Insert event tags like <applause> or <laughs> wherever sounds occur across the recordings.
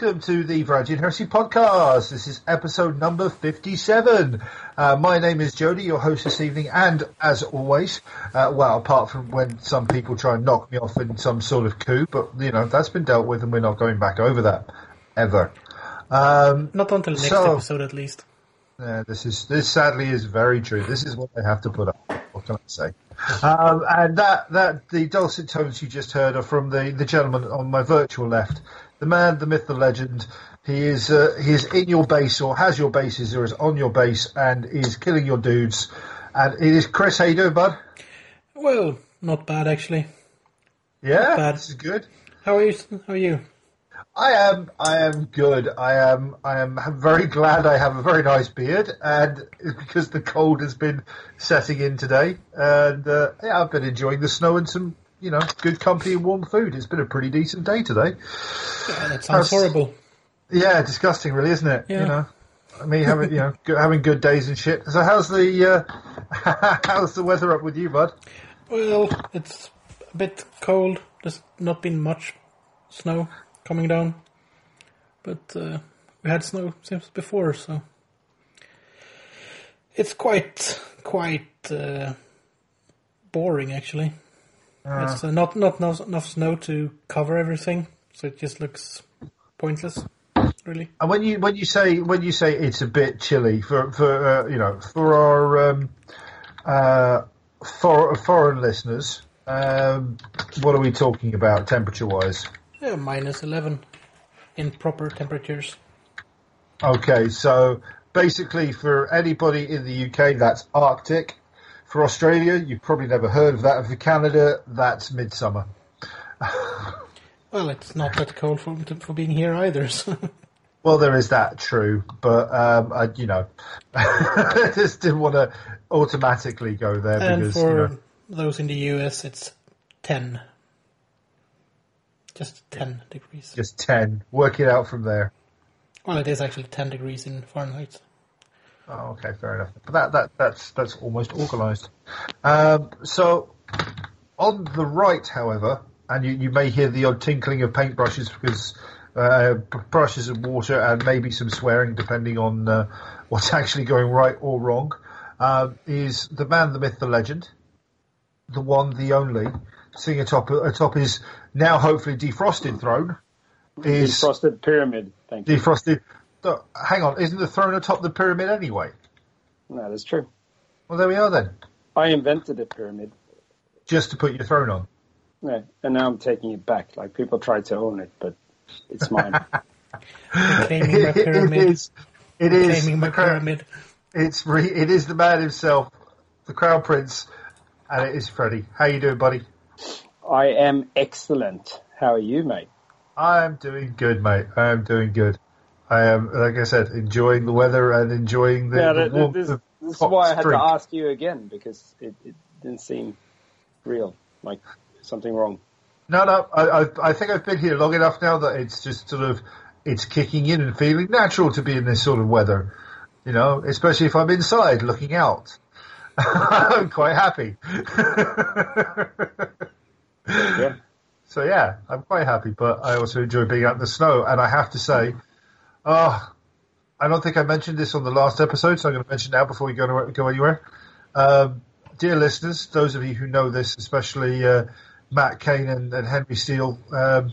welcome to the and Heresy podcast. This is episode number 57. Uh, my name is Jody, your host this evening, and as always, uh, well, apart from when some people try and knock me off in some sort of coup, but, you know, that's been dealt with and we're not going back over that, ever. Um, Not until next so- episode, at least. yeah, this is this sadly is very true. This is what they have to put up. What can I say? Um, and that that the dulcet tones you just heard are from the the gentleman on my virtual left, the man, the myth, the legend. He is uh, he is in your base or has your bases or is on your base and is killing your dudes. And it is Chris. How you doing, bud? Well, not bad actually. Yeah, bad. this is good. How are you? How are you? I am. I am good. I am. I am very glad. I have a very nice beard, and because the cold has been setting in today, and uh, yeah, I've been enjoying the snow and some, you know, good company and warm food. It's been a pretty decent day today. Yeah, that sounds How's- horrible. Yeah, disgusting, really, isn't it? Yeah. You know, me having you know <laughs> go- having good days and shit. So how's the uh, <laughs> how's the weather up with you, bud? Well, it's a bit cold. There's not been much snow coming down, but uh, we had snow since before, so it's quite quite uh, boring actually. It's uh, not not enough, enough snow to cover everything, so it just looks pointless. Really. And when you when you say when you say it's a bit chilly for for uh, you know for our um, uh, for foreign listeners, um, what are we talking about temperature wise? Yeah, minus 11 in proper temperatures. Okay, so basically for anybody in the UK, that's Arctic. For Australia, you've probably never heard of that. And for Canada, that's midsummer. <laughs> Well, it's not that cold for, for being here either. So. <laughs> Well, there is that, true, but um, I, you know, I <laughs> just didn't want to automatically go there and because for you know, those in the US, it's 10. Just 10 degrees. just ten. Work it out from there. Well, it is actually 10 degrees in Fahrenheit. Oh, okay, fair enough. But that, that that's that's almost organised. Um, so on the right, however, and you, you may hear the odd tinkling of paintbrushes because uh, brushes of water and maybe some swearing, depending on uh, what's <laughs> actually going right or wrong. Um, is the man, the myth, the legend, the one, the only, sitting atop atop his now hopefully defrosted throne. Is defrosted pyramid. Thank you. Defrosted? Hang on, isn't the throne atop the pyramid anyway? That is true. Well, there we are then. I invented a pyramid. Just to put your throne on. Yeah, and now I'm taking it back. Like people tried to own it, but it's mine. <laughs> Claiming my pyramid. is. It is. Claiming my the crown- pyramid. It's re, it is the man himself, the crown prince, and it is Freddie. How you doing, buddy? I am excellent. How are you, mate? I'm doing good, mate. I am doing good. I am, like I said, enjoying the weather and enjoying the, yeah, the th- warmth this, this is why I had spring. to ask you again because it, it didn't seem real. Like something wrong. No, no. I, I, I think I've been here long enough now that it's just sort of it's kicking in and feeling natural to be in this sort of weather. You know, especially if I'm inside looking out. <laughs> I'm quite happy. Yeah. <laughs> So yeah, I'm quite happy, but I also enjoy being out in the snow. And I have to say, oh, I don't think I mentioned this on the last episode, so I'm going to mention now before we go to, go anywhere. Um, dear listeners, those of you who know this, especially uh, Matt Kane and, and Henry Steele, um,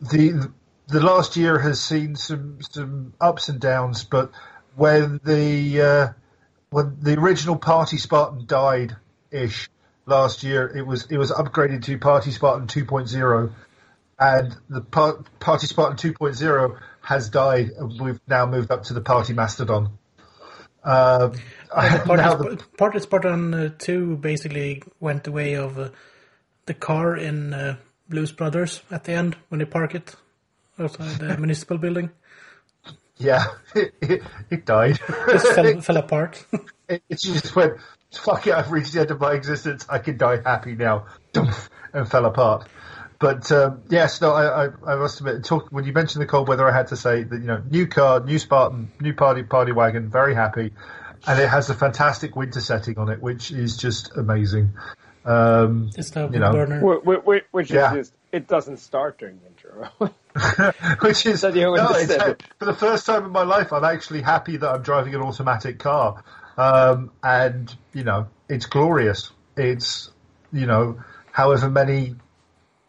the the last year has seen some some ups and downs, but when the uh, when the original Party Spartan died ish last year, it was it was upgraded to Party Spartan 2.0, and the par- Party Spartan 2.0 has died, and we've now moved up to the Party Mastodon. Um, <laughs> the- Spartan uh, 2 basically went the way of uh, the car in uh, Blues Brothers at the end when they park it outside the <laughs> municipal building. yeah, <laughs> it, it, it died. Just fell, fell apart. it, it just went, fuck it, I've reached the end of my existence. I can die happy now. And fell apart. But um, yes, no, I, I, I must admit, talk, when you mentioned the cold weather, I had to say that you know, new car, new Spartan, new party party wagon, very happy, and it has a fantastic winter setting on it, which is just amazing. Um, It's the You know. burner. Wh- wh- wh- Which Yeah. is just it doesn't start during winter. <laughs> <laughs> Which is That you no, it's, for the first time in my life, I'm actually happy that I'm driving an automatic car, um, and you know it's glorious. It's you know however many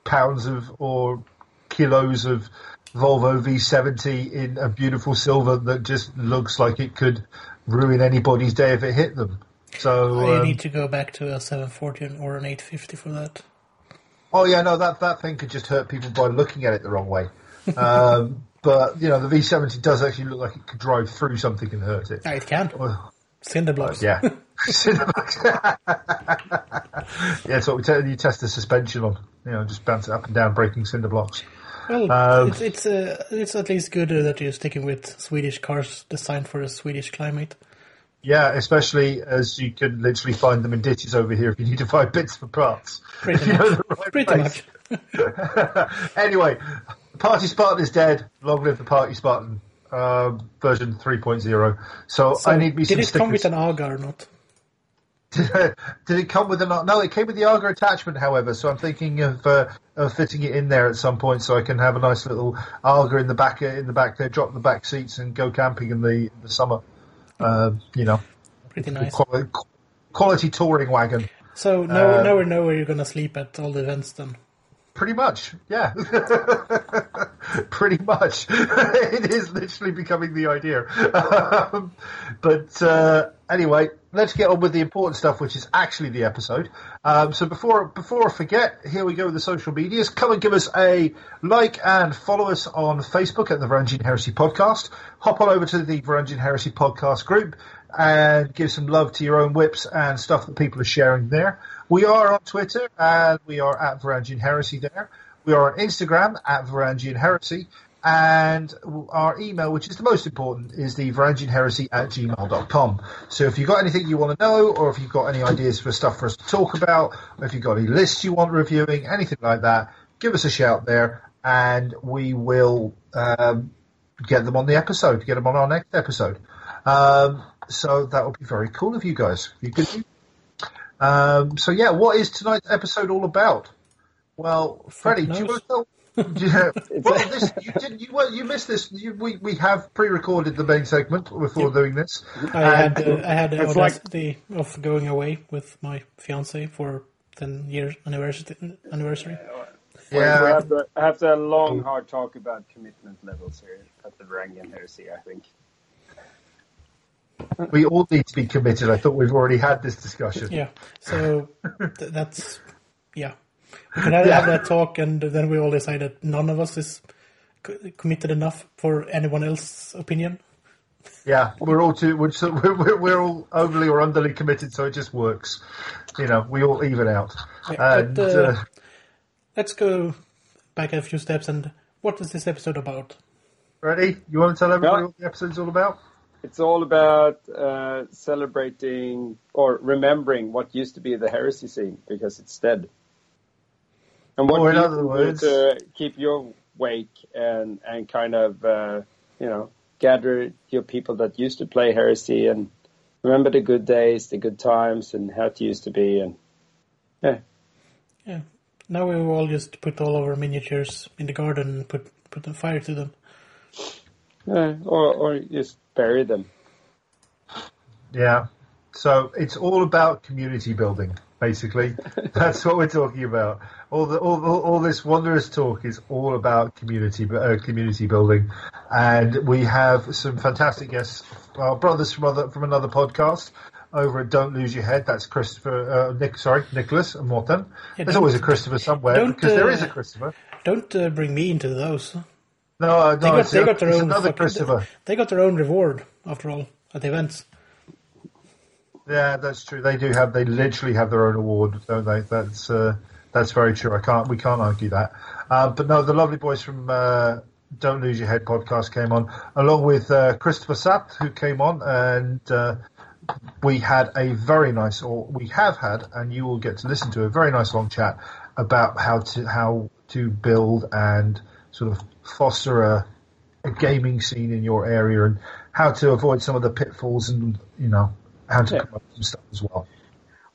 pounds of or kilos of Volvo V70 in a beautiful silver that just looks like it could ruin anybody's day if it hit them. So I um, need to go back to a 740 or an 850 for that. Oh yeah, no, that that thing could just hurt people by looking at it the wrong way. Um, <laughs> but you know, the V70 does actually look like it could drive through something and hurt it. Yeah, it can. Well, Cinder blocks. yeah. <laughs> yeah, so we tell you test the suspension on. You know, just bounce it up and down, breaking cinder blocks. Well, Um, it's it's uh, it's at least good uh, that you're sticking with Swedish cars designed for a Swedish climate. Yeah, especially as you can literally find them in ditches over here if you need to find bits for parts. Pretty If <laughs> you know much. right Pretty much. <laughs> anyway, Party Spartan is dead. Long live the Party Spartan um, version 3.0. So, So I need me did it stickers. come with an AGA or not? <laughs> Did it come with an? No, it came with the AGA attachment. However, so I'm thinking of, uh, of fitting it in there at some point, so I can have a nice little AGA in the back in the back there, drop the back seats, and go camping in the in the summer. Uh, you know, Pretty nice. quality, quality touring wagon. So now, Uh, now we know where you're gonna sleep at all the events then. Pretty much, yeah. <laughs> Pretty much, <laughs> it is literally becoming the idea. Um, but uh, anyway, let's get on with the important stuff, which is actually the episode. Um, so before before I forget, here we go with the social medias. Come and give us a like and follow us on Facebook at the Varangian Heresy Podcast. Hop on over to the Varangian Heresy Podcast group and give some love to your own whips and stuff that people are sharing there. We are on Twitter and we are at Varangian Heresy there. We are on Instagram at Varangian Heresy. And our email, which is the most important, is the Heresy at gmail.com. So if you've got anything you want to know, or if you've got any ideas for stuff for us to talk about, or if you've got any lists you want reviewing, anything like that, give us a shout there, and we will um, get them on the episode, get them on our next episode. Um, so that would be very cool of you guys. You could. Um, so yeah, what is tonight's episode all about? Well, Freddie, do you want to tell? <laughs> Yeah. <laughs> well, this, you did. You, well, you missed this. You, we we have pre-recorded the main segment before doing this. I had uh, I had the It's like- audacity of going away with my fiance for 10 years anniversary. anniversary. We yeah, have to have to have a long, hard talk about commitment levels here at the Varangian Heresy. I think. We all need to be committed. I thought we've already had this discussion. Yeah. So <laughs> th- that's yeah. We could have, have that talk, and then we all decide that none of us is co- committed enough for anyone else's opinion. Yeah, we're all too. We're, <laughs> we're, we're, we're all overly or underly committed, so it just works. You know, we all even out. Yeah, And but, uh, uh, Let's go back a few steps. And what is this episode about? ready? You want to tell everybody Yeah. what the episode's all about? It's all about uh, celebrating or remembering what used to be the heresy scene because it's dead. And what Or in other words- to keep your wake and and kind of uh, you know gather your people that used to play heresy and remember the good days, the good times, and how it used to be. And yeah, Yeah. Now we all just put all our miniatures in the garden and put put a fire to them. yeah or or just bury them. Yeah. So it's all about community building, basically. <laughs> That's what we're talking about. All the all, all, all this wondrous talk is all about community uh, community building, and we have some fantastic guests, our brothers from other from another podcast over at Don't Lose Your Head. That's Christopher, uh, Nick, sorry, Nicholas and Morten. Yeah, There's always a Christopher somewhere don't, because there is uh, a Christopher. Don't uh, bring me into those. No, uh, no, They got they got their own another Christopher. They got their own reward after all at the events. Yeah, that's true. They do have. They literally have their own award, don't they? That's uh, that's very true. I can't. We can't argue that. Uh, but no, the lovely boys from uh, Don't Lose Your Head podcast came on, along with uh, Christopher Sapp, who came on, and uh, we had a very nice, or we have had, and you will get to listen to a very nice long chat about how to how to build and sort of foster a, a gaming scene in your area and how to avoid some of the pitfalls and you know how to Yeah. come up with some stuff as well.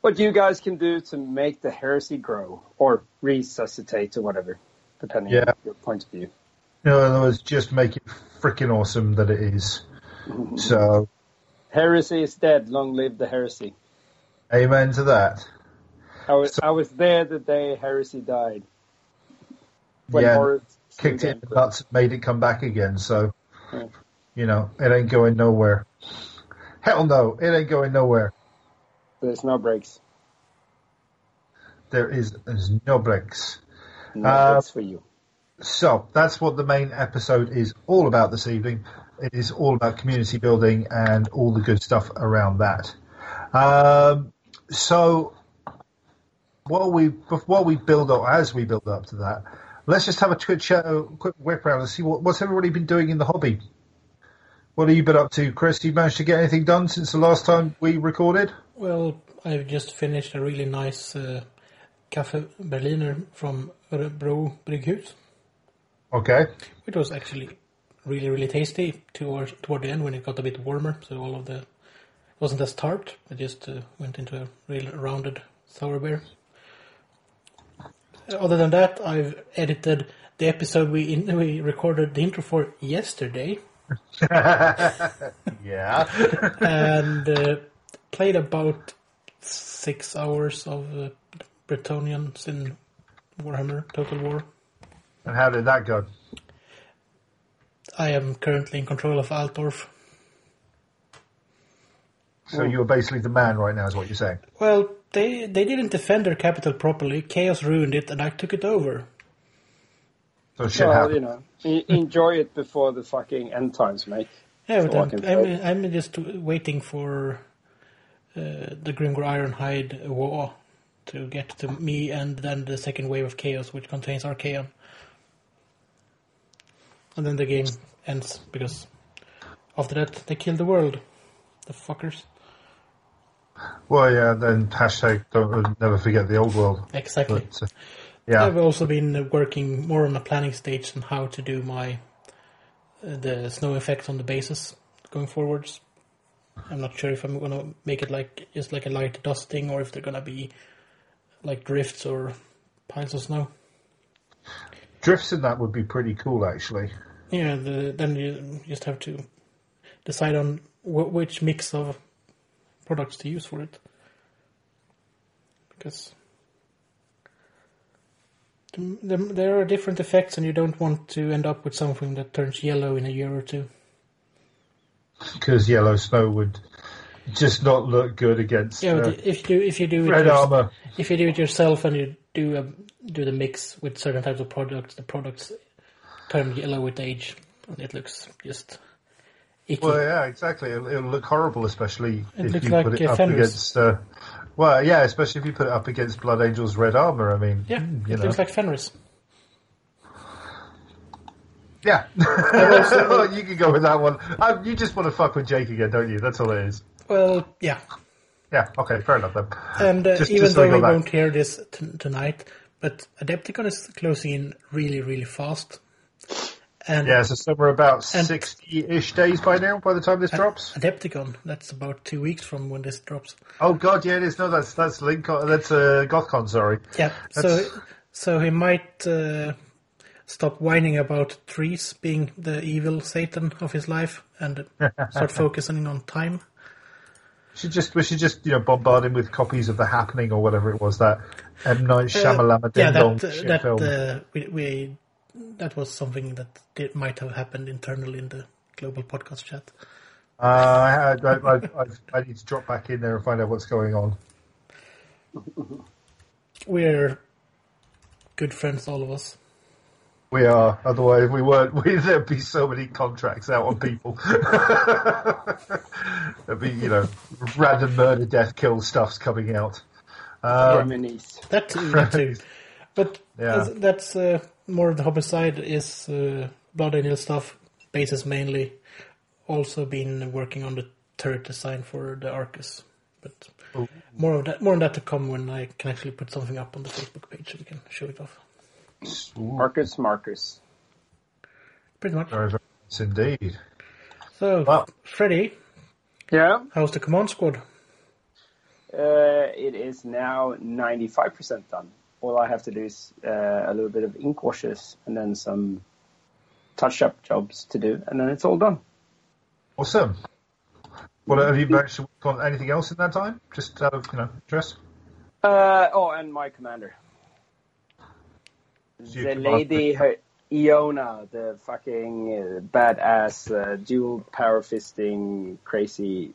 What you guys can do to make the heresy grow or resuscitate or whatever. depending Yeah. on your point of view. No, in other words, just make it freaking awesome that it is. Mm-hmm. So, Heresy is dead. Long live the heresy. amen to that. I was So- I was there the day heresy died. When Yeah, Kicked it in the nuts, made it come back again. So, Yeah. you know, it ain't going nowhere. Hell no, it ain't going nowhere. There's no breaks. There is there's no breaks. No Uh, breaks for you. So that's what the main episode is all about this evening. It is all about community building and all the good stuff around that. Um, so while we while we build up as we build up to that, let's just have a quick a quick whip around and see what, what's everybody been doing in the hobby. What have you been up to, Chris? You managed to get anything done since the last time we recorded? Well, I've just finished a really nice uh, Cafe Berliner from Örebro Brygghus. Okay. It was actually really, really tasty toward, toward the end when it got a bit warmer. So all of the wasn't as tart. It just uh, went into a real rounded sour beer. Other than that, I've edited the episode we in, we recorded the intro for yesterday <laughs> Yeah. and uh, played about six hours of uh, Bretonnians in Warhammer Total War. and how did that go? I am currently in control of Altdorf. So you're basically the man right now, is what you're saying. Well, they they didn't defend their capital properly. Chaos ruined it, and I took it over. So shit Well, you know, enjoy it before the fucking end times, mate. Yeah, I but can I'm, I'm, I'm just waiting for uh, the Grimgor Ironhide war to get to me, and then the second wave of chaos, which contains Archaon. And then the game ends because after that they kill the world, the fuckers. Well, yeah, then hashtag don't never forget the old world. Exactly. But, uh, yeah, I've also been uh, working more on the planning stage on how to do my uh, the snow effects on the bases going forwards. I'm not sure if I'm gonna make it like just like a light dusting or if they're gonna be like drifts or piles of snow. drifts in that would be pretty cool, actually. Yeah, the, then you just have to decide on wh- which mix of products to use for it. Because the- the- there are different effects, and you don't want to end up with something that turns yellow in a year or two. Because yellow snow would just not look good against Yeah, uh, if you do if you do it red yours- armor. if you do it yourself and you do a, do the mix with certain types of products, the products turn yellow with age, and it looks just icky. Well, yeah, exactly. It'll, it'll look horrible, especially It if you like, put it up Fenris. against. Uh, well, yeah, especially if you put it up against Blood Angel's red armor. I mean, yeah, mm, it know, looks like Fenris. yeah. <laughs> you can go with that one. Um, you just want to fuck with Jake again, don't you? That's all it is. Well, yeah. Yeah. Okay. Fair enough then. And uh, Just- even just though we we back. won't hear this t- tonight, but Adepticon is closing in really, really fast. And Yeah. So somewhere about sixty-ish days by now. By the time this drops. Adepticon, that's about two weeks from when this drops. Oh God, yeah, it is. No, that's that's Link. That's uh, GothCon. Sorry. Yeah, so That's- so he might uh, stop whining about trees being the evil Satan of his life and <laughs> start focusing on time. Should just we should just you know bombard him with copies of the Happening or whatever it was that M Night Uh, Shyamalan yeah, that uh, shit that film. uh, we, we that was something that did, might have happened internally in the global podcast chat. Uh, I, I, I, I, I need to drop back in there and find out what's going on. We're good friends, all of us. We are, otherwise if we weren't. We, <laughs> there'd be so many contracts out on people. <laughs> There'd be, you know, random murder, death, kill stuffs coming out. Um, Reminisce. That too, that too. <laughs> But Yeah. that's, that's uh, more of the hobby side is uh, Blood Angel stuff. Bases mainly. Also been working on the turret design for the Arcus. But Oh. more of that, more on that to come when I can actually put something up on the Facebook page so we can show it off. Marcus, Marcus. Pretty much. very, very nice indeed. So, Wow. Freddy, Yeah. how's the command squad? Uh, it is now 95% done. All I have to do is uh, a little bit of ink washes and then some touch-up jobs to do, and then it's all done. Awesome. Well, have you managed to work on anything else in that time? Just out of you know interest. Uh, oh, and my commander, So the lady her, Iona, the fucking uh, badass uh, dual power fisting crazy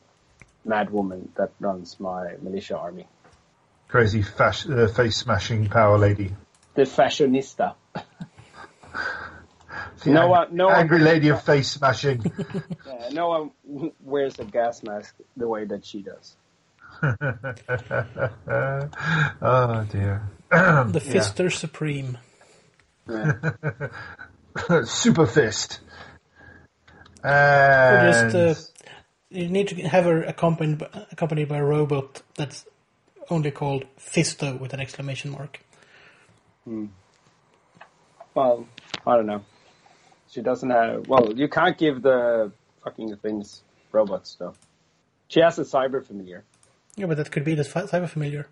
mad woman that runs my militia army, Crazy fash- uh, face smashing power lady. the fashionista. <laughs> The No ang- one- no one- angry lady of face smashing. <laughs> Uh, no one wears a gas mask the way that she does. <laughs> oh dear. The <clears throat> Fister Supreme. Yeah. Super fist. Or And just uh, you need to have her accompanied by, accompanied by a robot that's only called Fisto with an exclamation mark. Hmm. Well, I don't know. She doesn't have. Well, you can't give the fucking things robots though. She has a cyber familiar. Yeah, but that could be the cyber familiar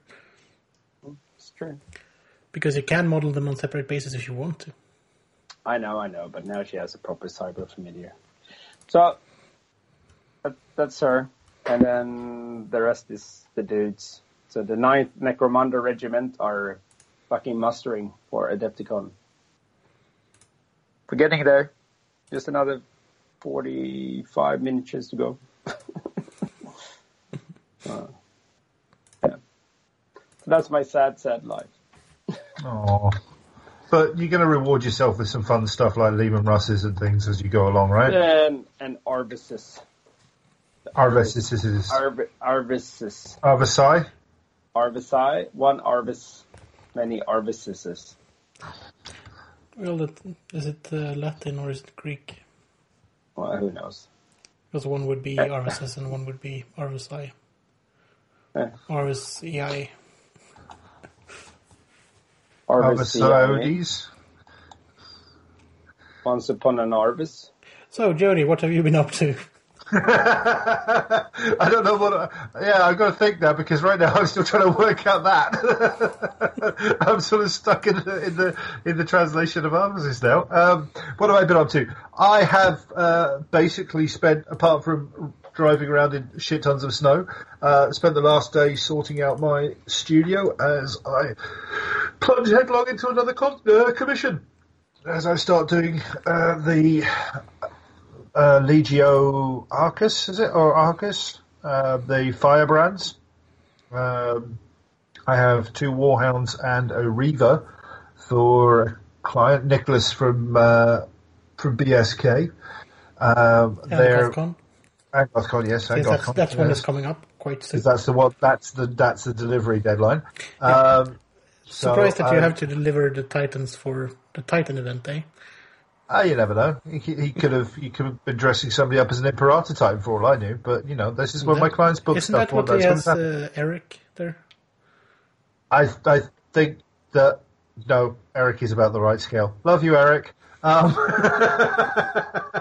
hmm, It's true. because you can model them on separate bases if you want to. I know, I know, but now she has a proper cyber familiar. So that, that's her, and then the rest is the dudes. So the ninth Necromunda Regiment are fucking mustering for Adepticon. We're getting there. Just another forty-five miniatures to go. <laughs> Uh, yeah. So that's my sad, sad life. oh. But you're going to reward yourself with some fun stuff like Leman Russes and things as you go along, right? And and Arvises. Arvis, this is Arv- Arvises. Arvisai. Arvisi, one Arvis, many Arvises. Well, that, is it uh, Latin or is it Greek? Well, who knows? Because one would be <laughs> Arvises and one would be Arvisai. Eh. Arvis EI. Arvis, Once upon an Arvis. So, Jody, what have you been up to? <laughs> I don't know what. I, yeah, I've got to think now because right now I'm still trying to work out that. <laughs> I'm sort of stuck in the in the in the translation of answers now. Um, what have I been up to? I have uh, basically spent, apart from driving around in shit tons of snow, uh, spent the last day sorting out my studio as I plunge headlong into another con- uh, commission. As I start doing uh, the uh, Legio Arcus, is it or Arcus? Uh, the firebrands. Um, I have two Warhounds and a Reaver for client Nicholas from uh, from BSK. Um, And they're GothCon? and Gothcon, yes, and Yes, that's, Gothcon, that's one yes. that's coming up quite soon. That's the one. That's the that's the delivery deadline. Um, so Surprised that you I- have to deliver the Titans for the Titan event, eh? Ah, you never know. He, he could have he could have been dressing somebody up as an Imperator type for all I knew. But you know, this is when my clients book Isn't stuff. that what has, uh, Eric there? I I think that no, Eric is about the right scale. Love you, Eric. Um, <laughs>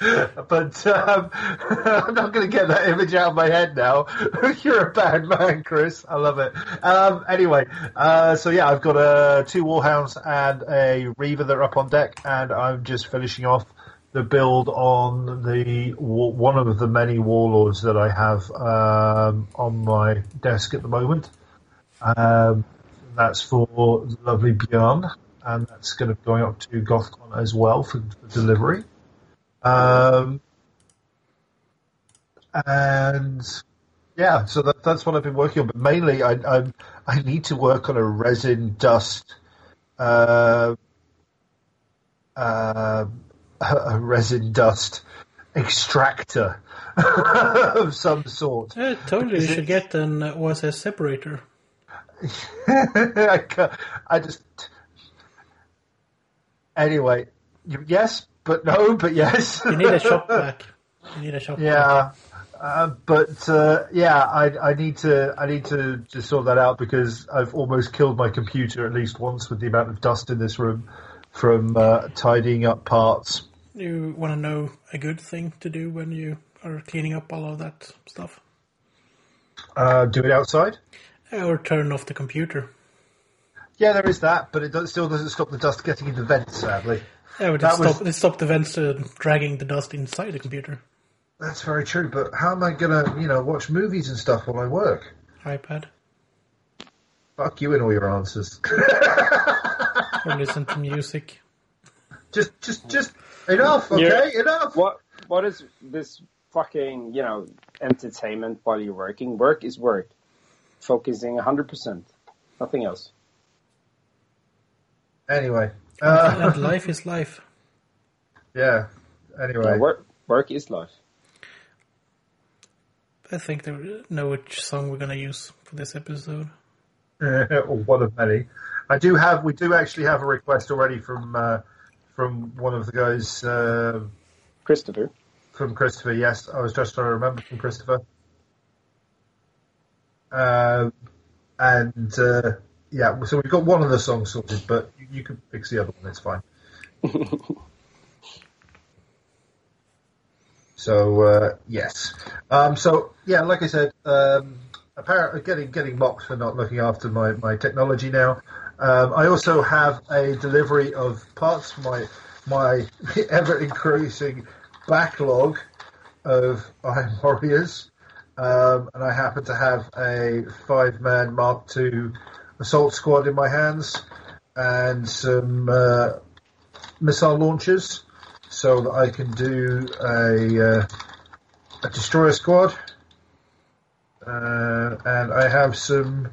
<laughs> but um, <laughs> I'm not going to get that image out of my head now. <laughs> You're a bad man, Chris. I love it. Um, anyway, uh, so yeah, I've got uh, two Warhounds and a Reaver that are up on deck, and I'm just finishing off the build on the one of the many warlords that I have um, on my desk at the moment. Um, that's for the lovely Björn, and that's going to be going up to GothCon as well for, for delivery. Um, and yeah, so that, that's what I've been working on. But mainly, I, I I need to work on a resin dust, uh, uh, a resin dust extractor <laughs> of some sort. Yeah, totally. You should get an OSS separator. I, <laughs> I just. Anyway, yes, but no, but yes. You need a shop vac. <laughs> You need a shop yeah, uh, but uh, yeah, I, I need to I need to, to sort that out because I've almost killed my computer at least once with the amount of dust in this room from uh, tidying up parts. You want to know a good thing to do when you are cleaning up all of that stuff? Uh, do it outside. Or turn off the computer. Yeah, there is that, but it still doesn't stop the dust getting into vents. Sadly, Yeah, but it That was- stopped, it stopped the vents uh, dragging the dust inside the computer. that's very true. But how am I gonna, you know, watch movies and stuff while I work? iPad. Fuck you and all your answers. <laughs> Or listen to music. just, just, just enough. Okay, Yeah. enough. What what is this fucking you know entertainment while you're working? Work is work. Focusing 100 percent, nothing else. Anyway, uh, and life is life. <laughs> yeah. Anyway, Yeah, work work is life. I think they know which song we're gonna use for this episode. or one of many. I do have. We do actually have a request already from uh, from one of the guys uh, Christopher. from Christopher. Yes, I was just trying to remember from Christopher. Uh, and uh, yeah, so we've got one of the songs sorted, but you, you can fix the other one. It's fine. <laughs> so uh, yes, um, so yeah, like I said, um, apparently getting getting mocked for not looking after my, my technology now. Um, I also have a delivery of parts for my my <laughs> ever increasing backlog of Iron <laughs> Warriors, um, and I happen to have a five man Mark II assault squad in my hands and some uh, missile launchers, so that I can do a uh, a destroyer squad, uh, and I have some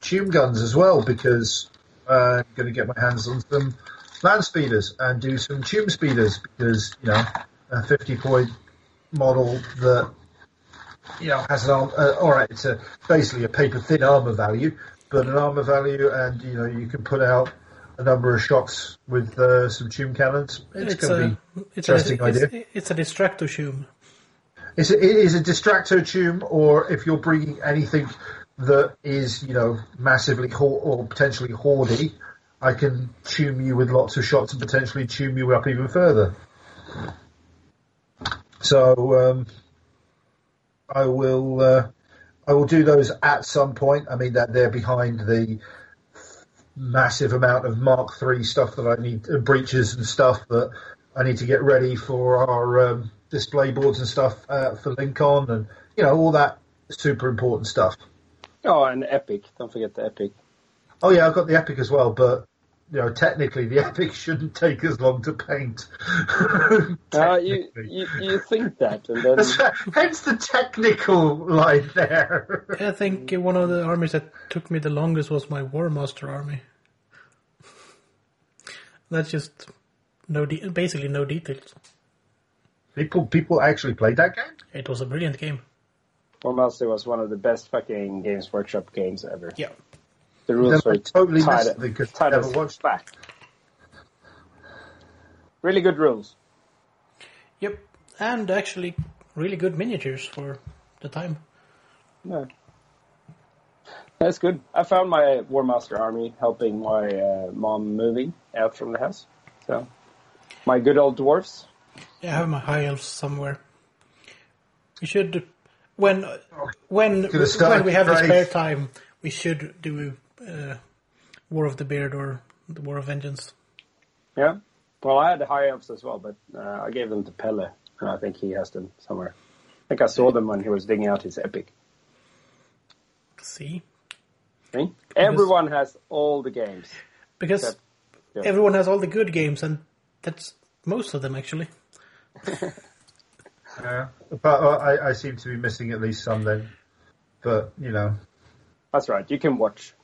tube guns as well because I'm going to get my hands on some land speeders and do some tube speeders because you know a 50 point model that you know has an arm. Uh, all right, it's a basically a paper thin armor value, but an armor value, and you know you can put out a number of shots with uh, some tune cannons. It's, It's going to be it's interesting a it's, idea. it's a distractor shoom. It's a, it is a distractor tune, or if you're bringing anything that is, you know, massively ho- or potentially hoardy, I can tune you with lots of shots and potentially tune you up even further. So um, I will uh, I will do those at some point. I mean that they're behind the massive amount of Mark III stuff that I need, uh, breaches and stuff that I need to get ready for our um, display boards and stuff uh, for Lincoln and you know all that super important stuff. Oh, and Epic. Don't forget the Epic. Oh yeah, I've got the Epic as well, but you know technically the <laughs> Epic shouldn't take as long to paint. <laughs> Uh, you, you you think that, and then That's- Hence the technical line there. I think one of the armies that took me the longest was my Warmaster army. That's just no, de- basically no details. people people actually played that game. It was a brilliant game. Warmaster was one of the best fucking Games Workshop games ever. Yeah, The rules Then were totally tight, missed it because I never watched. back. Really good rules. yep, and actually really good miniatures for the time. Yeah. That's good. I found my Warmaster army helping my uh, mom moving out from the house. So, my good old dwarfs. Yeah, I have my high elves somewhere. We should when when when we have the spare time, we should do uh, War of the Beard or the War of Vengeance. Yeah. Well, I had the high elves as well, but uh, I gave them to Pelle, and I think he has them somewhere. I think I saw them when he was digging out his epic. See, See? Everyone has all the games. because Yep. Yep. everyone has all the good games, and that's most of them actually. <laughs> Yeah, but uh, I, I seem to be missing at least some then. But you know, That's right. You can watch.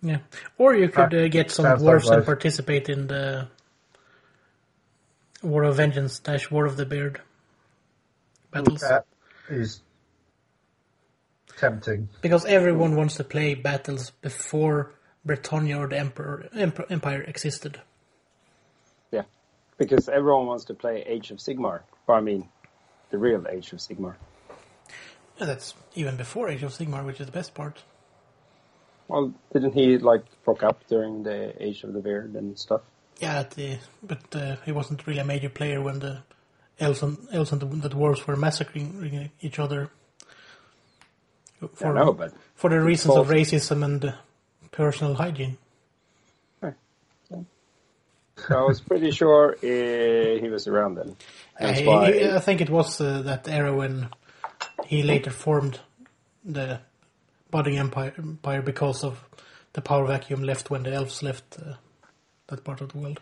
Yeah, or you could uh, get some Sounds dwarves like and life. participate in the War of Vengeance dash War of the Beard battles. that is tempting. Because everyone wants to play battles before Bretonnia or the Emperor, Emperor Empire existed. Yeah. Because everyone wants to play Age of Sigmar. Or, I mean, the real Age of Sigmar. Yeah, that's even before Age of Sigmar, which is the best part. Well, didn't he, like, broke up during the Age of the Beard and stuff? Yeah, the, but uh, he wasn't really a major player when the elves and, elves and the, the dwarves were massacring each other. For, I know, but for the reasons of racism and uh, personal hygiene. So I was pretty sure uh, he was around then. He- I think it was uh, that era when he later formed the budding empire, empire because of the power vacuum left when the elves left uh, that part of the world.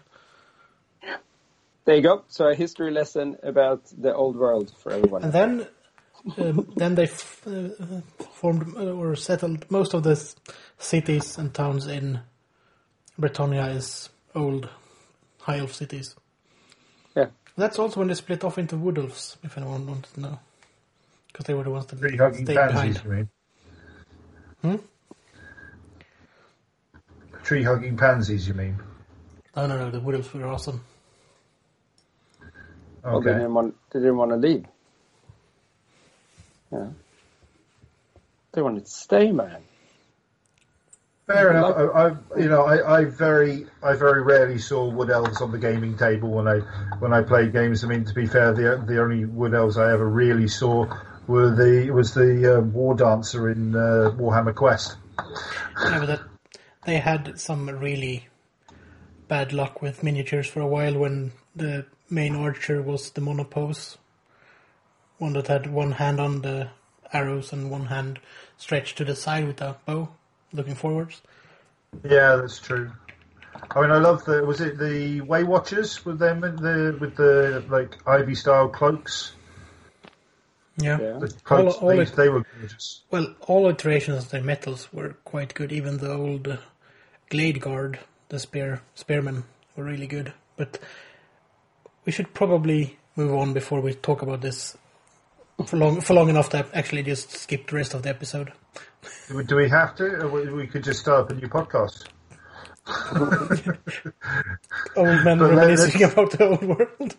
There you go. So a history lesson about the old world for everyone. And then, um, then they f- uh, formed uh, or settled most of the s- cities and towns in Bretonnia is old high elf cities. Yeah. That's also when they split off into wood elves, if anyone wants to know, because they were the ones that Tree stayed pansies, behind. You mean? Hmm? Tree hugging pansies, you mean? No, no, no. The wood elves were awesome. Okay. Well, they didn't want, they didn't want to leave. Yeah. They wanted to stay, man. Fair enough. I, I, you know, I, I very, I very rarely saw wood elves on the gaming table when I, when I played games. I mean, to be fair, the the only wood elves I ever really saw were the was the uh, war dancer in uh, Warhammer Quest. Yeah, but that they had some really bad luck with miniatures for a while when the main archer was the monopose, one that had one hand on the arrows and one hand stretched to the side with a bow, looking forwards. Yeah, that's true. I mean, I love the was it the Waywatchers with them the with the like ivy style cloaks. Yeah. Yeah. The cloaks all they, it- they were gorgeous. Well, all iterations of the metals were quite good. Even the old uh, Glade Guard, the spear spearmen, were really good. But we should probably move on before we talk about this for long for long enough to actually just skip the rest of the episode. Do we, have to? Or we, we could just start up a new podcast. <laughs> Old men But let- reminiscing about the old world.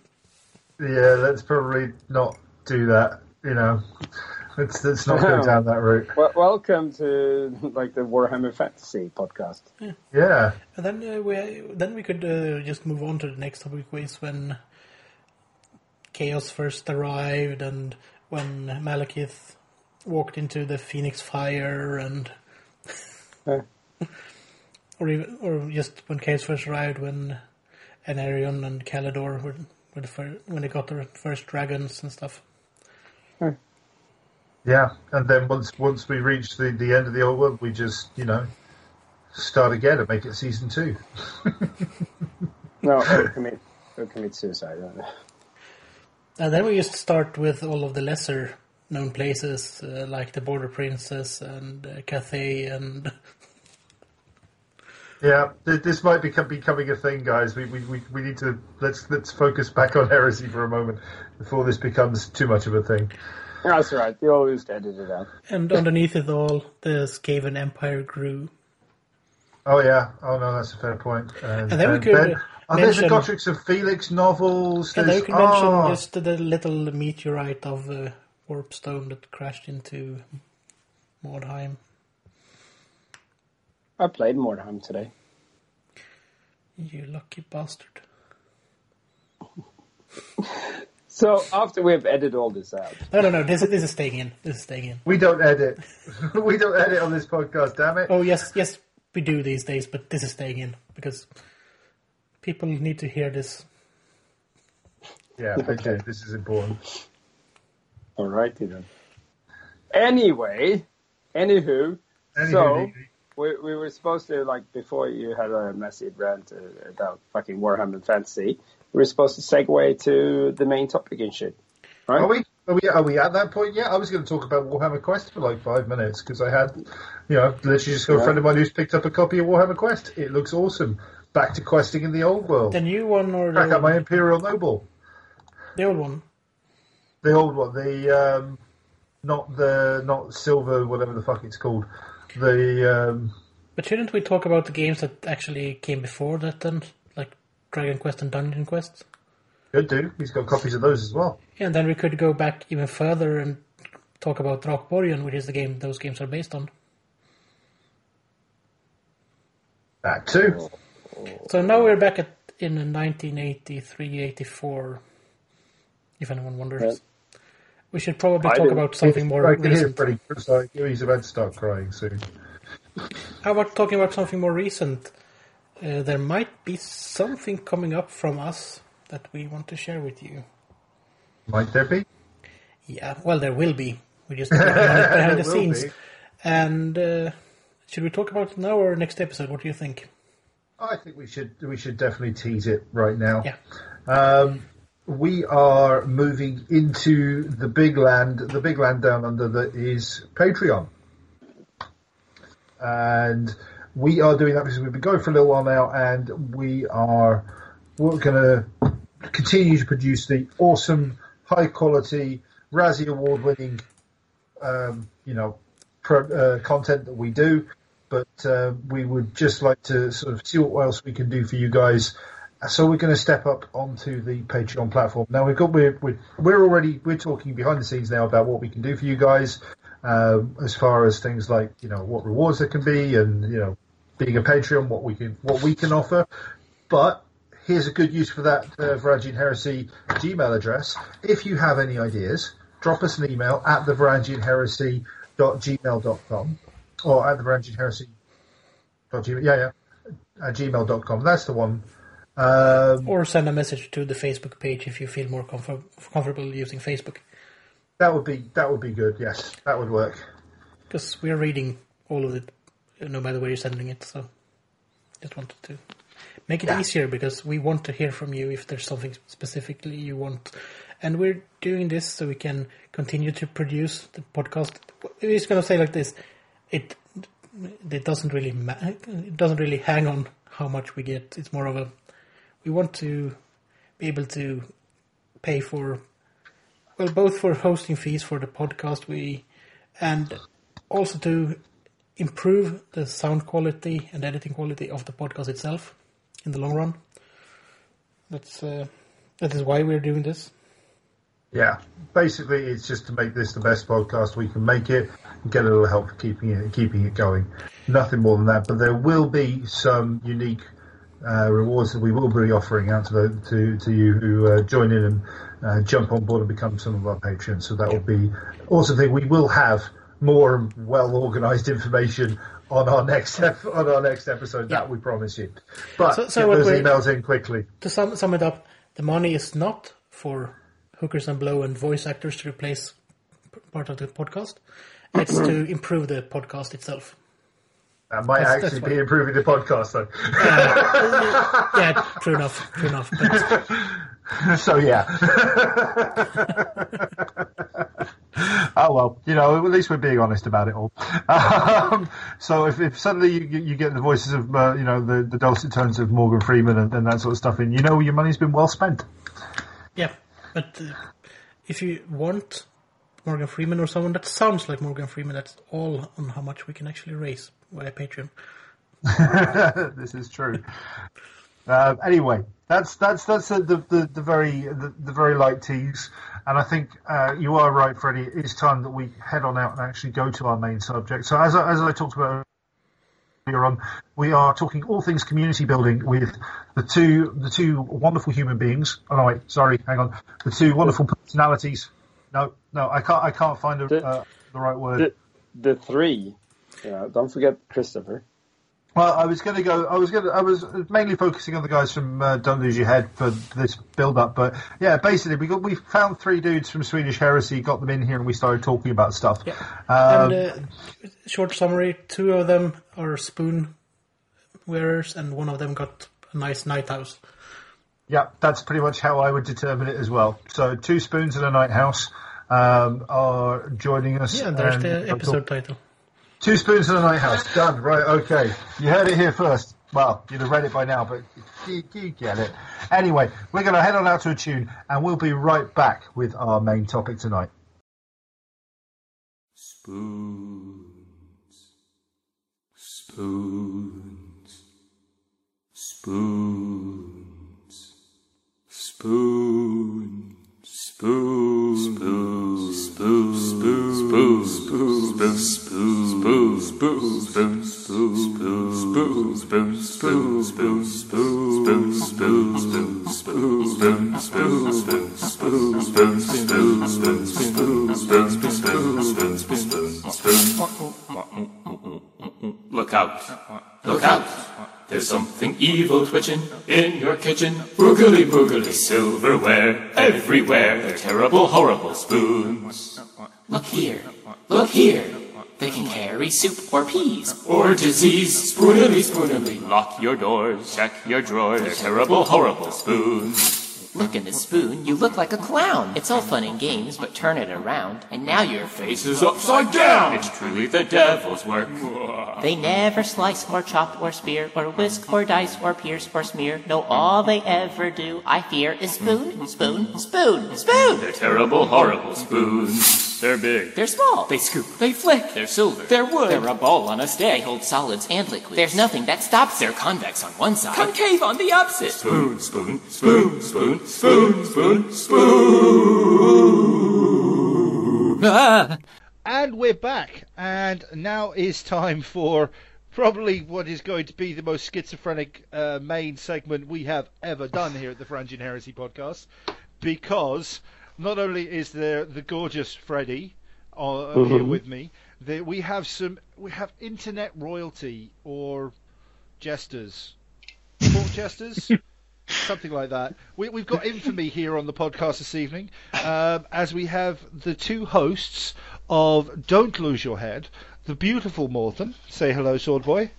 Yeah, let's probably not do that. You know, let's let's not <laughs> go down that route. Well, welcome to like the Warhammer Fantasy podcast. Yeah, And then uh, we then we could uh, just move on to the next topic, which is when Chaos first arrived and when Malekith walked into the Phoenix Fire and Yeah. <laughs> or even or just when Chaos first arrived when Aenarion and Caledor were, were the fir- when they got their first dragons and stuff. Yeah. And then once once we reach the the end of the old world, we just you know start again and make it season two. No, or <laughs> commit, or commit suicide. And then we just start with all of the lesser known places uh, like the Border Princes and uh, Cathay and <laughs> Yeah, this might become becoming a thing, guys. We, we, we, we need to let's let's focus back on heresy for a moment before this becomes too much of a thing. That's right. You always edit it out. And underneath it all, the Skaven Empire grew. Oh yeah, oh no, that's a fair point. And, And then we and could, then- uh, oh, there's the mention- Gotrix of Felix novels. And then there's- we can mention oh, just the little meteorite of uh, Warpstone that crashed into Mordheim. I played Mordheim today. You lucky bastard. <laughs> So after we've edited all this out, No, no, no. This, is- this is staying in. This is staying in. we don't edit. <laughs> we don't edit on this podcast. Damn it. Oh yes, yes, we do these days, but this is staying in because people need to hear this. Yeah, <laughs> okay, this is important. All righty then. Anyway, anywho, Anywho, so we, we were supposed to like before you had a massive rant uh, about fucking Warhammer Fantasy. We were supposed to segue to the main topic and shit, right? Are we? Are we? Are we at that point yet? I was going to talk about Warhammer Quest for like five minutes because I had, you know, literally just got a friend of mine who's picked up a copy of Warhammer Quest. It looks awesome. Back to questing in the old world. The new one or Back up my Imperial Noble. the old one? The old one. The um, not the not silver, whatever the fuck it's called. The um, But shouldn't we talk about the games that actually came before that then? Like Dragon Quest and Dungeon Quest? good dude. He's got copies of those as well. Yeah, and then we could go back even further and talk about Drakborgen, which is the game those games are based on. That too. So now we're back at in 1983-84, if anyone wonders. Right. We should probably talk about something more I recent. Freddie. It's he's about to start crying soon. How about talking about something more recent? Uh, there might be something coming up from us that we want to share with you. Might there be? Yeah, well, there will be. We just working on <laughs> it behind the scenes. be. And uh, should we talk about it now or next episode? What do you think? I think we should we should definitely tease it right now. Yeah. Um, we are moving into the big land, the big land down under that is Patreon. And we are doing that because we've been going for a little while now and we are we're going to continue to produce the awesome, high quality, Razzie Award winning, um, you know, pro, uh, content that we do. But uh, we would just like to sort of see what else we can do for you guys. So we're going to step up onto the Patreon platform. Now we've got we're we're, we're already we're talking behind the scenes now about what we can do for you guys, um, as far as things like you know what rewards there can be, and you know being a Patreon, what we can what we can offer. But here's a good use for that uh, Varangian Heresy Gmail address. If you have any ideas, drop us an email at the Varangianheresy.gmail.com or at the Varangian Heresy. Yeah, yeah, at gmail.com. That's the one. Um, Or send a message to the Facebook page if you feel more comfort- comfortable using Facebook. that would be that would be good. Yes, that would work. Because we're reading all of it, no matter where you're sending it. So just wanted to make it Yeah. easier because we want to hear from you if there's something specifically you want. And we're doing this so we can continue to produce the podcast. It's going to say like this: it it doesn't really ma- it doesn't really hang on how much we get. It's more of a we want to be able to pay for well both for hosting fees for the podcast we and also to improve the sound quality and editing quality of the podcast itself in the long run. That's uh, that is why we're doing this. Yeah, basically, it's just to make this the best podcast we can make it, and get a little help for keeping it keeping it going. Nothing more than that. But there will be some unique uh, rewards that we will be offering out to the, to to you who uh, join in and uh, jump on board and become some of our patrons. So that will be awesome thing. We will have more well organised information on our next <laughs> ep- on our next episode. That we promise you. But So- so get those emails in quickly. To sum, sum it up, the money is not for hookers and blow and voice actors to replace part of the podcast. <clears throat> It's to improve the podcast itself. That might That's- actually that's be improving the podcast though. Yeah, <laughs> true enough, true enough. But <laughs> so yeah. <laughs> oh well, you know, at least we're being honest about it all. <laughs> Um, so if, if suddenly you, you get the voices of uh, you know the, the dulcet tones of Morgan Freeman and, and that sort of stuff in, you know your money's been well spent. yeah, but uh, if you want Morgan Freeman or someone that sounds like Morgan Freeman, that's all on how much we can actually raise via Patreon. <laughs> this is true. Uh, anyway, that's that's that's the, the the very the, the very light tease, and I think uh, you are right, Freddie. It's time that we head on out and actually go to our main subject. So as I, as I talked about earlier on, we are talking all things community building with the two the two wonderful human beings. Oh no, wait, sorry, hang on. The two wonderful personalities. No, no, I can't I can't find a, The- uh, the right word. The, the three. Yeah, don't forget Christopher. Well, I was going to go. I was going. I was mainly focusing on the guys from uh, Don't Lose Your Head for this build-up, but yeah, basically we got we found three dudes from Swedish Heresy, got them in here, and we started talking about stuff. Yeah. Um, and uh, short summary: two of them are spoon wearers, and one of them got a nice knight house. yeah, that's pretty much how I would determine it as well. So, two spoons and a knight house um, are joining us. Yeah, and there's the episode title. Two spoons and the knight house. Done. Right. Okay. You heard it here first. Well, you'd have read it by now, but you, you get it. Anyway, we're going to head on out to a tune, and we'll be right back with our main topic tonight. Spoons, spoons, spoons, spoons, spoons, spoons, spoons, spoons, spoons, spoons, spoons, spoons, spoons, spoons, spoons, spoons, spoons, spoons, spoons, spoons, spoons, spoons, spoons, spoons, spoons, spoons, spoons. Look out! Look out! There's something evil twitching in your kitchen. Boogly boogly silverware everywhere. They're terrible, horrible spoons. Look here. Look here. They can carry soup or peas. Or disease. Spoonily, spoonily. Lock your doors. Check your drawers. They're terrible, horrible spoons. Look in the spoon, you look like a clown. It's all fun and games, but turn it around, and now your face Face is upside down. It's truly the devil's work. They never slice or chop or spear or whisk or dice or pierce or smear. No, all they ever do, I fear, is spoon, spoon, spoon, spoon. They're terrible, horrible spoons. They're big. They're small. They scoop. They flick. They're silver. They're wood. They're a ball on a stick. They hold solids and liquids. There's nothing that stops. They're convex on one side. Concave on the opposite. Spoon, spoon, spoon, spoon, spoon, spoon, spoon. Ah. And we're back, and now is time for probably what is going to be the most schizophrenic uh, main segment we have ever done here at the Varangian Heresy podcast, because not only is there the gorgeous Freddie uh, here with me, there, we have some we have internet royalty or jesters, court jesters. <laughs> Something like that. We, we've got infamy here on the podcast this evening, um, as we have the two hosts of Don't Lose Your Head, the beautiful Morten. Say hello, Sword Boy.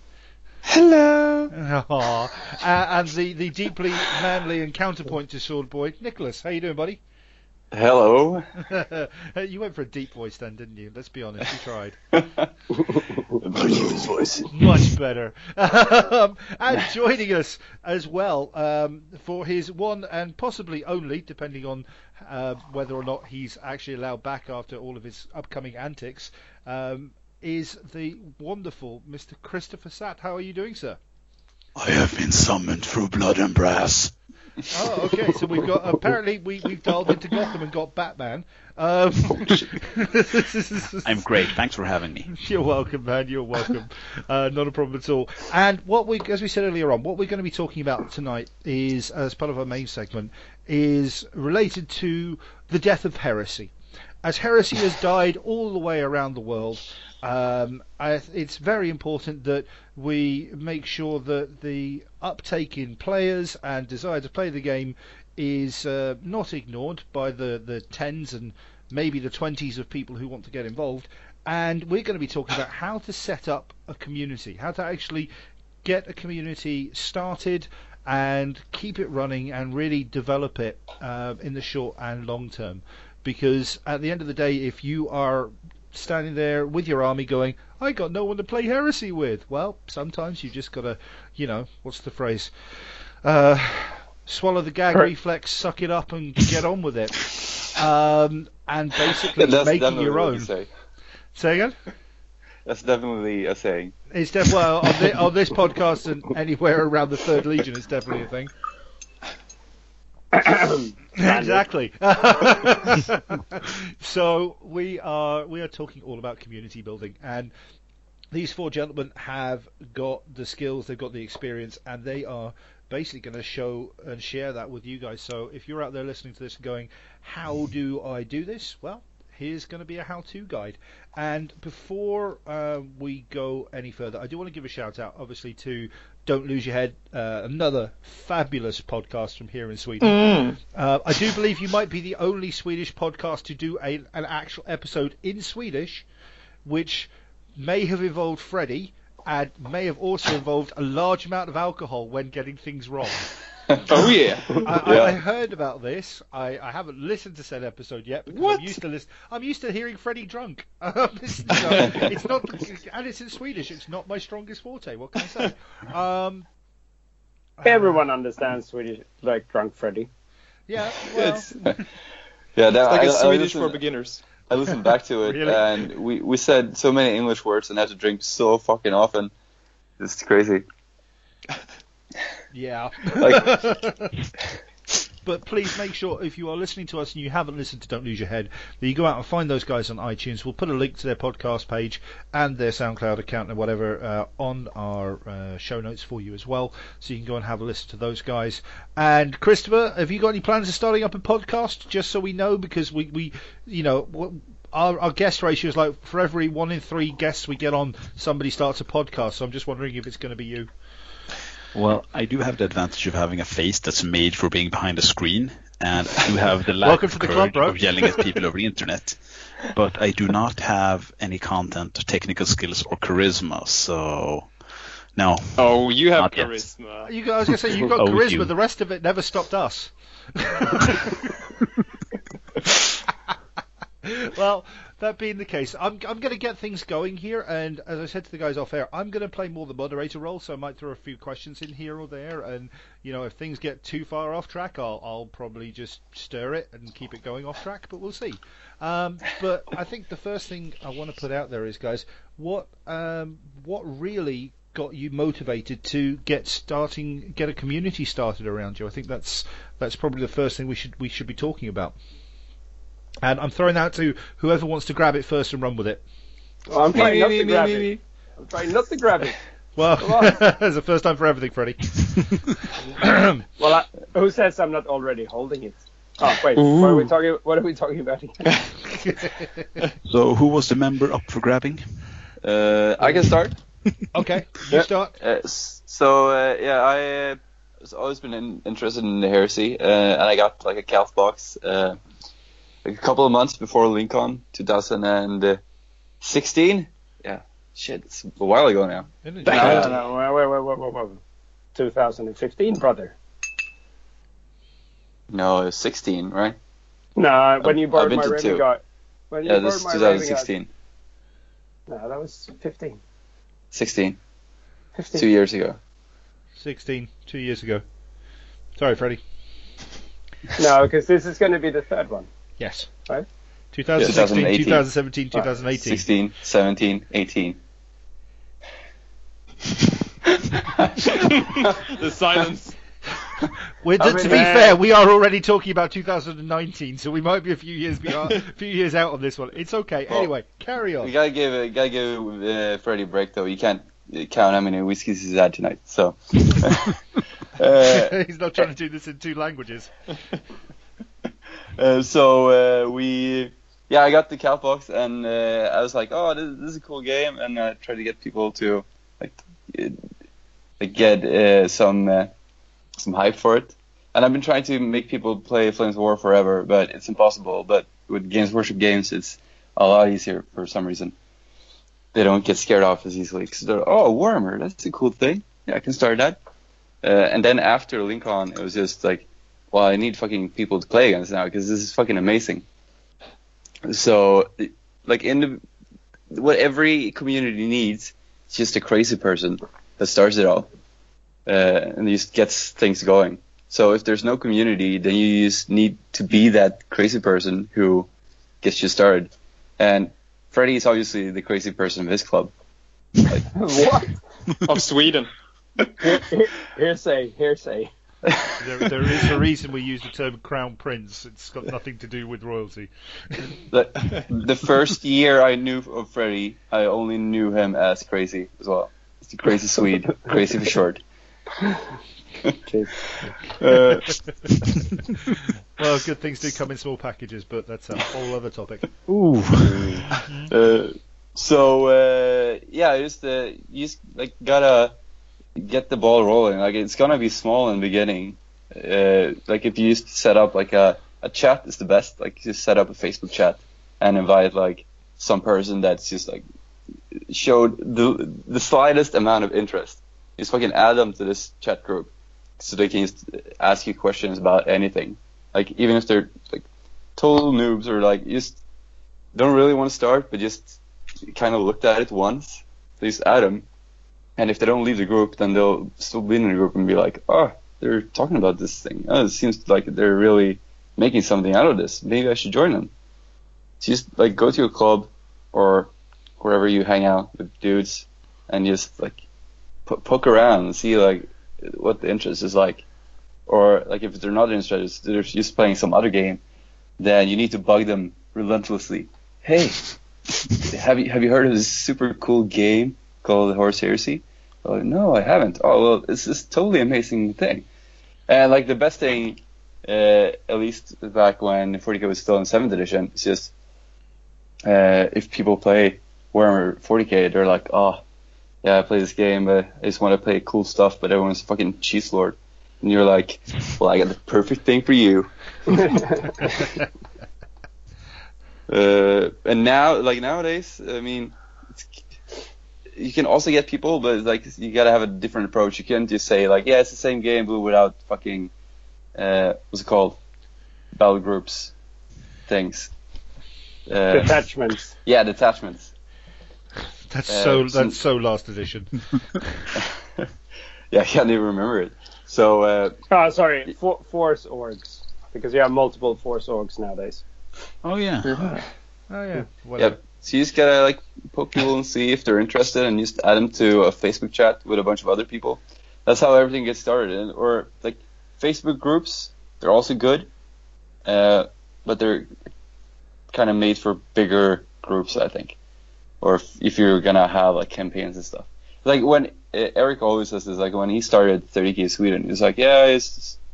Hello. <laughs> Uh, and the, the deeply manly and counterpoint to Sword Boy, Nicholas. How you doing, buddy? Hello. <laughs> you went for a deep voice then, didn't you? Let's be honest, you tried. <laughs> Voice. Much better. <laughs> um, and joining us as well um, for his one and possibly only, depending on uh, whether or not he's actually allowed back after all of his upcoming antics, um, is the wonderful Mr. Christopher Satt. How are you doing, sir? I have been summoned through blood and brass. Oh, okay. So we've got apparently we we've dialed into Gotham and got Batman. Um, <laughs> I'm great. Thanks for having me. You're welcome, man. You're welcome. Uh, not a problem at all. And what we, as we said earlier on, what we're going to be talking about tonight is, as part of our main segment, is related to the death of heresy. As heresy has died all the way around the world, um, I, it's very important that we make sure that the uptake in players and desire to play the game is uh, not ignored by the, the tens and maybe the twenties of people who want to get involved. And we're going to be talking about how to set up a community, how to actually get a community started and keep it running and really develop it uh, in the short and long term. Because at the end of the day, if you are standing there with your army going, I got no one to play heresy with, well, sometimes you just got to, you know, what's the phrase? Uh, swallow the gag reflex, suck it up, and get on with it. Um, and basically That's making definitely your what own. you say. Say again? That's definitely a saying. It's def- well on, thi- on this podcast and anywhere around the Third Legion, it's definitely a thing. <coughs> exactly. <laughs> so we are we are talking all about community building, and these four gentlemen have got the skills, they've got the experience, and they are basically going to show and share that with you guys. So if you're out there listening to this and going, "How do I do this?" Well, here's going to be a how-to guide. And before uh, we go any further, I do want to give a shout out, obviously, to Don't Lose Your Head, uh, another fabulous podcast from here in Sweden. Uh, I do believe you might be the only Swedish podcast to do a, an actual episode in Swedish, which may have involved Freddie and may have also involved a large amount of alcohol when getting things wrong. <laughs> <laughs> oh yeah. I, I, Yeah. I heard about this. I, I haven't listened to said episode yet because I'm used to listen. I'm used to hearing Freddie drunk. Um, it's, you it's not, and it's in Swedish. It's not my strongest forte. What can I say? Um, <laughs> Everyone understands Swedish, like drunk Freddy. yeah, <laughs> well, It's, yeah, that, like I, a I Swedish listened, for beginners. I listened back to it, Really? and we, we said so many English words and had to drink so fucking often. It's crazy. Yeah. Like, <laughs> But please make sure if you are listening to us and you haven't listened to Don't Lose Your Head, that you go out and find those guys on iTunes. We'll put a link to their podcast page and their SoundCloud account and whatever uh, on our uh, show notes for you as well, so you can go and have a listen to those guys. And Christopher, have you got any plans of starting up a podcast? Just so we know, because we, we you know. our, our guest ratio is like for every one in three guests we get on, somebody starts a podcast. So I'm just wondering if it's going to be you. Well, I do have the advantage of having a face that's made for being behind a screen, and I do have the lack Welcome of to the courage club, bro. of yelling at people over the <laughs> internet. But I do not have any content, technical skills, or charisma. So, no. Oh, you have Not charisma. You got, I was going to say, you got <laughs> Oh, charisma. you. The rest of it never stopped us. <laughs> well, that being the case, I'm, I'm going to get things going here, and as I said to the guys off air, I'm going to play more the moderator role, so I might throw a few questions in here or there, and you know, if things get too far off track, I'll, I'll probably just stir it and keep it going off track, but we'll see. Um, but I think the first thing I want to put out there is, guys, what um, what really got you motivated to get starting, get a community started around you? I think that's that's probably the first thing we should we should be talking about. And I'm throwing that to whoever wants to grab it first and run with it. Oh, I'm trying Me, not me, to me, grab it. I'm trying not to grab it. <laughs> Well, Come <laughs> it's the first time for everything, Freddie. <laughs> Well, I, who says I'm not already holding it? Oh wait, what are we talking? What are we talking about? here? So, who was the member up for grabbing? Uh, I can start. okay, you Yeah. start. Uh, so uh, yeah, I uh, always been in, interested in the heresy, uh, and I got like a Calth box uh, like a couple of months before Lincoln 2016. Yeah, shit, it's a while ago now. No, no, no, wait, wait, wait, wait, wait, wait. 2015, brother. No, it was 16, right? No, when you I've borrowed been my to Raven two. Guard. When you Yeah, this is my Raven 2016. No, that was 15. 16, 15. two years ago. 16, two years ago. Sorry, Freddie. No, because this is going to be the third one. Yes. Right. 2016, 2018. 2017, 2018. 16, 17, 18. <laughs> the silence. <laughs> We're, I to, to mean, be uh, fair, we are already talking about 2019, so we might be a few years beyond, a few years out on this one. It's okay. Well, anyway, carry on. We gotta give uh, gotta give uh, Freddie a break though. You can't uh, count how many whiskeys he's had tonight. So, <laughs> uh, He's not trying to do this in two languages. Uh, so uh, we, yeah, I got the Calth box and uh, I was like, oh, this, this is a cool game, and I tried to get people to like, uh, like get uh, some some hype for it. And I've been trying to make people play Flames of War forever, but it's impossible. But with Games Workshop games, it's a lot easier for some reason. They don't get scared off as easily. Cause they're, oh, Warhammer, that's a cool thing. Yeah, I can start that. Uh, and then after Lincoln, it was just like, well, I need fucking people to play against now because this is fucking amazing. So, like in the, what every community needs, it's just a crazy person that starts it all, uh, and just gets things going. So if there's no community, then you just need to be that crazy person who gets you started. And Freddie is obviously the crazy person of his club. Like, <laughs> what? of Sweden. Here- here- hearsay, hearsay. There, there is a reason we use the term crown prince. It's got nothing to do with royalty. The, the first year I knew of Freddie, I only knew him as crazy as well. It's the crazy Swede, crazy for short. Uh, <laughs> Well, good things do come in small packages, but that's a whole other topic. Uh, so uh, yeah, just uh, you just like gotta get the ball rolling. Like it's gonna be small in the beginning. Uh, like if you just set up like a a chat is the best. Like just set up a Facebook chat and invite like some person that's just like showed the the slightest amount of interest. Just fucking add them to this chat group so they can just ask you questions about anything. Like even if they're like total noobs or like just don't really want to start, but just kind of looked at it once. Just add them, and if they don't leave the group, then they'll still be in the group and be like, "Oh, they're talking about this thing. Oh, it seems like they're really making something out of this. Maybe I should join them." So just like go to a club or wherever you hang out with dudes, and just like po- poke around and see like what the interest is like. Or like if they're not interested, they're just playing some other game, then you need to bug them relentlessly. Hey, <laughs> have you have you heard of this super cool game called Horus Heresy? Oh, no, I haven't. Oh well, it's this totally amazing thing. And like the best thing, uh, at least back when 40k was still in seventh edition, it's just uh, if people play Warhammer 40k, they're like, oh, yeah, I play this game, but I just want to play cool stuff, but everyone's a fucking cheese lord. And you're like, well, I got the perfect thing for you. <laughs> <laughs> uh, and now, like nowadays, I mean, you can also get people, but like you gotta have a different approach. You can't just say like, yeah, it's the same game, but without fucking, uh, what's it called, battle groups, things. Uh, Detachments. <laughs> yeah, detachments. That's Uh, so some- that's so last edition. <laughs> <laughs> Yeah, I can't even remember it. So uh, Oh, sorry, for, force orgs. Because you have multiple force orgs nowadays. Oh yeah. Oh yeah. yeah, Whatever. So you just gotta like poke people and see if they're interested, and just add them to a Facebook chat with a bunch of other people. That's how everything gets started. And, or like Facebook groups, they're also good, uh, but they're kind of made for bigger groups, I think. Or if, if you're gonna have like campaigns and stuff. Like when Eric always says this, like when he started 30k Sweden, he's like, yeah, I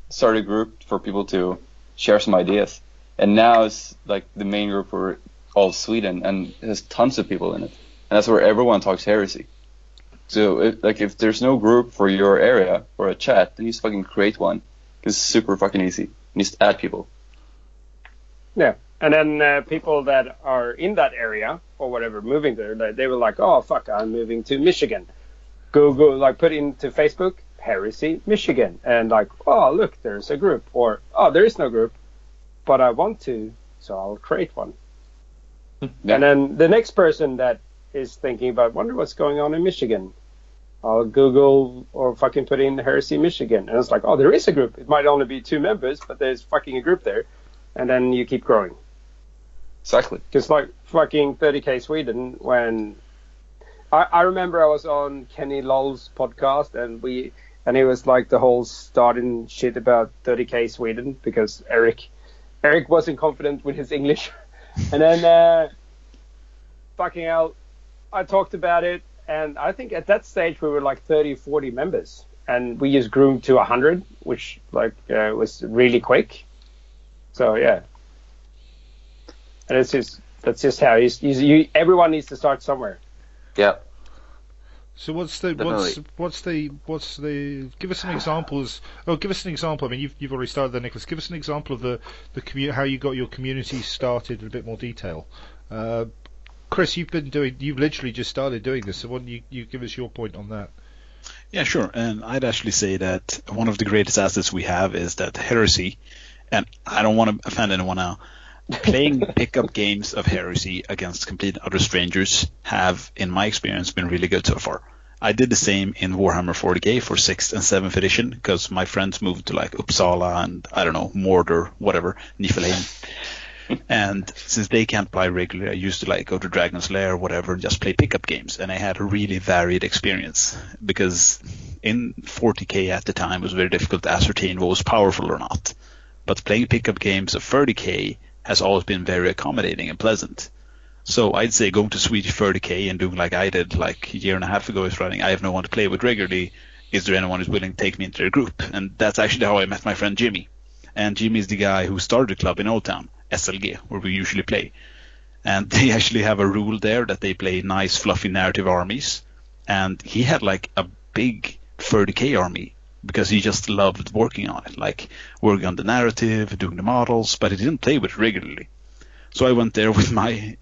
started a group for people to share some ideas, and now it's like the main group for all of Sweden, and it has tons of people in it, and that's where everyone talks heresy. So, if, like, if there's no group for your area or a chat, then you just fucking create one. It's super fucking easy. You just add people. Yeah. And then uh, people that are in that area or whatever moving there, they, they were like, oh, fuck, I'm moving to Michigan. Go, go, like put into Facebook, Heresy, Michigan. And like, oh, look, there's a group. Or, oh, there is no group, but I want to, so I'll create one. Yeah. And then the next person that is thinking about, wonder what's going on in Michigan. I'll Google or fucking put in Heresy Michigan. And it's like, oh, there is a group. It might only be two members, but there's fucking a group there. And then you keep growing. Exactly. Because like fucking 30k Sweden, when I, I remember I was on Kenny Loll's podcast and we and it was like the whole starting shit about 30k Sweden because Eric Eric wasn't confident with his English, <laughs> and then uh, fucking hell, I talked about it and I think at that stage we were like 30 40 members and we just grew to 100, which like uh, was really quick. So yeah, and it's just that's just how you, you everyone needs to start somewhere. Yeah. So what's the what's Definitely. what's the what's the give us some <sighs> examples? Oh, give us an example. I mean, you've you've already started there, Nicholas. Give us an example of the the commu- how you got your community started in a bit more detail. Uh, Chris, you've been doing you've literally just started doing this. So why don't you you give us your point on that? Yeah, sure. And I'd actually say that one of the greatest assets we have is that heresy, and I don't want to offend anyone now. Playing pickup games of heresy against complete other strangers have, in my experience, been really good so far. I did the same in Warhammer 40k for 6th and 7th edition because my friends moved to like Uppsala and I don't know, Mordor, whatever, Niflheim. <laughs> And since they can't play regularly, I used to like go to Dragon's Lair, or whatever, and just play pickup games. And I had a really varied experience because in 40k at the time it was very difficult to ascertain what was powerful or not. But playing pickup games of 30k has always been very accommodating and pleasant. So I'd say going to Swedish 30k and doing like I did like a year and a half ago is running. I have no one to play with regularly. Is there anyone who's willing to take me into their group? And that's actually how I met my friend Jimmy. And Jimmy's the guy who started the club in Old Town, SLG, where we usually play. And <laughs> they actually have a rule there that they play nice, fluffy narrative armies. And he had like a big 30k army because he just loved working on it, like working on the narrative, doing the models, but he didn't play with it regularly. So I went there <laughs> with my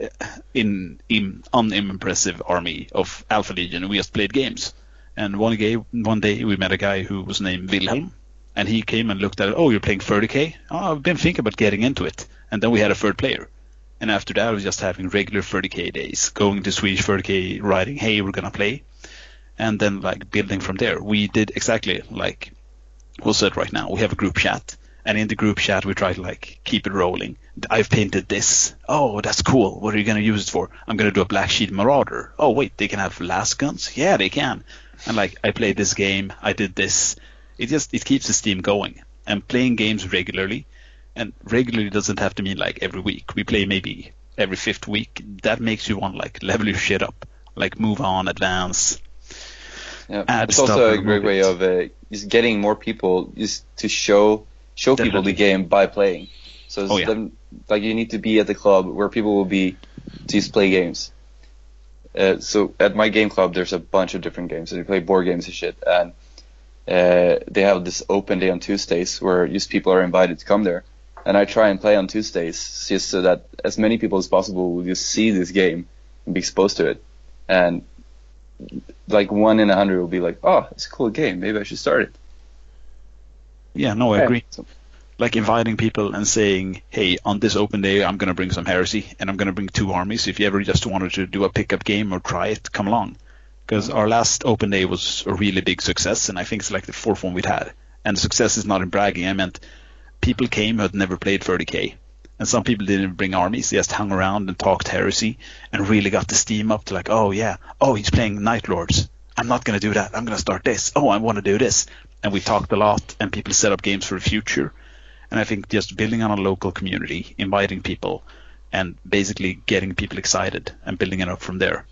uh, in, in unimpressive army of Alpha Legion, and we just played games. And one day, one day we met a guy who was named Wilhelm, and he came and looked at it. Oh, you're playing 30k? Oh, I've been thinking about getting into it. And then we had a third player. And after that, I was just having regular 30k days, going to Swedish 30k, writing, hey, we're gonna play, and then like building from there. We did exactly like was said right now. We have a group chat, and in the group chat, we try to like keep it rolling. I've painted this. Oh, that's cool. What are you gonna use it for? I'm gonna do a Black Shield Marauder. Oh, wait, they can have lasguns. Yeah, they can. And like, I played this game. I did this. It just it keeps the steam going. And playing games regularly, and regularly doesn't have to mean like every week. We play maybe every fifth week. That makes you want like level your shit up, like move on, advance. Yeah. It's also a great way of uh, just getting more people just to show show people the game by playing. So Oh, yeah. them, like you need to be at the club where people will be to just play games. Uh, so at my game club, there's a bunch of different games, and you play board games and shit. And uh, they have this open day on Tuesdays where just people are invited to come there. And I try and play on Tuesdays just so that as many people as possible will just see this game and be exposed to it. And like one in a hundred will be like, oh, it's a cool game. Maybe I should start it. Yeah, no, I Yeah. agree. Like inviting people and saying, "Hey, on this open day, I'm going to bring some heresy, and I'm going to bring two armies. If you ever just wanted to do a pickup game or try it, come along." Because our last open day was a really big success, and I think it's like the fourth one we'd had. And success is not in bragging. I meant people came who had never played 30k, and some people didn't bring armies. They just hung around and talked heresy, and really got the steam up to like, "Oh yeah, oh he's playing Night Lords. I'm not going to do that. I'm going to start this. Oh, I want to do this." And we talked a lot, and people set up games for the future. And I think just building on a local community, inviting people, and basically getting people excited and building it up from there.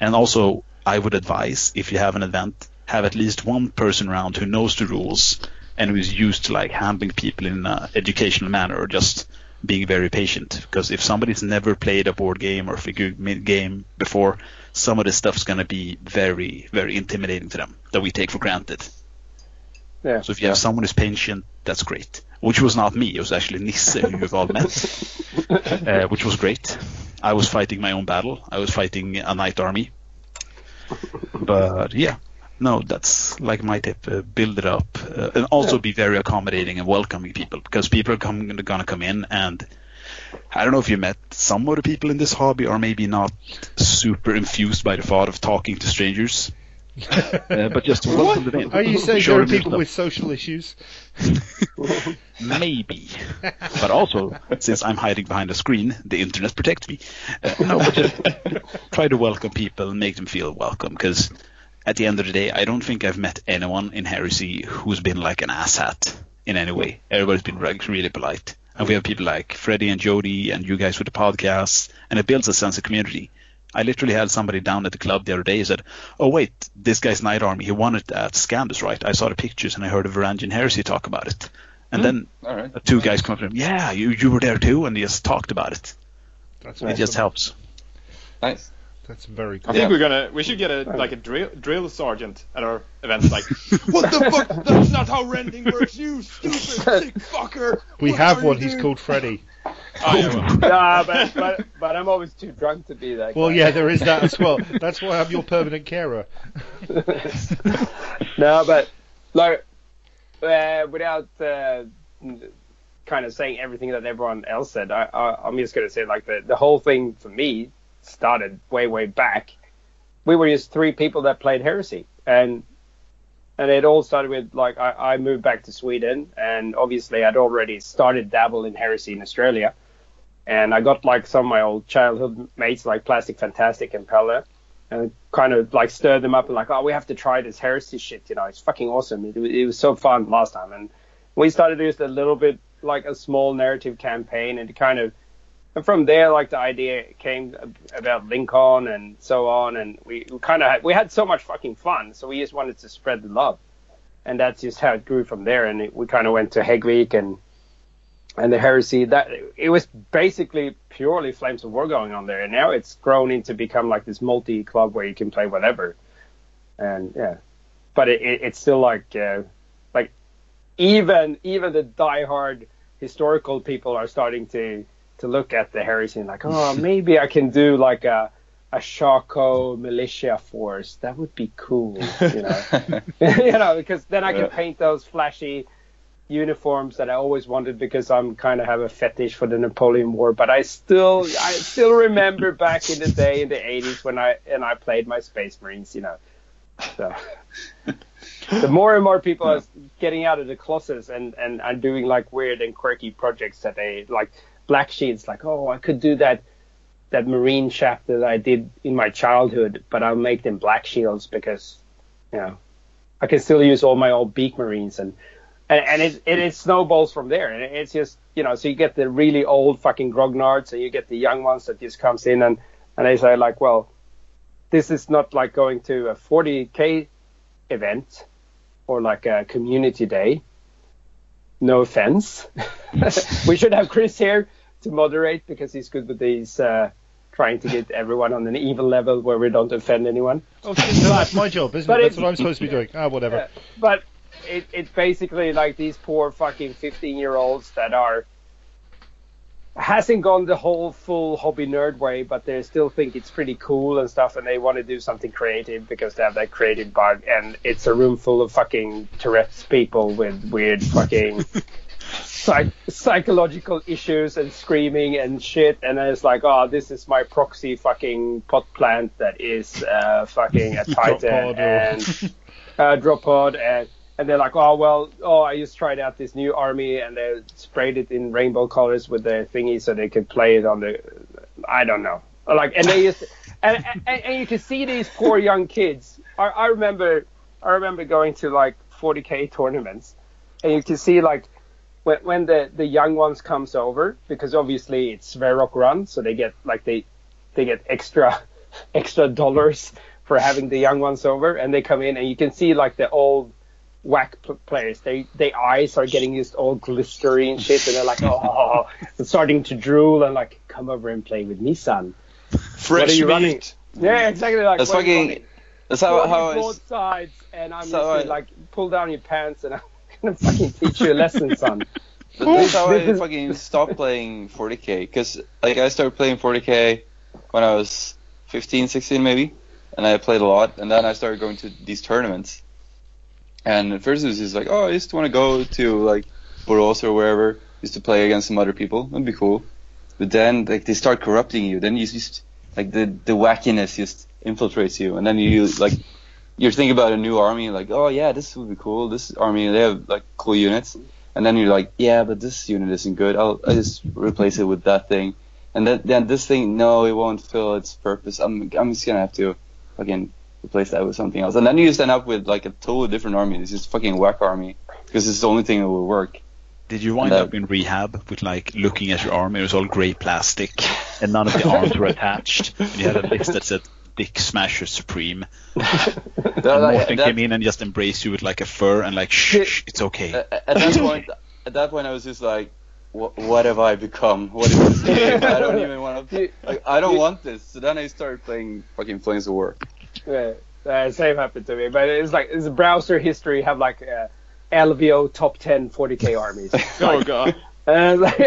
And also, I would advise if you have an event, have at least one person around who knows the rules and who is used to like handling people in an educational manner or just being very patient. Because if somebody's never played a board game or figure game before, some of this stuff's going to be very, very intimidating to them that we take for granted. Yeah. So if you have someone who's patient, that's great. Which was not me. It was actually Nisse who you've all met, uh, which was great. I was fighting my own battle. I was fighting a knight army. But yeah, no, that's like my tip. Uh, build it up, uh, and also be very accommodating and welcoming people because people are come, gonna come in and. I don't know if you met some of the people in this hobby or maybe not super infused by the thought of talking to strangers. <laughs> uh, but just welcome them in. Are you saying Show there are people with social issues? <laughs> Maybe. But also, since I'm hiding behind a screen, the internet protects me. Uh, no, but just <laughs> try to welcome people and make them feel welcome. Because at the end of the day, I don't think I've met anyone in Heresy who's been like an asshat in any way. Everybody's been like really polite. And we have people like Freddie and Jody and you guys with the podcast, and it builds a sense of community. I literally had somebody down at the club the other day who said, "Oh wait, this guy's Knight Army. He won it at Scandus, right? I saw the pictures and I heard a Varangian Heresy talk about it." And hmm. then All right. two guys come up to him, yeah, you you were there too, and they just talked about it. That's It just helps. Nice. That's very I think Yeah. we're gonna we should get a like a drill drill sergeant at our events. Like, <laughs> what the fuck? That's not how rending works. You stupid <laughs> sick fucker. We What have one. He's doing?" called Freddy. <laughs> Oh, yeah, well. nah, but, but but I'm always too drunk to be that. Well, guy. yeah, there is that as well. That's why I'm your permanent carer. no, but like uh, without uh, kind of saying everything that everyone else said, I, I, I'm just gonna say like the the whole thing for me started way way back. We were just three people that played Heresy, and and it all started with like I, I moved back to Sweden, and obviously I'd already started dabble in Heresy in Australia, and I got like some of my old childhood mates like Plastic Fantastic and Pelle, and kind of like stirred them up and like, oh, we have to try this heresy shit. You know, it's fucking awesome. It, it was so fun last time, and we started just a little bit like a small narrative campaign, and kind of, and from there, like the idea came about Lincoln and so on, and we, we kind of had, we had so much fucking fun, so we just wanted to spread the love, and that's just how it grew from there, and it, we kind of went to Hegvik and and the heresy. That it was basically purely flames of war going on there and now it's grown into become like this multi club where you can play whatever. And yeah. But it, it, it's still like uh, like even even the diehard historical people are starting to to look at the heresy and like oh <laughs> maybe i can do like a a Shaco militia force that would be cool you know <laughs> <laughs> you know because then i can paint those flashy uniforms that I always wanted because I'm kind of have a fetish for the Napoleon War. But I still, I still remember back in the day in the 80s when I and I played my Space Marines. You know, so the more and more people are getting out of the closets and and are doing like weird and quirky projects that they like Black Shields. Like, oh, I could do that that Marine shaft that I did in my childhood, but I'll make them Black Shields because you know I can still use all my old Beak Marines and and, and it, it, it snowballs from there. And it's just, you know, so you get the really old fucking grognards and you get the young ones that just comes in and, and they say like, well, this is not like going to a 40k event or like a community day. No offense. <laughs> we should have Chris here to moderate because he's good with these uh, trying to get everyone on an even level where we don't offend anyone. Oh, shit, no, that's my job, isn't <laughs> But it? That's it- what I'm supposed to be doing. Ah, whatever. Yeah, but it, it's basically like these poor fucking 15 year olds that are hasn't gone the whole full hobby nerd way, but they still think it's pretty cool and stuff, and they want to do something creative because they have that creative bug, and it's a room full of fucking Tourette's people with weird fucking <laughs> psych- psychological issues and screaming and shit, and then it's like, oh, this is my proxy fucking pot plant that is uh, fucking a <laughs> titan or- and uh, drop pod and and they're like, oh well, oh I just tried out this new army and they sprayed it in rainbow colors with their thingy so they could play it on the, I don't know, like and they just <laughs> and and, and you can see these poor young kids. I, I remember I remember going to like 40k tournaments and you can see like when when the the young ones comes over because obviously it's Verrock run so they get like they they get extra <laughs> extra dollars for having the young ones over and they come in and you can see like the old whack players they their eyes are getting just all glistery and shit and they're like oh, oh, oh starting to drool and like come over and play with me son Fresh what are you meat. running yeah exactly like That's fucking. That's how, how I. both sides and I'm So just I- like pull down your pants and I'm gonna fucking teach you a lesson son <laughs> That's how I fucking stopped playing 40k. Because like I started playing 40k when I was 15, 16 maybe, and I played a lot. And then I started going to these tournaments. And at first it was just like, oh, I just want to go to like Borås or wherever, just to play against some other people. That'd be cool. But then like they start corrupting you. Then you just like the the wackiness just infiltrates you, and then you like you're thinking about a new army, like, oh yeah, this would be cool. This army they have like cool units, and then you're like, yeah, but this unit isn't good. I'll I just replace it with that thing, and then then this thing, no, it won't fill its purpose. I'm I'm just gonna have to fucking replace that with something else, and then you just end up with like a totally different army. It's just fucking whack army because it's the only thing that will work. Did you wind uh, up in rehab with like looking at your arm? It was all grey plastic, and none of the <laughs> arms were attached. And you had a list that said "Dick Smasher Supreme." <laughs> That- And that- Morten that- came in and just embraced you with like a fur and like, shh, shh it's okay. at, at that <laughs> point, at that point, I was just like, what, what have I become? What is this <laughs> game? I don't even want to. Like, I don't want this. So then I started playing fucking Flames of War. Yeah, uh, same happened to me. But it's like it's browser history have like uh, LVO top 10 40k armies. Oh god. and like,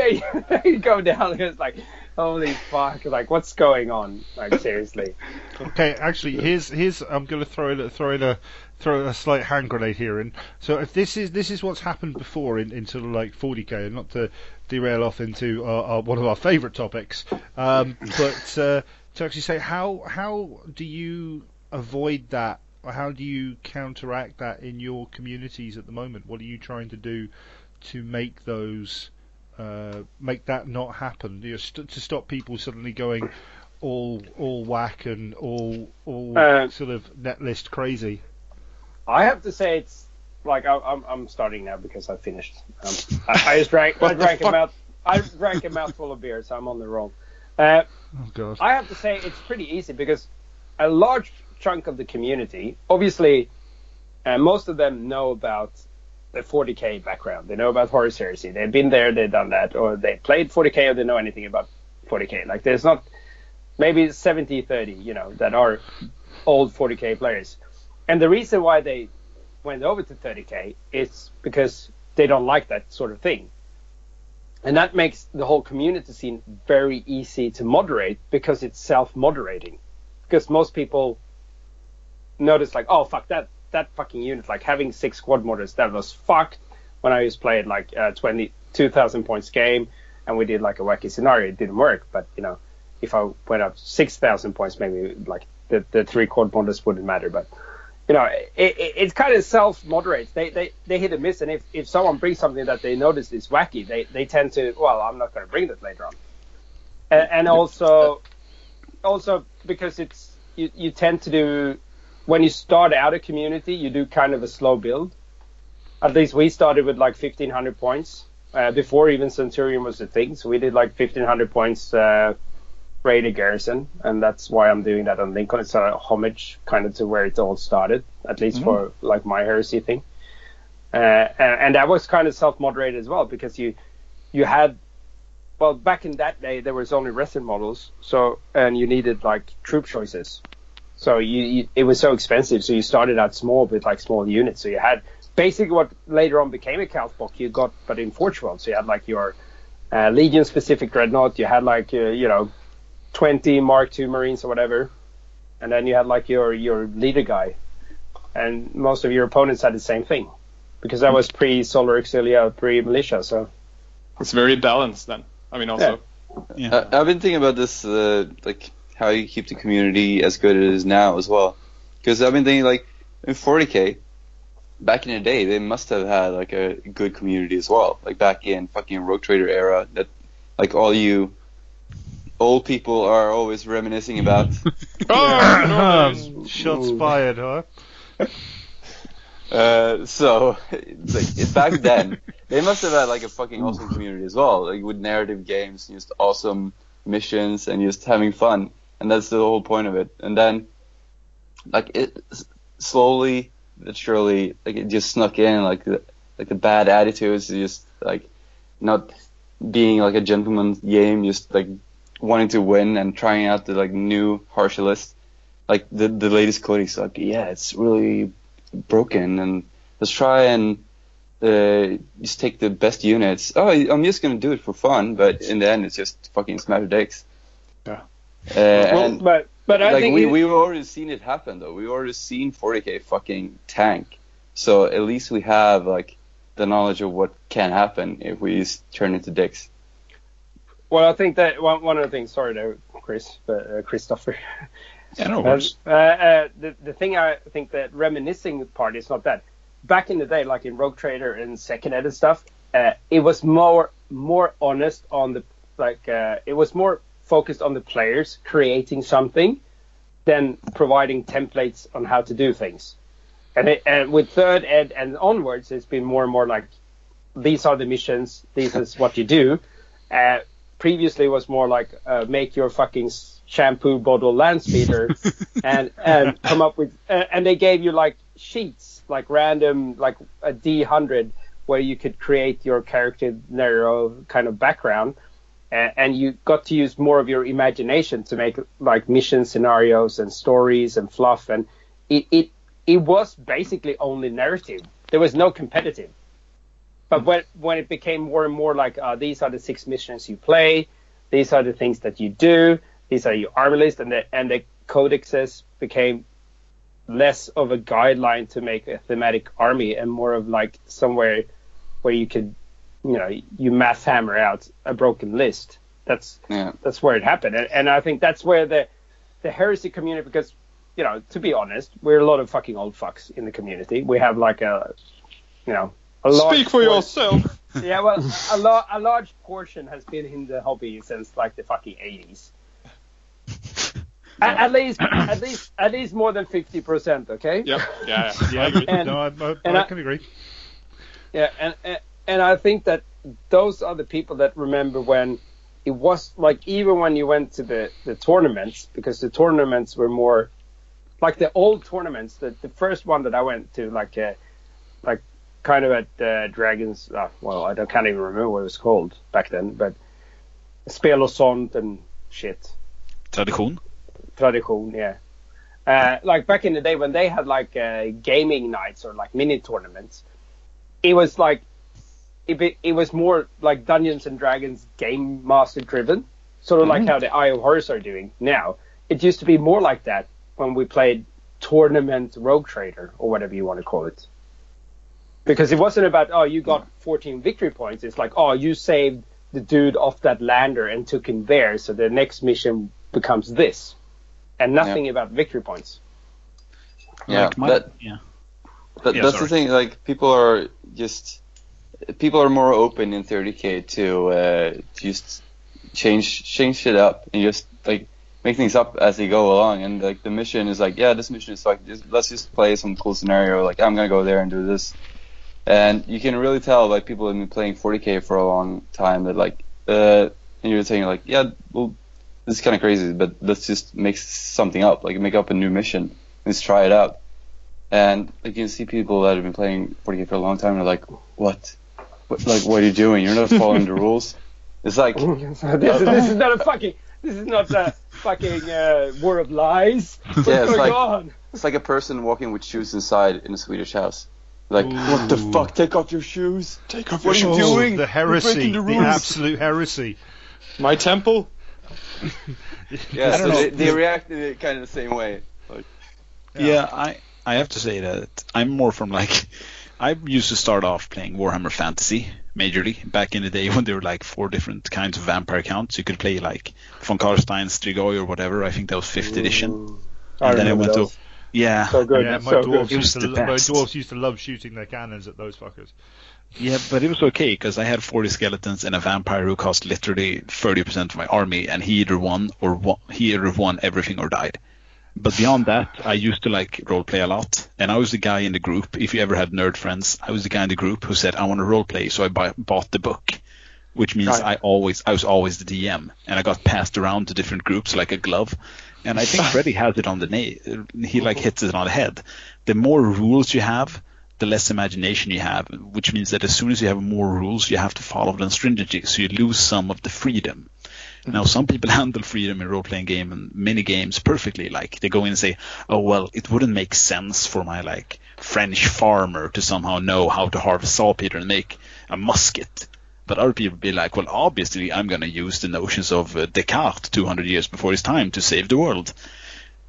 you go down and it's like, holy fuck! Like what's going on? Like seriously. Okay, actually, here's here's I'm going to throw in a, throw in a throw a slight hand grenade here. And so if this is this is what's happened before in, in sort of like 40k, and not to derail off into our, our, one of our favourite topics, um, but uh, to actually say how how do you avoid that? Or how do you counteract that in your communities at the moment? What are you trying to do to make those uh, make that not happen? You know, st- to stop people suddenly going all all whack and all all Uh, sort of net list crazy. I have to say it's like I, I'm I'm starting now because I finished. Um, I, I just drank I drank a mouth I drank a mouthful of beer, so I'm on the roll. Uh, Oh god. I have to say it's pretty easy because a large chunk of the community, obviously, uh, most of them know about the 40k background. They know about Horus Heresy. They've been there, they've done that, or they played 40k or they know anything about 40k. Like there's not maybe 70 30, you know, that are old 40k players. And the reason why they went over to 30k is because they don't like that sort of thing. And that makes the whole community scene very easy to moderate because it's self-moderating. Because most people notice like, oh fuck that that fucking unit, like having six squad mortars, that was fucked. When I used to play it like uh, 20, 2,000 points game, and we did like a wacky scenario, it didn't work. But you know, if I went up six thousand points, maybe like the the three quad mortars wouldn't matter. But you know, it, it, it kind of self moderates. They, they they hit a miss, and if, if someone brings something that they notice is wacky, they, they tend to well, I'm not going to bring that later on. And, and also, also because it's you, you tend to do when you start out a community, you do kind of a slow build. At least we started with like 1500 points uh, before even Centurion was a thing. So we did like 1500 points uh, rated garrison, and that's why I'm doing that on Lincoln. It's a homage kind of to where it all started, at least for like my heresy thing. Uh, and, and that was kind of self-moderated as well because you you had well, back in that day, there was only resin models, so and you needed like troop choices. So you, you it was so expensive, so you started out small with like small units. So you had basically what later on became a Calth box you got, but in Forge World. So you had like your uh, Legion specific dreadnought, you had like uh, you know 20 Mark II Marines or whatever, and then you had like your your leader guy, and most of your opponents had the same thing, because that was pre Solar Auxilia, pre Militia. So It's very balanced then. I mean, also. Yeah. I, I've been thinking about this, uh, like how you keep the community as good as it is now as well. Because I've been thinking, like in 40k, back in the day, they must have had like a good community as well. Like back in fucking Rogue Trader era, that like all you old people are always reminiscing about. <laughs> Oh, no, <laughs> Shots fired, huh? Uh, so, like, back then, they must have had like a fucking awesome community as well, like with narrative games, and just awesome missions, and just having fun, and that's the whole point of it. And then, like it slowly, but surely, like it just snuck in, like the like the bad attitudes, just like not being like a gentleman's game, just like wanting to win and trying out the like new harsher list. Like the the latest codex, like yeah, it's really broken and let's try and uh, just take the best units. Oh, I'm just gonna do it for fun, but in the end, it's just fucking smash dicks. Yeah. Uh, well, but but I like think we it- we've already seen it happen though. We've already seen 40k fucking tank. So at least we have like the knowledge of what can happen if we just turn into dicks. Well, I think that one, one of the things. Sorry, there, Chris, but uh, Christopher. Yeah, no Um, worries. uh, uh, the the thing I think that reminiscing part is not that. Back in the day, like in Rogue Trader and Second Ed and stuff, uh, it was more more honest on the like. Uh, it was more focused on the players creating something than providing templates on how to do things. And, it, and with Third Ed and onwards, it's been more and more like these are the missions, this is what you do. Uh, previously, it was more like uh, make your fucking shampoo bottle land speeder <laughs> and and come up with uh, and they gave you like sheets like random like a D100 where you could create your character narrow kind of background and, you got to use more of your imagination to make like mission scenarios and stories and fluff and it it, it was basically only narrative. There was no competitive. But when when it became more and more like uh, these are the six missions you play these are the things that you do these are your armor list and the and the codexes became less of a guideline to make a thematic army and more of like somewhere where you could you know you math hammer out a broken list that's Yeah. that's where it happened and, and i think that's where the the heresy community because you know to be honest we're a lot of fucking old fucks in the community we have like a you know a large Speak for por- yourself. <laughs> <laughs> yeah, well, a, lo- a large portion has been in the hobby since like the fucking eighties. At, at least, at least, at least more than fifty percent. Okay. Yep. Yeah. yeah. I <laughs> agree. And- no, I, I, and I I- can agree. Yeah, and, and and I think that those are the people that remember when it was like even when you went to the the tournaments because the tournaments were more like the old tournaments. The the first one that I went to, like uh, like kind of at uh, Dragons. Uh, well, I don't, can't even remember what it was called back then, but Spel och sånt and shit. Tradition. Tradition, yeah. Uh, like back in the day when they had like uh, gaming nights or like mini tournaments, it was like it, be, it was more like Dungeons and Dragons game master driven, sort of like mm-hmm. how the Eye of Horus are doing now. It used to be more like that when we played tournament Rogue Trader or whatever you want to call it. Because it wasn't about oh you got mm. 14 victory points. It's like oh you saved the dude off that lander and took him there, so the next mission becomes this, and nothing about victory points. Yeah, Like my- that, yeah. that Yeah, that's sorry. the thing. Like people are just people are more open in 30k to uh, just change change shit up and just like make things up as they go along. And like the mission is like, yeah, this mission is like, just, let's just play some cool scenario. Like I'm gonna go there and do this. And you can really tell like people have been playing 40k for a long time that like uh, and you're saying like, yeah, well, this is kind of crazy, but let's just make something up, like make up a new mission. Let's try it out. And like you can see people that have been playing 40k for a long time are like, what? What? Like, what are you doing? You're not following the <laughs> rules. It's like <laughs> this, is, this is not a fucking. This is not a fucking uh, war of lies. <laughs> What's Yeah, it's going like- on? it's like a person walking with shoes inside in a Swedish house. Like, what the fuck? Take off your shoes. Take off What are you doing? the heresy, breaking the, the absolute heresy. My temple. Yeah, so know. they, they reacted kind of the same way. Like, Yeah, I I have to say that I'm more from like I used to start off playing Warhammer Fantasy majorly back in the day when there were like four different kinds of vampire counts. You could play like von Karstein, Strigoi, or whatever. I think that was fifth edition. I And then I went those. to yeah, So good. yeah, my so dwarves good. Used to my best. dwarves used to love shooting their cannons at those fuckers. Yeah, but it was okay because I had 40 skeletons and a vampire who cost literally 30% of my army, and he either won or won, he either won everything or died. But beyond that, I used to like roleplay a lot, and I was the guy in the group. If you ever had nerd friends, I was the guy in the group who said I want to roleplay, so I buy, bought the book, which means Right. I always I was always the DM, and I got passed around to different groups like a glove. And I think <laughs> Freddy has it on the na- he like hits it on the head. The more rules you have, the less imagination you have, which means that as soon as you have more rules, you have to follow them stringently, so you lose some of the freedom. Now, some people <laughs> handle freedom in role-playing game and mini games perfectly. Like they go in and say, "Oh well, it wouldn't make sense for my like French farmer to somehow know how to harvest saltpeter and make a musket." But other people be like, "Well, obviously, I'm going to use the notions of uh, Descartes 200 years before his time to save the world."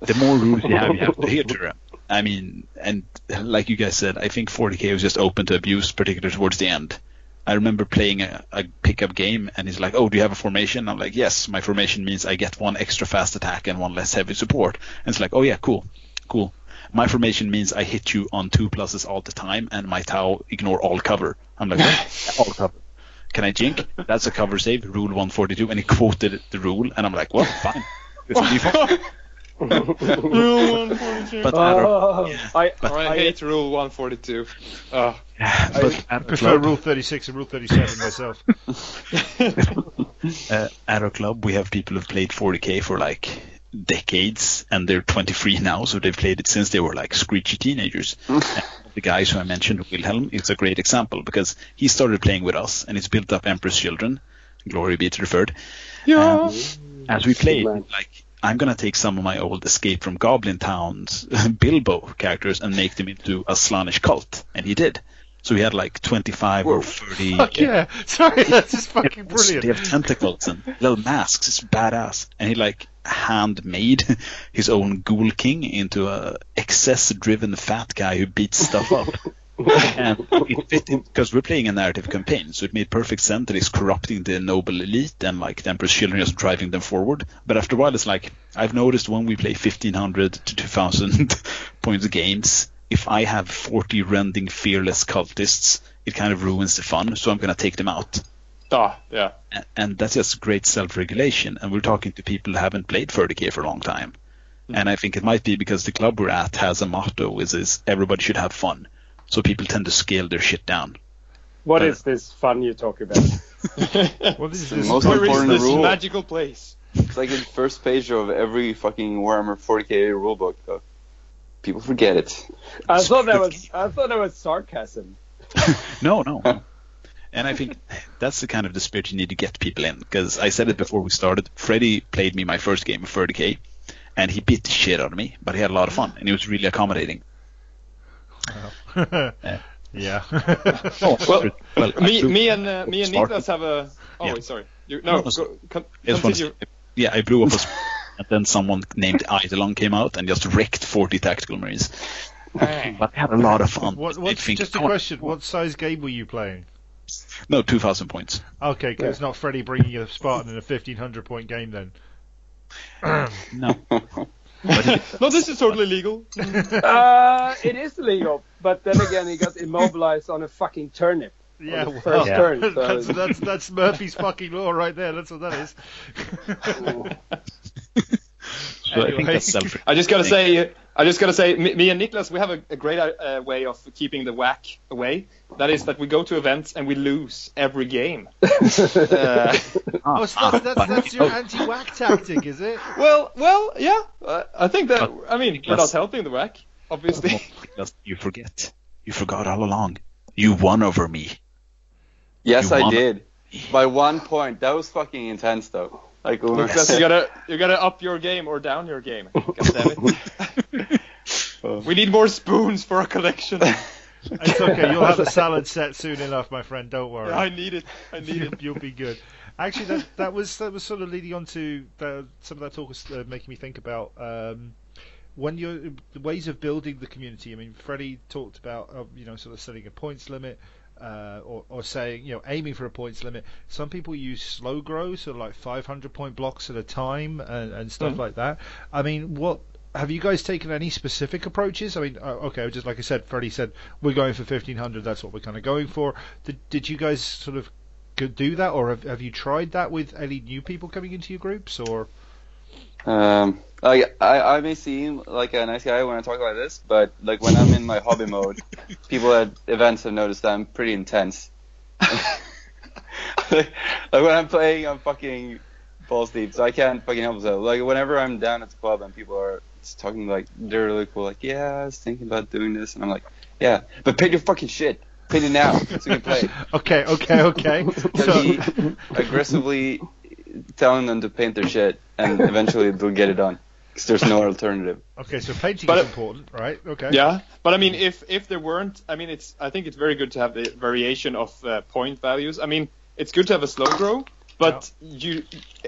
The more rules you have, you have to adhere to them. I mean, and like you guys said, I think 40k was just open to abuse, particularly towards the end. I remember playing a, a pickup game, and he's like, "Oh, do you have a formation?" I'm like, "Yes, my formation means I get one extra fast attack and one less heavy support." And it's like, "Oh yeah, cool, cool." My formation means I hit you on two pluses all the time, and my Tau ignore all cover. I'm like, "What? <laughs> all cover. Can I jink? That's a cover save, rule 142, and he quoted the rule, and I'm like, well, fine. <laughs> This will be fun. Rule <laughs> 142. But Adder, Oh, yeah. I, But- I hate Rule 142. Oh. but <laughs> I prefer Club, Rule 36 and Rule 37 myself. <laughs> uh, Adder Club, we have people who've played 40k for like decades, and they're 23 now, so they've played it since they were like screechy teenagers. The guys who I mentioned, Wilhelm, is a great example because he started playing with us, and he's built up Emperor's Children. Glory be to the third. Yeah. as we played, like I'm gonna take some of my old Escape from Goblin Town's <laughs> Bilbo characters and make them into a Slaaneshi cult, and he did. So he had like 25 or 30. <laughs> Fuck yeah! <laughs> Sorry, that's just fucking brilliant. They have tentacles and little masks. It's badass. And he like handmade his own Ghoul King into a excess-driven fat guy who beats stuff up. And <laughs> it fit because we're playing a narrative campaign, so it made perfect sense that he's corrupting the noble elite and like the Emperor's children just driving them forward. But after a while, it's like I've noticed when we play 1500 to 2000 <laughs> points of games, if I have 40 rending fearless cultists, it kind of ruins the fun. So I'm gonna take them out Ah, yeah. and that's just great self-regulation. And we're talking to people who haven't played 30k for a long time, and I think it might be because the club we're at has a motto, which is everybody should have fun. So people tend to scale their shit down. what Uh, is this fun you talk about? <laughs> what is this is The this most Where is important this rule. magical place? It's like the first page of every fucking Warhammer 40k rulebook. Though. People forget it. I <laughs> thought that was I thought that was sarcasm. No, <laughs> no. no. And I think that's the kind of the spirit you need to get people in. Because I said it before we started. Freddie played me my first game of 30k, and he beat the shit out of me, but he had a lot of fun, and he was really accommodating. Yeah. <laughs> Oh, Well, well, Me, blew- me and uh, me and Smart. Niklas have a. Oh, Yeah. sorry. You, No, no, no, go, con, I just want to continue. say- yeah, I blew up a sp- <laughs> and then someone named Eidolon came out and just wrecked 40 tactical marines. but I had a lot of fun. what, I what's, think, just a come question. What size game were you playing? No, 2,000 points. okay Okay, 'cause it's not Freddy bringing a Spartan in a 1500 point game then. No. <clears throat> <laughs> No, this is totally legal. <laughs> Uh, it is legal, but then again, he got immobilized on a fucking turnip. Yeah, well, first Yeah. turn. <laughs> So that's, that's that's Murphy's fucking law right there. That's what that is. So I think that's I just gotta say, I just gotta say, me, me and Niklas, we have a, a great uh, way of keeping the whack away. That is that we go to events and we lose every game. <laughs> uh, Oh, so that's, that's, that's your <laughs> anti-whack tactic, is it? well, well, yeah. Uh, I think that. But- I mean, we're not helping the whack, obviously. You forget. You forgot all along. You won over me. Yes, You I won. did. by one point. That was fucking intense, though. Like, when <laughs> Lucas, <laughs> you gotta you gotta up your game or down your game. God damn it. <laughs> we need more spoons for our collection. It's okay. You'll have a salad set soon enough, my friend. Don't worry. I need it. I need you, it. You'll be good. Actually, that that was that was sort of leading on to the, some of that talk was uh, making me think about um, when you're the ways of building the community. I mean, Freddie talked about uh, you know sort of setting a points limit. Uh, or, or saying, you know, aiming for a points limit. Some people use slow grow, so like 500 point blocks at a time and, and stuff like that. I mean, what have you guys taken any specific approaches? I mean, uh, okay, just like I said, Freddie said we're going for 1500. That's what we're kind of going for. Did did you guys sort of do that, or have, have you tried that with any new people coming into your groups, or Um, like I, I may seem like a nice guy when I talk like this, but like when I'm in my hobby mode, <laughs> people at events have noticed that I'm pretty intense. <laughs> like when I'm playing, I'm fucking balls deep, so I can't fucking help myself. Like whenever I'm down at the club and people are just talking like they're really cool, like yeah, I was thinking about doing this, and I'm like, yeah, but paint your fucking shit, paint it now so we can play. <laughs> okay, okay, okay. So be aggressively telling them to paint their shit, and eventually they'll get it done. Because there's no alternative. okay, so painting But is important, right? Okay. Yeah, but I mean, if if there weren't, I mean, it's I think it's very good to have the variation of uh, point values. I mean, it's good to have a slow grow, but you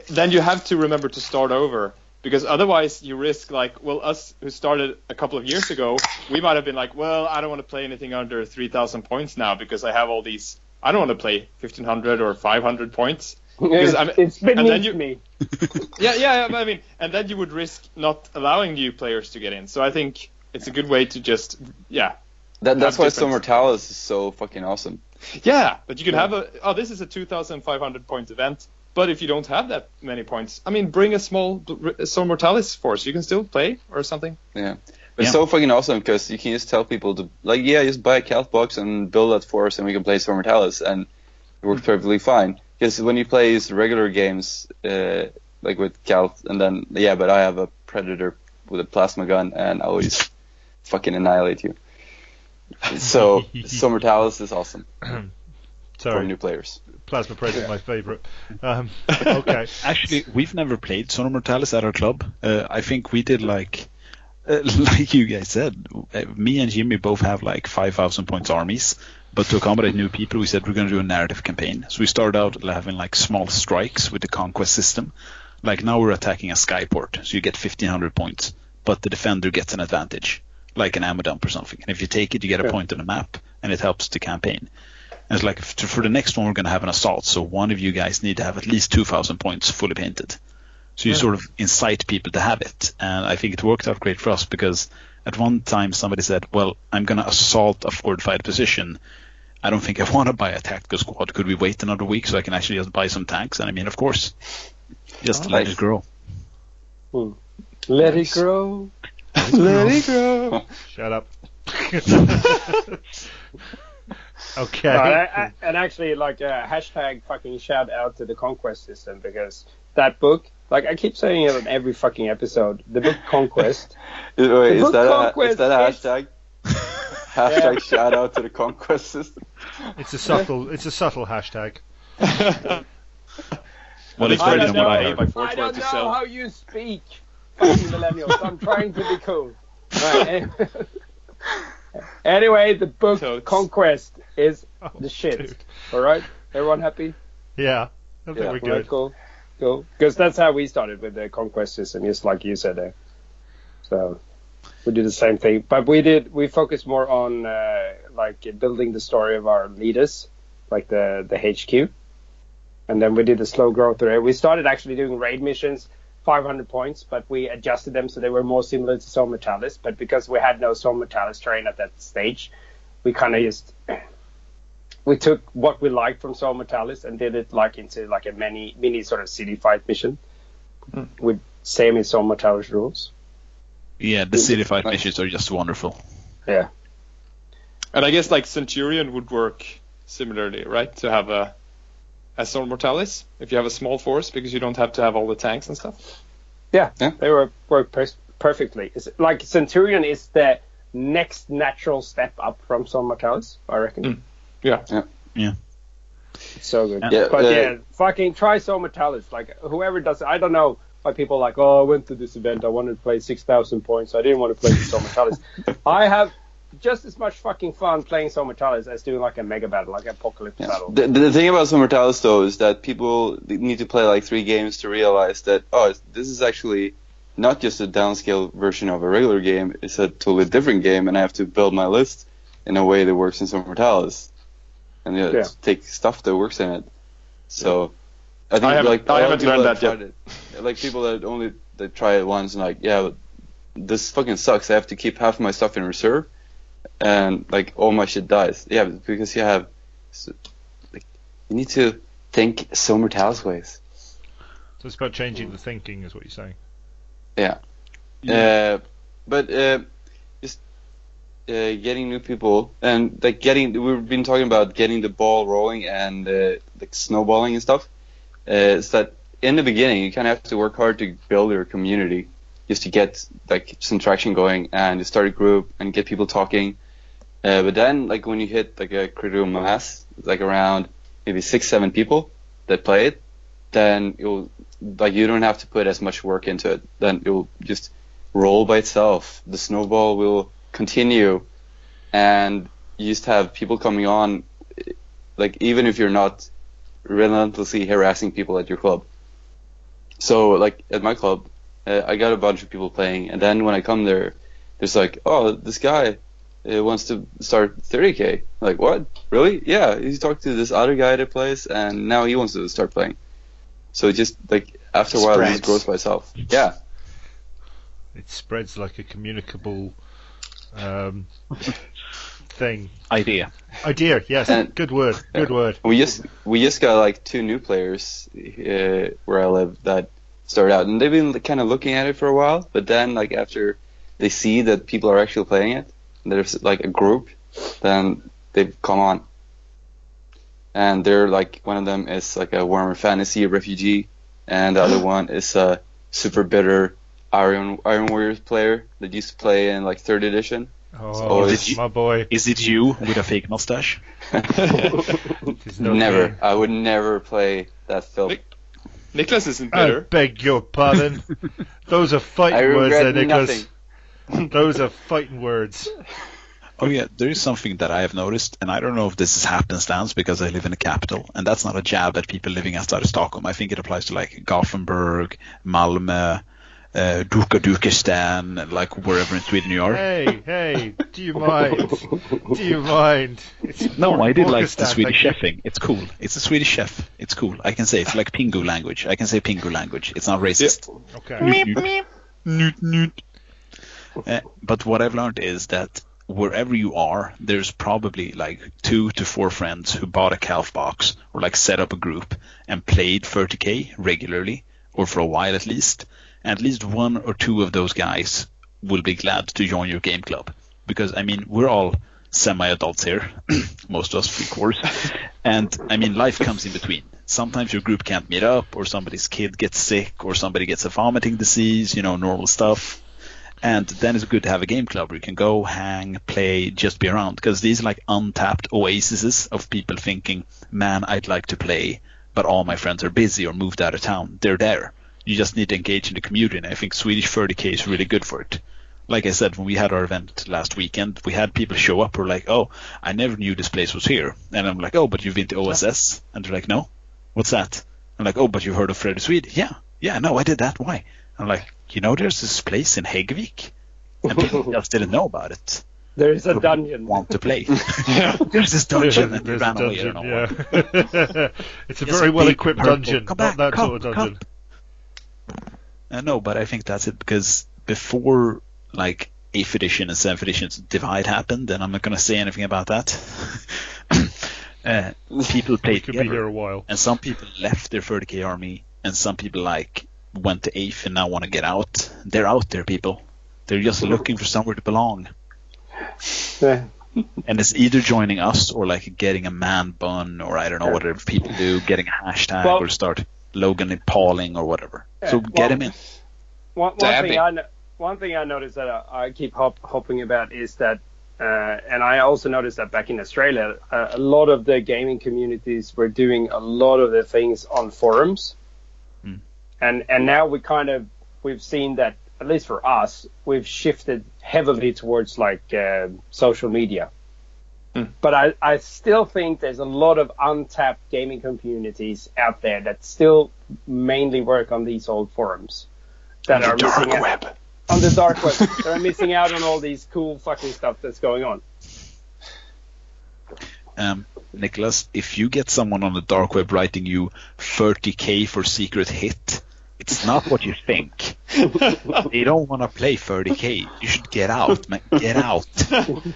then you have to remember to start over because otherwise you risk like well us who started a couple of years ago, we might have been like, well, I don't want to play anything under 3,000 points now because I have all these. I don't want to play 1,500 or 500 points. Because I'm- it's and then beneath you- me. yeah, <laughs> yeah, yeah, I mean, and then you would risk not allowing new players to get in. So I think it's a good way to just, yeah, That, that's why different- Zone Mortalis is so fucking awesome. yeah. But you can have a, oh, this is a 2,500 point event. But if you don't have that many points, I mean, bring a small Zone Mortalis force. You can still play or something. Yeah. But it's Yeah. so fucking awesome because you can just tell people to, like, yeah, just buy a Calth box and build that force and we can play Zone Mortalis and it works perfectly fine. Because when you play these regular games, uh, like with Calth, and then, yeah, but I have a Predator with a plasma gun and I always <laughs> fucking annihilate you. So, <laughs> Zone Mortalis is awesome <clears throat> for Sorry, new players. Plasma Press is my favourite. Um, <laughs> okay. Actually, we've never played Zone Mortalis at our club. Uh, I think we did like, uh, like you guys said, uh, me and Jimmy both have like 5,000 points armies. But to accommodate new people, we said we're going to do a narrative campaign. So we started out having like small strikes with the conquest system. Like now we're attacking a skyport, so you get 1,500 points, but the defender gets an advantage, like an ammo dump or something. And if you take it, you get a point on the map, and it helps the campaign. And it's like for the next one, we're going to have an assault. So one of you guys need to have at least 2,000 points fully painted. So you sort of incite people to have it. And I think it worked out great for us because at one time somebody said, well, I'm going to assault a fortified position. I don't think I want to buy a tactical squad. Could we wait another week so I can actually just buy some tanks? And I mean, of course, just to let Nice. it grow. <laughs> Let it grow. Let it go. Shut up. <laughs> okay. No, I, I, and actually, like uh, hashtag fucking shout out to the Conquest system because that book, like I keep saying it on every fucking episode, the book <laughs> Conquest. Is, wait, is book that, a, Conquest is that a is- hashtag? hashtag shout out to the conquest system. It's a subtle. It's a subtle hashtag. <laughs> Well, it's I better don't than what I know. heard. I don't to know sell. how you speak, fucking millennials. I'm trying to be cool. Right, <laughs> anyway, the book Totes. Conquest is Oh, the shit. dude. All right, everyone happy? Yeah, I think Yeah. we're Right, good. cool, cool. Because that's how we started with the Conquest system, just like you said there. So we did the same thing, but we did we focused more on uh, like building the story of our leaders, like the the HQ, and then we did the slow growth there. We started actually doing raid missions. 500 points, but we adjusted them so they were more similar to Zone Mortalis. But because we had no Zone Mortalis terrain at that stage, we kind of just we took what we liked from Zone Mortalis and did it like into like a mini mini sort of city fight mission with same as Zone Mortalis rules. Yeah, the city fight missions are just wonderful. Yeah. And I guess like Centurion would work similarly, right? To have a a Zone Mortalis if you have a small force because you don't have to have all the tanks and stuff. Yeah, Yeah. they were work per- perfectly. It's like Centurion is the next natural step up from Zone Mortalis, I reckon. Mm. Yeah. Yeah. It's so good. Yeah, but uh, yeah, fucking try Zone Mortalis. Like whoever does it, I don't know why people like, oh, I went to this event, I wanted to play six thousand points, I didn't want to play Zone Mortalis. <laughs> I have just as much fucking fun playing Zone Mortalis as doing like a mega battle, like apocalypse battle. The, the thing about Talis though is that people need to play like three games to realize that oh this is actually not just a downscale version of a regular game; it's a totally different game, and I have to build my list in a way that works in Zone Mortalis, and yeah, Yeah. take stuff that works in it. So I think I haven't- like I of haven't people learned that that tried it, like people that only that try it once and like yeah, this fucking sucks. I have to keep half of my stuff in reserve, and like all my shit dies. Yeah, because you have like you need to think Zone Mortalis ways. So it's about changing the thinking, is what you're saying. Yeah. Uh, but uh, just uh, getting new people and like getting we've been talking about getting the ball rolling and uh, like snowballing and stuff. Uh, is that in the beginning you kind of have to work hard to build your community just to get like some traction going and to start a group and get people talking. Uh, but then like when you hit like a critical mass, like around maybe six seven people that play it, then you'll like you don't have to put as much work into it. Then it will just roll by itself. The snowball will continue, and you just have people coming on, like even if you're not relentlessly harassing people at your club. So like at my club, uh, I got a bunch of people playing, and then when I come there, there's like, oh, this guy uh, wants to start 30k. Like what? Really? Yeah, he talked to this other guy that plays, and now he wants to start playing. So just like after a while, it just grows by itself. Yeah. It spreads like a communicable um, thing. Idea. Idea, yes. And- good word. Good word. We just we just got like two new players uh, where I live that started out, and they've been kind of looking at it for a while. But then, like after they see that people are actually playing it, and there's like a group, then they've come on. And they're like one of them is like a Warhammer Fantasy refugee, and the other <gasps> one is a super bitter Iron Iron Warriors player that used to play in like third edition. Oh, did you- my boy. Is it you with a fake mustache? No never, game. I would never play that film. Nick- Nicholas isn't better. I beg your pardon. <laughs> Those are I fighting words there, Nicholas. Those are fighting words. <laughs> Oh yeah, there is something that I have noticed, and I don't know if this is happenstance because I live in the capital, and that's not a jab at people living outside of Stockholm. I think it applies to like Gothenburg, Malmö, uh, Duka Dukestan, like wherever in Sweden you are. Hey, hey, do you <laughs> mind? Do you mind? It's <laughs> No, I did like the Swedish thank you. chefing. It's cool. It's a Swedish chef. It's cool. I can say it's like Pingu language. I can say Pingu language. It's not racist. Okay. Newt, newt. Newt, newt. Uh, but what I've learned is that wherever you are, there's probably like two to four friends who bought a Calth box or like set up a group and played 30k regularly or for a while at least. At least one or two of those guys will be glad to join your game club because I mean we're all semi-adults here, <clears throat> most of us three quarters, and I mean life comes in between. Sometimes your group can't meet up, or somebody's kid gets sick, or somebody gets a vomiting disease, you know, normal stuff. And then it's good to have a game club where you can go, hang, play, just be around. Because these are like untapped oases of people thinking, man, I'd like to play, but all my friends are busy or moved out of town. They're there. You just need to engage in the community. And I think Swedish 30K is really good for it. Like I said, when we had our event last weekend, we had people show up who were like, oh, I never knew this place was here. And I'm like, oh, but you've been to OSS? And they're like, no. What's that? I'm like, oh, but you've heard of Freddy Swede? Yeah. Yeah, no, I did that. Why? I'm like, you know, there's this place in Häggvik, and people <laughs> just didn't know about it. There is a dungeon. Want to play? <laughs> <laughs> there's this dungeon, and we There's a ran away. Dungeon, yeah. it's a Yes, very well equipped dungeon, Come not back, that come, sort of come. Dungeon. Uh, no, but I think that's it because before like 8th edition and 7th edition divide happened, and I'm not going to say anything about that. <coughs> uh, people We played could be together, here a while. and some people left their 30k army, and some people like went to 8th and now want to get out. They're out there, people. They're just looking for somewhere to belong. Yeah. <laughs> And it's either joining us or like getting a man bun or I don't know whatever people do, getting a hashtag Well- or start Logan and Pauling or whatever. so get well- him in. One, one thing I no- one thing I noticed that I, I keep hop, hopping about is that uh, and I also noticed that back in Australia, uh, a lot of the gaming communities were doing a lot of the things on forums, Hmm. and and now we kind of we've seen that at least for us, we've shifted heavily towards like uh, social media. But I, I still think there's a lot of untapped gaming communities out there that still mainly work on these old forums that are missing out on the dark web. <laughs> that are missing out on all these cool fucking stuff that's going on. Um, Nicholas, if you get someone on the dark web writing you 30k for secret hit, it's not what you think. <laughs> you don't want to play 30k. You should get out, man. Get out.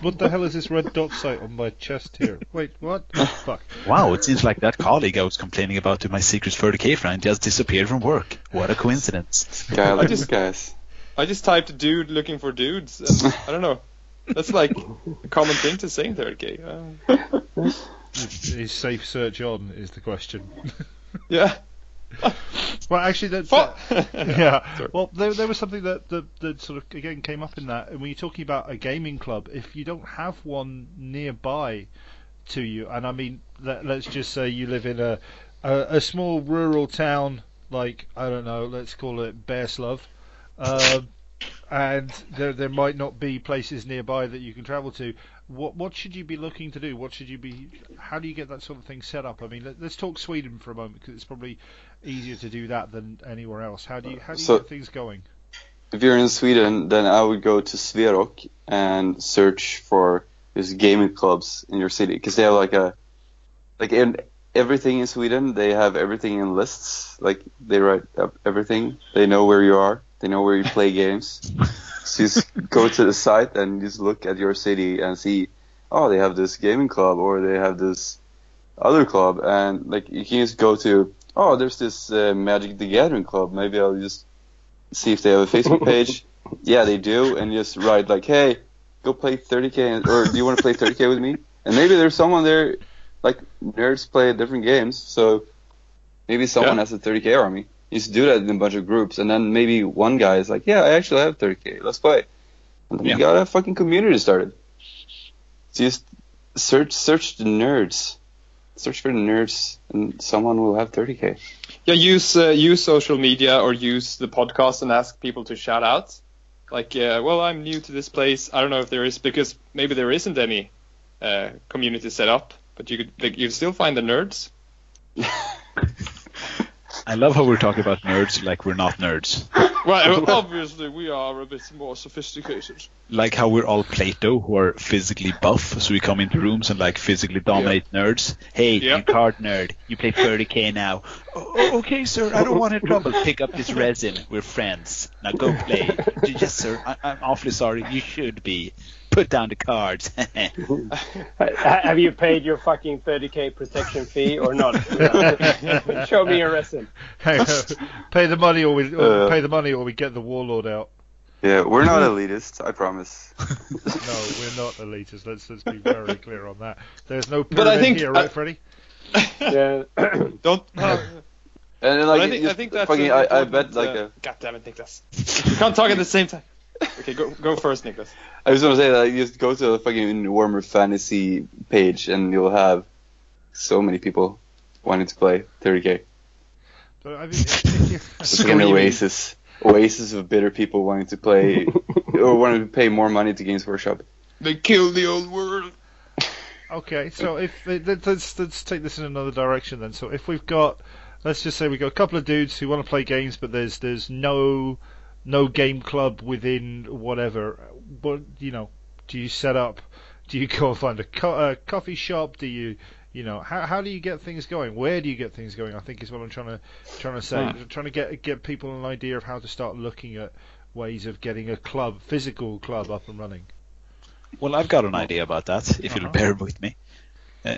What the hell is this red dot site on my chest here? Wait, what? Oh, fuck. Wow, it seems like that colleague I was complaining about to my secret 30k friend just disappeared from work. What a coincidence. Guy like just- guys. I just typed a dude looking for dudes, and I don't know. That's like a common thing to say in 30k. Uh, Is safe search on? Is the question. yeah. <laughs> Well, actually, that's <laughs> yeah. Sorry. Well, there, there was something that, that that sort of again came up in that, and when you're talking about a gaming club, if you don't have one nearby to you, and I mean, let, let's just say you live in a, a a small rural town, like I don't know, let's call it Bearslove, um, and there there might not be places nearby that you can travel to. What what should you be looking to do? What should you be? How do you get that sort of thing set up? I mean, let, let's talk Sweden for a moment because it's probably easier to do that than anywhere else. How do you how do you So- get things going? If you're in Sweden, then I would go to Sverok and search for these gaming clubs in your city because they have like a like in everything in Sweden. They have everything in lists. Like they write up everything. They know where you are. They know where you play <laughs> games. So just go to the site and just look at your city and see, oh, they have this gaming club or they have this other club, and like you can just go to, oh, there's this uh, Magic the Gathering club. Maybe I'll just see if they have a Facebook page. <laughs> yeah, they do, and just write like, hey, go play 30k, or do you want to play 30k with me? And maybe there's someone there, like nerds play different games, so maybe someone Yeah. has a 30k army. You just do that in a bunch of groups, and then maybe one guy is like, yeah, I actually have 30k, let's play. And then Yeah. you got a fucking community started. So just search search the nerds. Search for the nerds, and someone will have 30k. Yeah, use uh, use social media or use the podcast and ask people to shout out. Like, uh, well, I'm new to this place. I don't know if there is because maybe there isn't any uh, community set up, but you could like, you could still find the nerds. <laughs> I love how we're talking about nerds like we're not nerds. Well, obviously we are a bit more sophisticated. Like how we're all Plato, who are physically buff, so we come into rooms and like physically dominate nerds. Hey, Yeah. you card nerd, you play 30k now. Oh, oh, okay, sir, I don't want any trouble. Pick up this resin. We're friends. Now go play. <laughs> yes, sir. I- I'm awfully sorry. You should be. Put down the cards. <laughs> Have you paid your fucking 30k protection fee or not? <laughs> Show me your resin. Hang on. pay the money or we or Uh. pay the money or we get the warlord out. Yeah, we're not elitist, I promise. <laughs> No, we're not elitist. Let's let's be very clear on that. There's no But I think- here, I- right, Freddie? Yeah. <coughs> Don't. uh, <coughs> And then, but like, I think I think that's fucking, I, I bet like uh, a, God damn it, Nicholas. You can't talk at the same time. Okay, go go first, Nicholas. <laughs> I just want to say that you just go to the fucking Warhammer Fantasy page and you'll have so many people wanting to play 30k. But, I <laughs> mean, if- if you- It's like an oasis, oasis of bitter people wanting to play <laughs> or wanting to pay more money to Games Workshop. They killed the old world. Okay, so if let- let's let's take this in another direction then. So if we've got, let's just say we've got a couple of dudes who want to play games, but there's there's no no game club within whatever. But you know, do you set up? Do you <laughs> go and find a, co- a coffee shop? Do you you know how how do you get things going? Where do you get things going? I think is what I'm trying to trying to say. Trying to get get people an idea of how to start looking at ways of getting a club, physical club, up and running. Well, I've got an idea about that, if you'll Uh-huh. bear with me. Uh,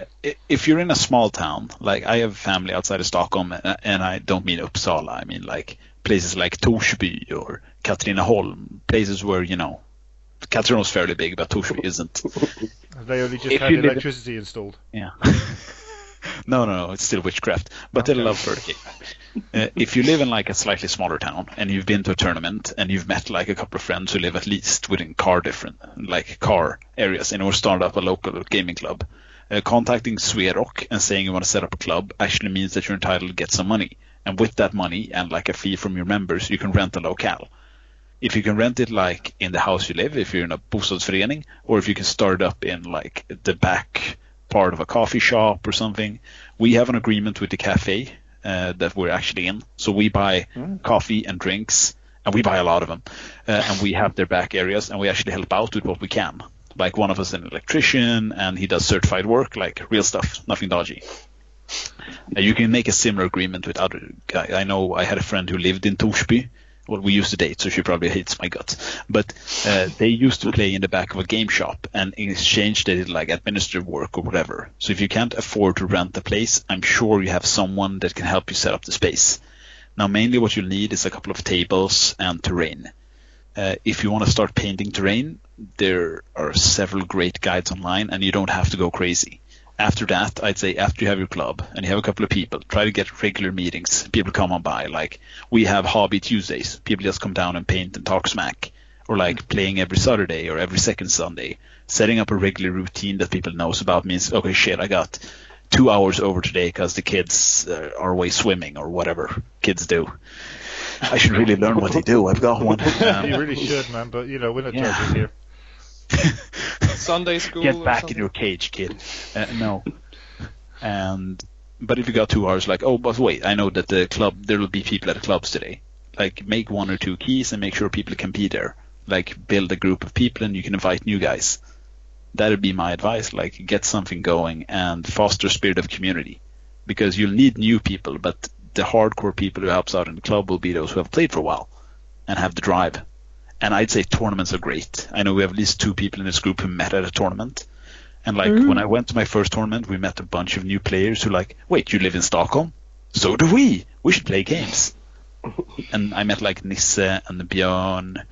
if you're in a small town, like I have family outside of Stockholm, and I don't mean Uppsala, I mean like places like Torsby or Katrineholm, places where, you know, Katrineholm's fairly big, but Torsby isn't. Have <laughs> they only just If had you live- electricity installed? Yeah. <laughs> no, no, no, it's still witchcraft, but they love 30k. Uh, if you live in like a slightly smaller town and you've been to a tournament and you've met like a couple of friends who live at least within car different like car areas and or start up a local gaming club, uh, contacting Sverok and saying you want to set up a club actually means that you're entitled to get some money. And with that money and like a fee from your members, you can rent a locale. If you can rent it like in the house you live, if you're in a bostadsförening, or if you can start up in like the back part of a coffee shop or something, we have an agreement with the cafe uh, that we're actually in. So we buy coffee and drinks, and we buy a lot of them, uh, and we have their back areas, and we actually help out with what we can. Like one of us is an electrician, and he does certified work, like real stuff, nothing dodgy. You can make a similar agreement with other. I, I know I had a friend who lived in Torsby. Well, we used to date, so she probably hates my guts. But uh, they used to play in the back of a game shop, and in exchange they did like administrative work or whatever. So if you can't afford to rent the place, I'm sure you have someone that can help you set up the space. Now, mainly what you'll need is a couple of tables and terrain. Uh, if you want to start painting terrain, there are several great guides online, and you don't have to go crazy after that, I'd say after you have your club and you have a couple of people, try to get regular meetings. People come on by. Like we have Hobby Tuesdays. People just come down and paint and talk smack. Or like playing every Saturday or every second Sunday. Setting up a regular routine that people knows about means, okay, shit, I got two hours over today because the kids uh, are away swimming or whatever kids do. I should really learn what they do. I've got one. Um, <laughs> you really should, man. But you know, we're not Yeah. judges here. Sunday school. Get back in your cage, kid. Uh, no. And but if you got two hours, like, oh, but wait, I know that the club there will be people at the clubs today. Like, make one or two keys and make sure people can be there. Like, build a group of people and you can invite new guys. That'd be my advice. Like, get something going and foster spirit of community, because you'll need new people, but the hardcore people who helps out in the club will be those who have played for a while and have the drive. And I'd say tournaments are great. I know we have at least two people in this group who met at a tournament. And like when mm. I went to my first tournament, we met a bunch of new players who like, wait, you live in Stockholm? So do we. We should play games. <laughs> and I met like Nisse and Björn,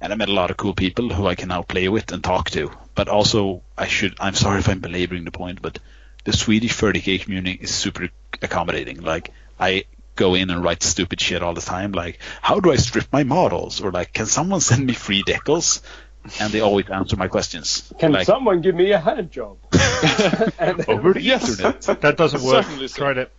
and I met a lot of cool people who I can now play with and talk to. But also, I should. I'm sorry if I'm belaboring the point, but the Swedish 30k community is super accommodating. Like I go in and write stupid shit all the time, like how do I strip my models, or like can someone send me free decals? And they always answer my questions. Can like, someone give me a hand job? <laughs> over the Yes. internet. That doesn't work. Certainly so. Tried it.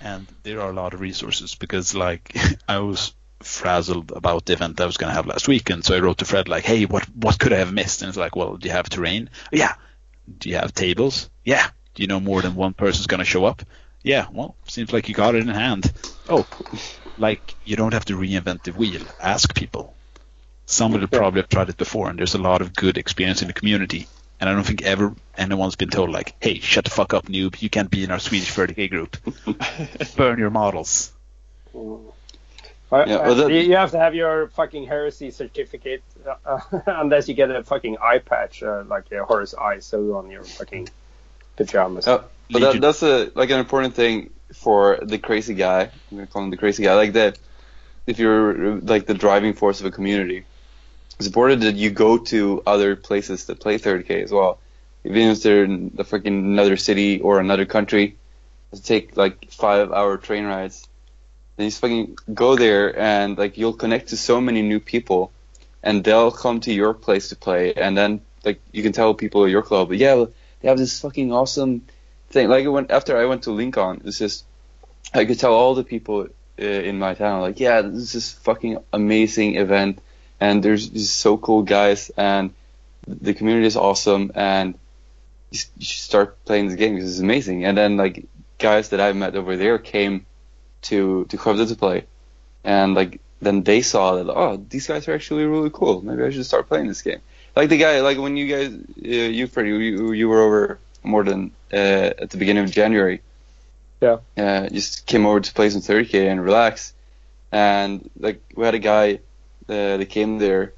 and there are a lot of resources because like <laughs> I was frazzled about the event I was going to have last weekend, so I wrote to Fred like, "Hey, what what could I have missed?" And it's like, "Well, do you have terrain? Yeah. Do you have tables? Yeah. Do you know more than one person's going to show up? Yeah. Well, seems like you got it in hand. Oh, like you don't have to reinvent the wheel. Ask people. Somebody will probably have tried it before, and there's a lot of good experience in the community. And I don't think ever anyone's been told like, "Hey, shut the fuck up, noob! You can't be in our Swedish 30k group. <laughs> Burn your models." Uh, Yeah, uh, well, that- you you have to have your fucking heresy certificate uh, <laughs> unless you get a fucking eye patch, uh, like a horse eye sew on your fucking pajamas. Oh, but that, that's a like an important thing for the crazy guy. I'm gonna call him the crazy guy. Like that, if you're like the driving force of a community, it's important that you go to other places that play 30k as well. Even if they're in the freaking another city or another country, to take like five hour train rides. Then you just fucking go there and like you'll connect to so many new people, and they'll come to your place to play, and then like you can tell people at your club, yeah, they have this fucking awesome thing. Like when after I went to Lincoln, it's just I could tell all the people uh, in my town, like, yeah, this is fucking amazing event, and there's these so cool guys, and the community is awesome, and you, should start playing this game because it's amazing. And then like guys that I met over there came to to Skövde to play, and like then they saw that oh these guys are actually really cool. Maybe I should start playing this game. Like the guy, like when you guys, uh, you Freddie, you, you were over more than uh, at the beginning of January. Yeah. Uh, just came over to play some 30k and relax, and like we had a guy uh, that came there,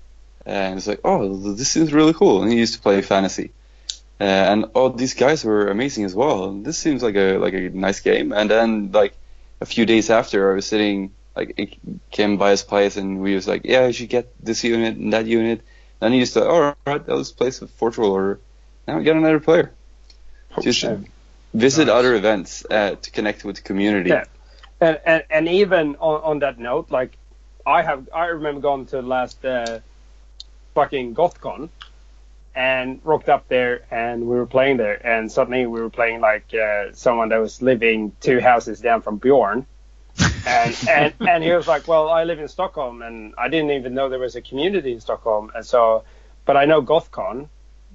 and was like, oh, this seems really cool, and he used to play fantasy. Uh, and all these guys were amazing as well. This seems like a like a nice game. And then like a few days after, I was sitting like it came by his place, and we was like, yeah, you should get this unit and that unit. And he used to, all right, that was place with Fort order. Now we got another player. Just visit other events uh, to connect with the community. Yeah. And, and and even on, on that note, like I have, I remember going to the last uh, fucking GothCon and rocked up there, and we were playing there, and suddenly we were playing like uh, someone that was living two houses down from Bjorn. <laughs> and, and and he was like, "Well, I live in Stockholm, and I didn't even know there was a community in Stockholm, and so, but I know GothCon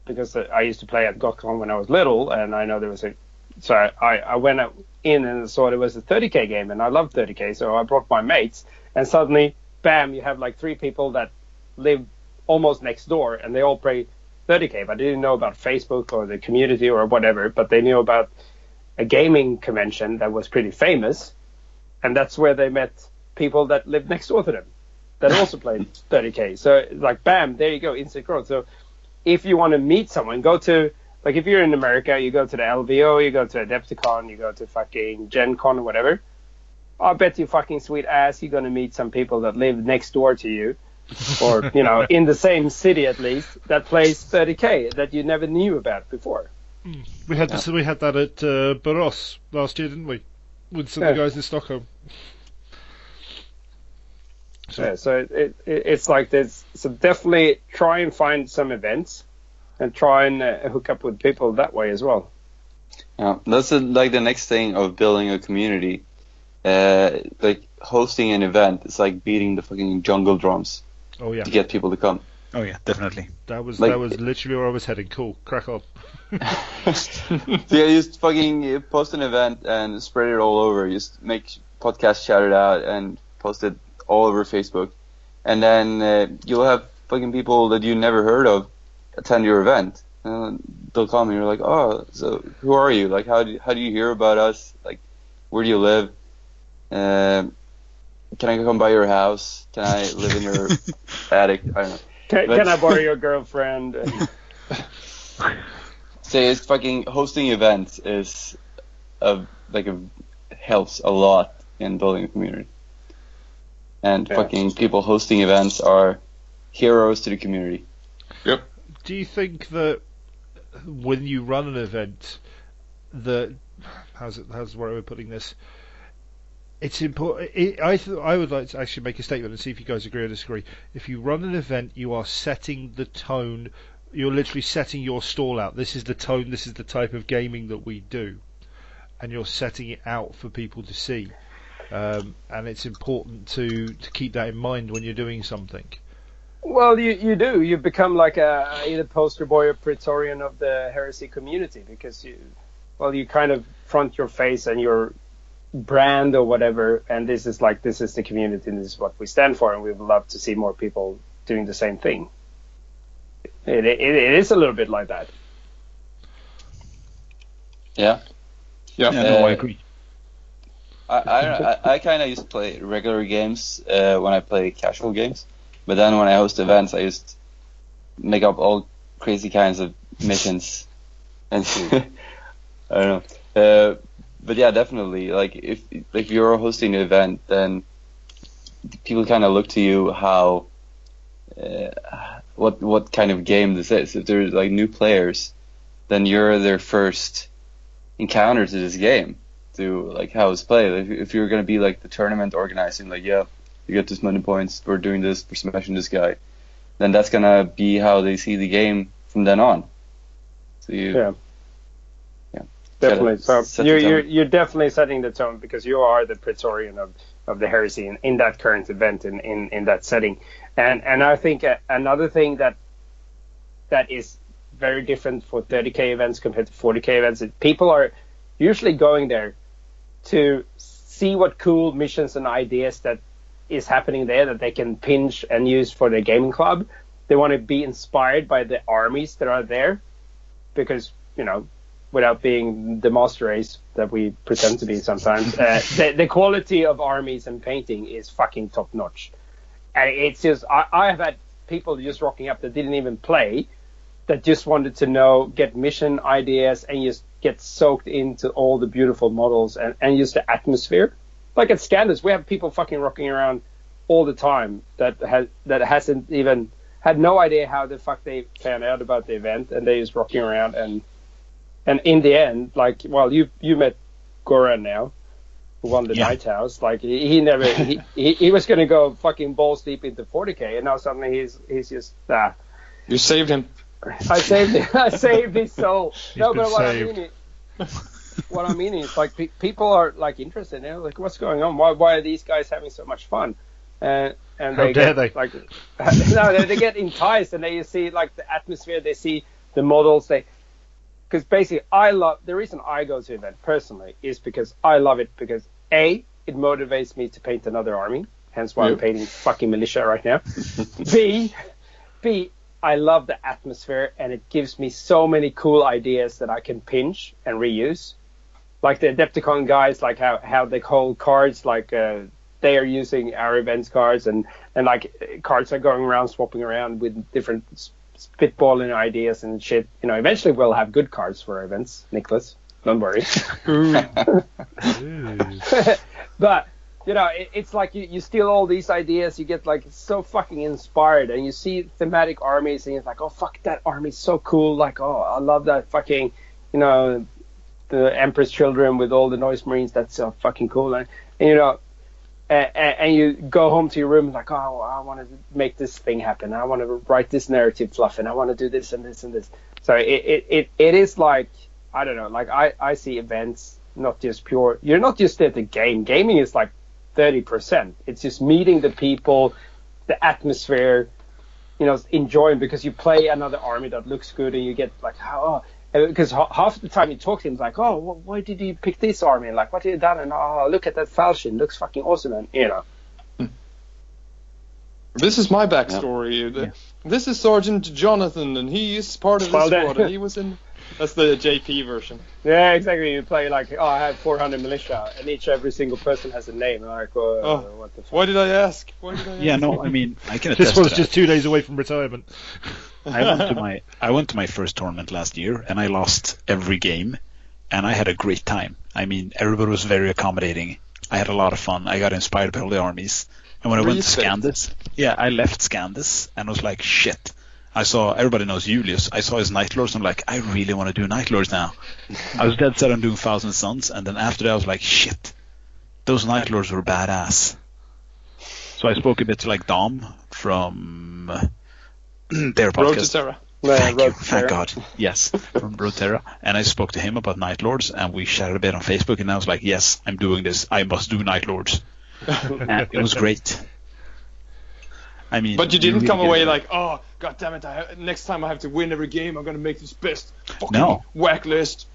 because I used to play at GothCon when I was little, and I know there was a so I, I went in and saw it was a 30k game, and I love 30k, so I brought my mates, and suddenly, bam, you have like three people that live almost next door, and they all play 30k, but they didn't know about Facebook or the community or whatever, but they knew about a gaming convention that was pretty famous, and that's where they met people that lived next door to them that also <laughs> played 30k. So like, bam, there you go, instant growth. So if you want to meet someone, go to like if you're in America, you go to the LVO, you go to Adepticon, you go to fucking Gen Con or whatever. I bet you fucking sweet ass you're gonna meet some people that live next door to you, <laughs> or you know in the same city at least that plays 30k that you never knew about before. We had this, we had that at uh, Borås last year, didn't we? With some of the guys in Stockholm. So- Yeah, so it, it, it's like this. So definitely try and find some events, and try and uh, hook up with people that way as well. Yeah, that's the, like the next thing of building a community. Uh, like hosting an event, it's like beating the fucking jungle drums Oh yeah, to get people to come. Oh yeah, definitely. that was like- that was literally where I was heading. Cool, crack up. <laughs> so yeah, just fucking post an event and spread it all over. Just make podcast shout it out and post it all over Facebook, and then uh, you'll have fucking people that you never heard of attend your event. And they'll come and you're like, oh, so who are you? Like, how do how do you hear about us? Like, where do you live? Um, can I come by your house? Can I live in your <laughs> attic? I don't know. Can, But- can I borrow your <laughs> girlfriend? <laughs> Say it's fucking hosting events is a like a helps a lot in building a community. And Yeah. fucking people hosting events are heroes to the community. Yep. Do you think that when you run an event, that how's it how's the right way of putting this? It's important. It, I th- I would like to actually make a statement and see if you guys agree or disagree. If you run an event, you are setting the tone. You're literally setting your stall out. This is the tone. This is the type of gaming that we do, and you're setting it out for people to see. Um, and it's important to to keep that in mind when you're doing something. well, you, you do. You become like a either poster boy or praetorian of the heresy community because you, well, you kind of front your face and your brand or whatever, and this is like this is the community and this is what we stand for, and we would love to see more people doing the same thing. It, it, it is a little bit like that. Yeah. Yeah. Yeah, no, I Uh, agree. I I, I, kind of used to play regular games uh, when I play casual games, but then when I host events, I just make up all crazy kinds of missions, <laughs> and I don't know. Uh, but yeah, definitely. Like if if you're hosting an event, then people kind of look to you how uh, what what kind of game this is. If there's like new players, then you're their first encounter to this game to like how it's played. If, if you're gonna be like the tournament organizing, like yeah, you get this many points, we're doing this, we're smashing this guy, then that's gonna be how they see the game from then on. So you, Yeah. Yeah. Definitely. So Set you're, you're you're definitely setting the tone because you are the praetorian of, of the heresy in, in that current event in, in, in that setting. And and I think uh, another thing that that is very different for 30k events compared to 40k events is people are usually going there to see what cool missions and ideas that is happening there that they can pinch and use for their gaming club. They want to be inspired by the armies that are there because you know without being the master race that we pretend to be sometimes uh, <laughs> the, the quality of armies and painting is fucking top notch and it's just I, I have had people just rocking up that didn't even play that just wanted to know get mission ideas and just get soaked into all the beautiful models and, and just the atmosphere like at Scandis we have people fucking rocking around all the time that has that hasn't even had no idea how the fuck they found out about the event and they just rocking around and and in the end, like, well, you you met Goran now, who won the Yeah. Knight House. Like, he, he never <laughs> he, he, he was gonna go fucking balls deep into 40k, and now suddenly he's he's just ah. You saved him. I saved it. <laughs> I saved his soul. no, but what saved. I mean is, what I mean is, like, pe- people are like interested. You know, like, what's going on? Why, why are these guys having so much fun? And and How they dare get, they. Like, <laughs> no, they, they get enticed, and they see like the atmosphere. They see the models. They because basically, I love the reason I go to event personally is because I love it because a it motivates me to paint another army. Hence why I'm painting fucking militia right now. <laughs> B B, I love the atmosphere and it gives me so many cool ideas that I can pinch and reuse. Like the Adepticon guys, like how, how they call cards, like uh, they are using our events cards and, and like cards are going around swapping around with different spitballing ideas and shit. You know, eventually we'll have good cards for our events, Nicholas. Don't worry. <laughs> <laughs> but you know, it, it's like you, you steal all these ideas, you get like so fucking inspired, and you see thematic armies, and you're like, oh fuck, that army's so cool. Like, oh, I love that fucking, you know, the Emperor's Children with all the Noise Marines. That's so fucking cool. And, and you know, and, and you go home to your room like, oh, I want to make this thing happen. I want to write this narrative fluff, and I want to do this and this and this. So it, it, it, it is like, I don't know, like I, I see events not just pure. You're not just at the game. Gaming is like 30%. It's just meeting the people, the atmosphere, you know, enjoying because you play another army that looks good and you get like, oh, because half the time you talk to him, like, oh, wh- why did you pick this army? And like, what have you done? And oh, look at that falchion, looks fucking awesome. And you know, hmm. This is my backstory. The- This is Sergeant Jonathan, and he is part of this Well, that- squad. and he was in. <laughs> That's the JP version. yeah, exactly. You play like, oh, I have 400 militia, and each every single person has a name. Like, uh, Oh. what the fuck? Why did I ask? Why did I ask? Yeah, no, I mean, I can <laughs> attest This to was just two days away from retirement. I went to my I went to my first tournament last year and I lost every game and I had a great time. I mean, everybody was very accommodating. I had a lot of fun. I got inspired by all the armies. And when I went to Respect. Scandis, yeah, I left Scandis and was like, shit. I saw everybody knows Julius. I saw his Night Lords. I'm like, I really want to do Night Lords now. I was dead set on doing Thousand Suns, and then after that, I was like, shit, those Night Lords were badass. So I spoke a bit to like Dom from <clears throat> their Road to podcast. Terra. Yeah, Thank Road you, to thank God. Yes, from Rotera. And I spoke to him about Night Lords, and we chatted a bit on Facebook, and I was like, yes, I'm doing this. I must do Night Lords. <laughs> and it was great. I mean, But you didn't really come away like, oh, god damn it! Ha- next time I have to win every game. I'm gonna make this best fucking No. whack list.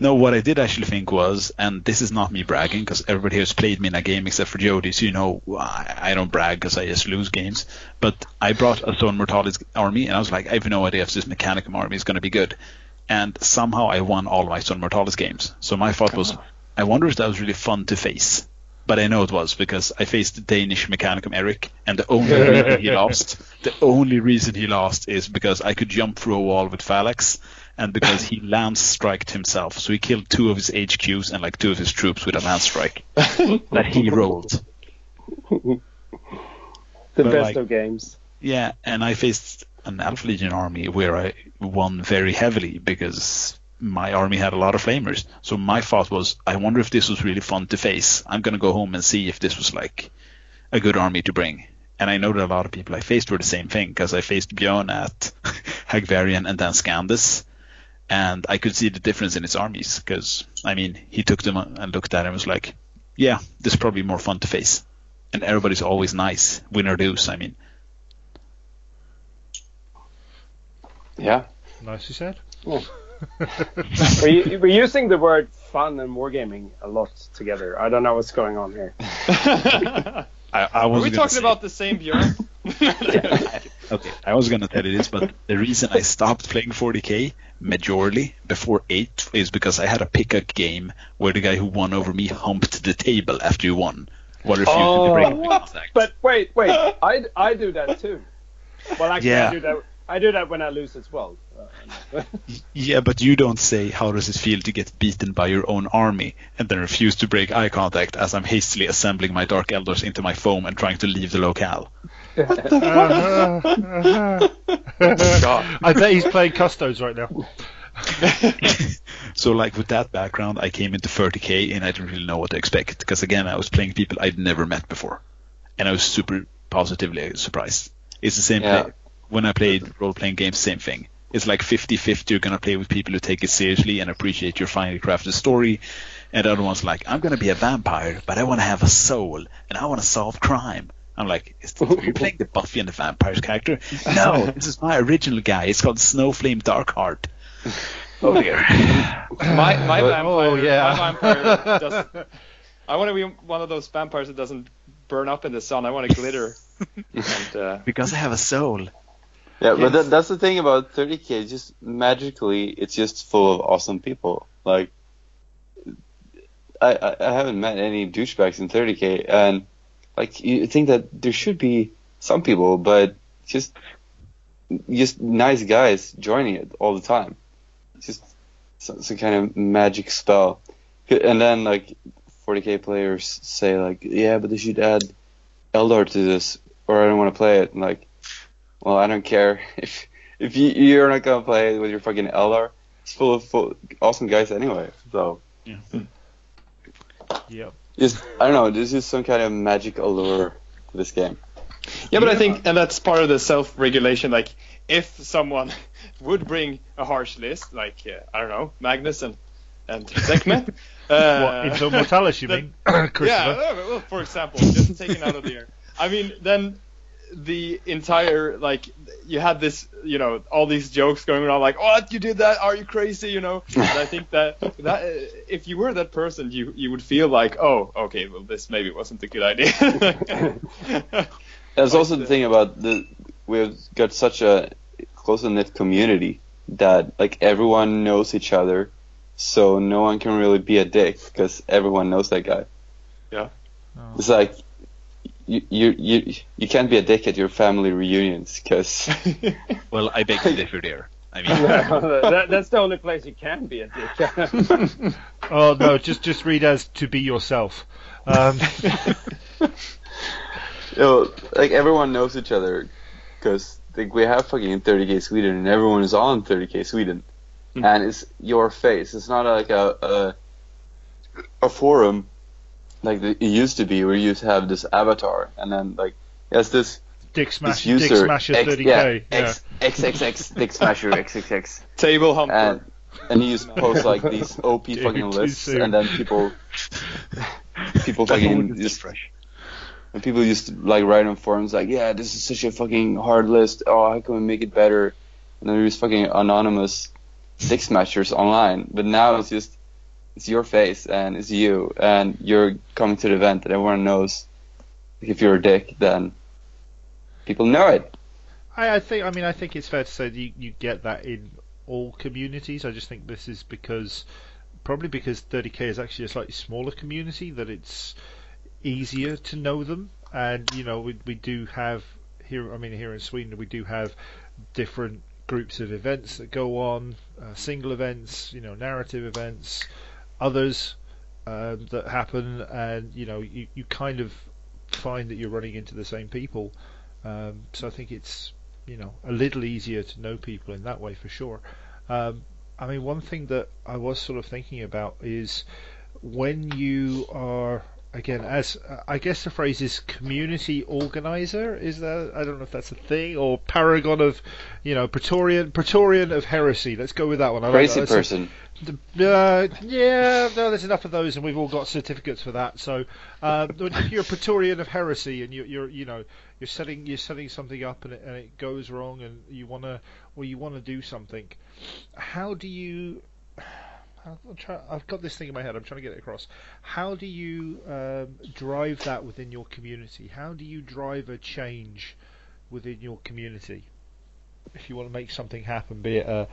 No, what I did actually think was, and this is not me bragging, because everybody has played me in a game except for Jody, so you know I, I don't brag because I just lose games. But I brought a Zone Mortalis army, and I was like, I have no idea if this Mechanicum army is going to be good. And somehow I won all my Zone Mortalis games. So my thought was, I wonder if that was really fun to face. But I know it was because I faced the Danish Mechanicum Eric, and the only reason he <laughs> lost, the only reason he lost is because I could jump through a wall with Phalanx, and because he <laughs> lance striked himself. So he killed two of his HQs and like two of his troops with a lance strike <laughs> that he rolled. The But, best like- of games. Yeah, and I faced an Alpha Legion army where I won very heavily because my army had a lot of flamers. So my thought was, I wonder if this was really fun to face. I'm gonna go home and see if this was like a good army to bring. And I know that a lot of people I faced were the same thing because I faced Björn at <laughs> Hagvarian and then Scandis, and I could see the difference in his armies because I mean he took them and looked at it and was like, yeah, this is probably more fun to face. And everybody's always nice, win or lose. I mean, Yeah. Nicely said. We're, u- we're using the word fun and wargaming a lot together. I don't know what's going on here. <laughs> I, I was we gonna talking say- about the same Björn? <laughs> Okay, I was gonna tell you this, but the reason I stopped playing 40k majorly before eight is because I had a pickup game where the guy who won over me humped the table after you won, while refusing to break Oh. contact. But wait, wait, I, I do that too. Well, actually, Yeah. I do that. I do that when I lose as well. <laughs> Yeah, but you don't say how does it feel to get beaten by your own army and then refuse to break eye contact as I'm hastily assembling my Dark Elders into my foam and trying to leave the locale. <laughs> <laughs> I bet he's playing Custos right now. so like with that background, I came into 30k and I didn't really know what to expect because again, I was playing people I'd never met before, and I was super positively surprised. It's the same Yeah. play when I played role-playing games. Same thing. It's like 50-50. You're gonna play with people who take it seriously and appreciate your finely crafted story, and the other one's like, I'm gonna be a vampire, but I want to have a soul and I want to solve crime. I'm like, is this, are you playing the Buffy and the Vampires character? <laughs> No, this is my original guy. It's called Snowflame Darkheart. Oh dear. My my vampire. Oh, yeah. My vampire <laughs> does, I want to be one of those vampires that doesn't burn up in the sun. I want to glitter. <laughs> and uh, because I have a soul. Yeah, but that, that's the thing about 30k. Just magically, it's just full of awesome people. Like, I, I, I haven't met any douchebags in 30k, and like you think that there should be some people, but just just nice guys joining it all the time. Just some, some kind of magic spell, and then like 40k players say like, yeah, but they should add Eldar to this, or I don't want to play it. And like, well, I don't care <laughs> if if you you're not gonna play with your fucking Eldar. It's full of full, awesome guys anyway. So yeah, Yep. just I don't know. There's just some kind of magic allure to this game. yeah, but I think and that's part of the self-regulation. Like if someone <laughs> would bring a harsh list, like uh, I don't know, Magnus and and Sekhmet. <laughs> Uh, What, into Mortalis, you then- mean, <coughs> Christopher? Yeah, well, for example, just taken out of the air. I mean, then the entire like you had this, you know, all these jokes going around like, "What you did that? Are you crazy?" You know. <laughs> And I think that that uh, if you were that person, you you would feel like, "Oh, okay, well, this maybe wasn't a good idea." <laughs> <laughs> That's also the thing about the we've got such a close knit community that like everyone knows each other, so no one can really be a dick because everyone knows that guy. Yeah. It's like you you you you can't be a dick at your family reunions because <laughs> Well, I beg to differ there. I mean, that, that's the only place you can be a dick. <laughs> Oh no, just just read as to be yourself. Um, <laughs> you know, like everyone knows each other because like we have fucking 30k Sweden and everyone is on 30k Sweden, and it's your face. It's not like a a, a forum like the, it used to be where you used to have this avatar and then like yes this Dick this Smash, user Dick Smasher X, 30k. yeah, Yeah. X, XXX Dick Smasher XXX Table humper. and and he just posts like these <laughs> OP Dude, fucking lists soon. and then people people fucking just fresh. and people used to like write on forums like, yeah, this is such a fucking hard list. Oh, how can we make it better? And then there's fucking anonymous dick smashers online. But now it's just it's your face and it's you and you're coming to the event and everyone knows if you're a dick then people know it. I, I think. I mean, I think it's fair to say that you, you get that in all communities. I just think this is because probably because 30k is actually a slightly smaller community that it's easier to know them. And you know, we we do have here. I mean, here in Sweden, we do have different groups of events that go on, uh, single events, you know, narrative events, others um, that happen, and you know, you, you kind of find that you're running into the same people. Um, so I think it's you know a little easier to know people in that way for sure. Um, I mean, one thing that I was sort of thinking about is when you are again as I guess the phrase is community organizer. Is that I don't know if that's a thing or paragon of you know Praetorian Praetorian of heresy. Let's go with that one. I like Crazy that. That's a- person. Uh, yeah, no, there's enough of those, and we've all got certificates for that. So, uh, <laughs> if you're a Praetorian of heresy and you're, you're, you know, you're setting you're setting something up and it, and it goes wrong, and you wanna or you wanna do something, how do you? Try, I've got this thing in my head. I'm trying to get it across. How do you um, drive that within your community? How do you drive a change within your community? If you want to make something happen, be it a,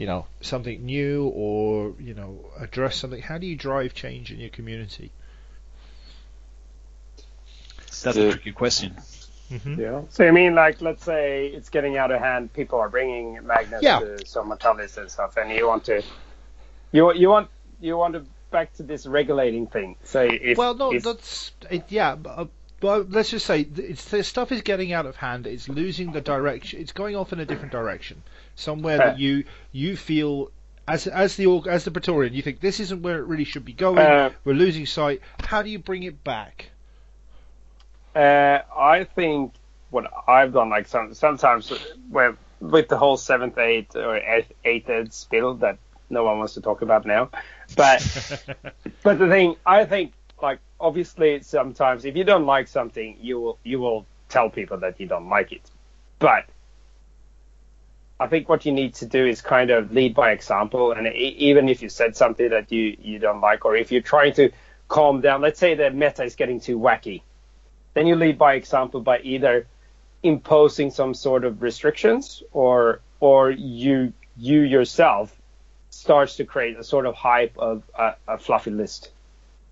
you know, something new or you know, address something. How do you drive change in your community? That's a tricky question. Yeah. So you mean like, let's say it's getting out of hand. People are bringing Magnus Yeah. to Zone Mortalis and stuff, and you want to, you you want you want to back to this regulating thing. So if well, no, if- that's it, yeah. But, uh, well, let's just say it's, the stuff is getting out of hand. It's losing the direction. It's going off in a different direction, somewhere that you you feel As as the as the Praetorian, you think this isn't where it really should be going. Uh, We're losing sight. How do you bring it back? Uh, I think what I've done, like some, sometimes with, with the whole seventh, eighth, or eighth, eighth spill that no one wants to talk about now. But <laughs> but the thing, I think, like obviously, sometimes if you don't like something, you will you will tell people that you don't like it. But I think what you need to do is kind of lead by example, and even if you said something that you you don't like, or if you're trying to calm down, let's say the meta is getting too wacky then you lead by example by either imposing some sort of restrictions or or you you yourself starts to create a sort of hype of a, a fluffy list,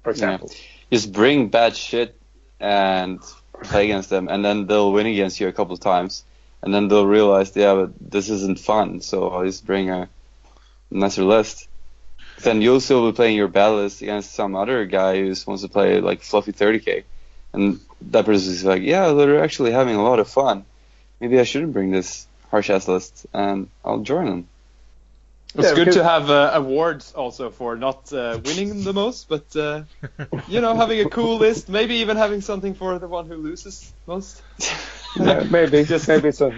for example. Just bring bad shit and play against them, and then they'll win against you a couple of times, and then they'll realize, yeah, but this isn't fun, so I'll just bring a nicer list. Then you'll still be playing your bad list against some other guy who just wants to play like fluffy 30k, and that person is like, yeah, they're actually having a lot of fun. Maybe I shouldn't bring this harsh ass list, and I'll join them. It's Yeah, good to have uh, awards also for not uh, winning the most, but uh, you know, having a cool list. Maybe even having something for the one who loses most. <laughs> Yeah, maybe just maybe so.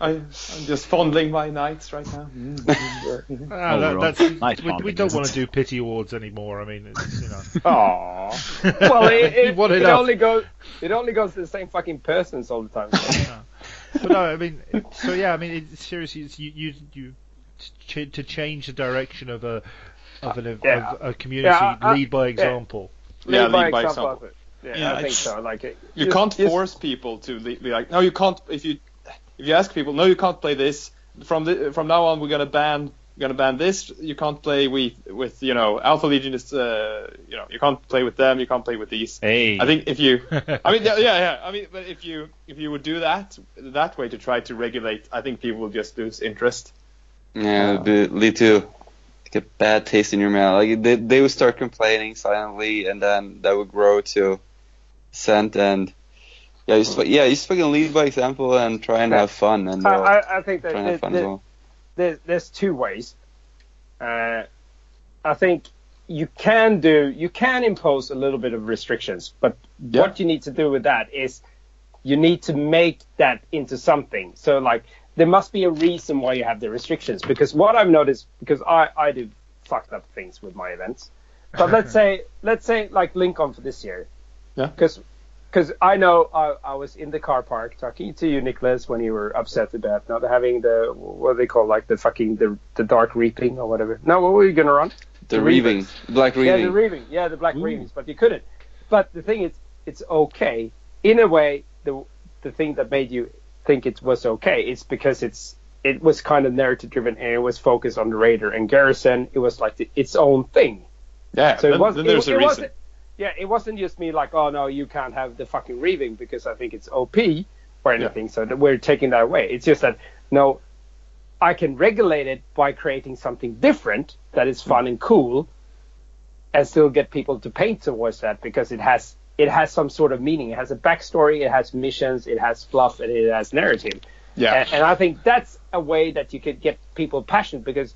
I, I'm just fondling my knights right now. <laughs> Ah, that, that's, nice we, we don't want to do pity awards anymore. I mean, it's, you know. Aww. <laughs> Well, it, it, it only goes it only goes to the same fucking persons all the time. but no, I mean, so yeah, I mean, it, seriously, it's you, you, you ch- to change the direction of a of, an, Yeah. of a community, Yeah, I- lead by example. Yeah, Lead by lead by example. example. Yeah, Yeah, I think it's- so. Like it- You just- can't just- force people to be like, no, you can't. If you if you ask people, no, you can't play this. From the from now on, we're gonna ban we're gonna ban this. You can't play with with you know Alpha Legion is uh, you know you can't play with them. You can't play with these. Hey, I think if you, <laughs> I mean, yeah, yeah, yeah. I mean, but if you if you would do that that way to try to regulate, I think people will just lose interest. Yeah, it'd be, lead to like a bad taste in your mouth. Like they they would start complaining silently, and then that would grow to scent and yeah, you just, yeah, you just fucking lead by example and try and have fun and I, uh, I, I think that try and have that- fun as that- well. there, there's two ways. Uh, I think you can do you can impose a little bit of restrictions, but what you need to do with that is you need to make that into something. So like there must be a reason why you have the restrictions. Because what I've noticed, because I I do fucked up things with my events, but let's <laughs> say let's say like Lincoln for this year, Yeah. because. Because I know I, I was in the car park talking to you, Nicholas, when you were upset about not having the what do they call like the fucking the, the dark reaping or whatever. No, what were you gonna run? The, the reaving, black Yeah, the reaving. Yeah, the black reavings, but you couldn't. But the thing is, it's okay in a way. The the thing that made you think it was okay It's because it's it was kind of narrative driven and it was focused on the raider and garrison. It was like the, its own thing. Yeah, So then, it was. then it, there's it a reason. wasn't. Yeah, it wasn't just me like, oh no, you can't have the fucking reaving because I think it's OP or anything. So that we're taking that away. It's just that no, I can regulate it by creating something different that is fun and cool, and still get people to paint towards that because it has it has some sort of meaning. It has a backstory. It has missions. It has fluff, and it has narrative. Yeah. And, and I think that's a way that you could get people passionate because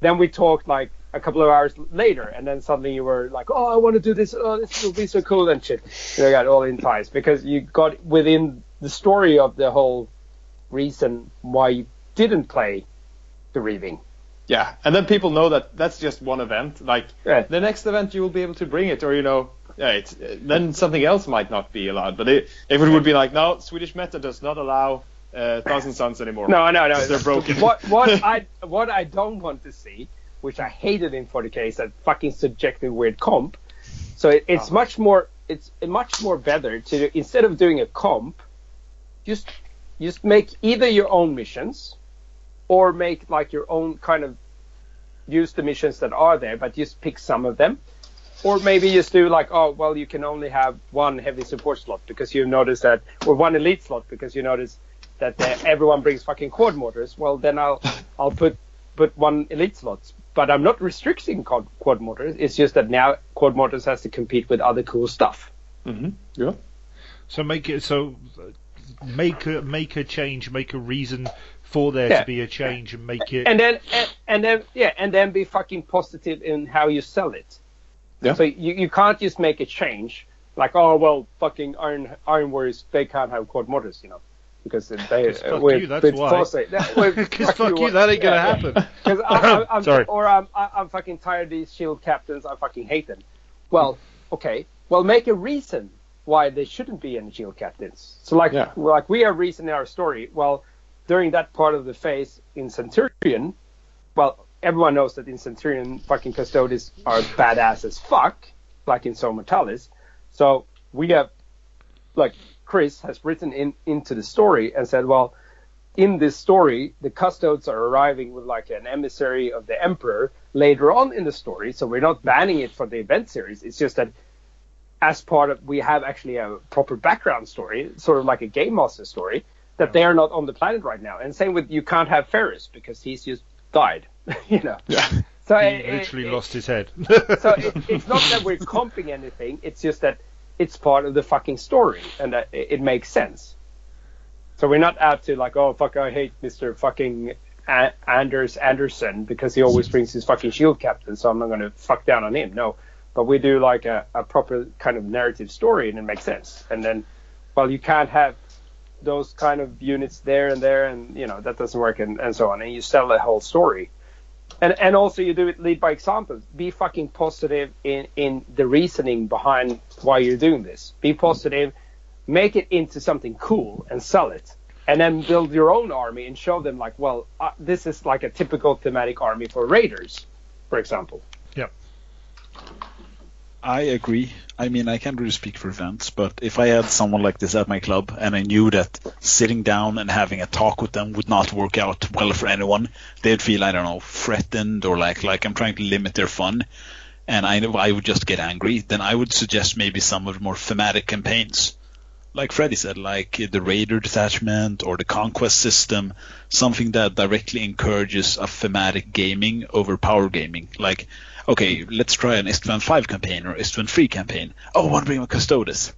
then we talked like a couple of hours later, and then suddenly you were like, "Oh, I want to do this. Oh, this will be so cool and shit." You know, got all enticed because you got within the story of the whole reason why you didn't play the reaving. Yeah, and then people know that that's just one event. Like Yeah. the next event, you will be able to bring it, or you know, yeah, it's then something else might not be allowed. But it, if it would be like, no, Swedish meta does not allow uh, Thousand Suns anymore. No, no, no. They're broken. <laughs> What what <laughs> I what I don't want to see, which I hated in 40k, is that fucking subjective weird comp. So it, it's much more it's much more better to instead of doing a comp, just just make either your own missions, or make like your own kind of use the missions that are there, but just pick some of them. Or maybe just do like, oh, well, you can only have one heavy support slot because you notice that, or one elite slot because you notice that uh, everyone brings fucking quad mortars. Well, then I'll <laughs> I'll put put one elite slot. But I'm not restricting quad, quad mortars. It's just that now quad mortars has to compete with other cool stuff. hmm Yeah. So make it so make a make a change, make a reason for there Yeah. to be a change, and make it. And then and, and then yeah, and then be fucking positive in how you sell it. Yeah. So you, you can't just make a change like oh well fucking Iron Iron Warriors they can't have quad mortars you know because they fuck with, you, that's why. Foresight- that- with- Because fuck you, that ain't gonna happen. Because I, <laughs> I'm, Sorry. or I'm I- I'm fucking tired of these shield captains. I fucking hate them. Well, okay. Well, make a reason why there shouldn't be any shield captains. So like Yeah. like we have reason in our story. Well, during that part of the phase in Centurion, well, everyone knows that in Centurion, fucking Custodes are badass as fuck, like in Zone Mortalis. So we have, like, Chris has written in into the story and said, well, in this story, the Custodes are arriving with like an emissary of the Emperor later on in the story. So we're not banning it for the event series. It's just that as part of, we have actually a proper background story, sort of like a game master story, that they are not on the planet right now. And same with you can't have Ferris because he's just died, <laughs> you know. Yeah. So He it- it- literally it- lost his head. <laughs> so <laughs> it, it's not that we're comping anything. It's just that it's part of the fucking story, and that it, it makes sense. So we're not out to like, oh fuck, I hate Mister fucking A- Anders Anderson because he always brings his fucking shield captain, so I'm not gonna fuck down on him. No, but we do like a, a proper kind of narrative story, and it makes sense. And then, well, you can't have those kind of units there and there, and you know that doesn't work, and, and so on. And you sell the whole story and and also you do it lead by example. Be fucking positive in in the reasoning behind why you're doing this. Be positive, make it into something cool and sell it, and then build your own army and show them like, well, uh, this is like a typical thematic army for raiders, for example. I agree. I mean, I can't really speak for events, but if I had someone like this at my club and I knew that sitting down and having a talk with them would not work out well for anyone, they'd feel, I don't know, threatened or like like I'm trying to limit their fun, and I I would just get angry. Then I would suggest maybe some of the more thematic campaigns, like Freddy said, like the Raider detachment or the Conquest system, something that directly encourages a thematic gaming over power gaming, like okay, let's try an Istvan 5 campaign or Istvan 3 campaign. Oh, I want to bring a Custodes.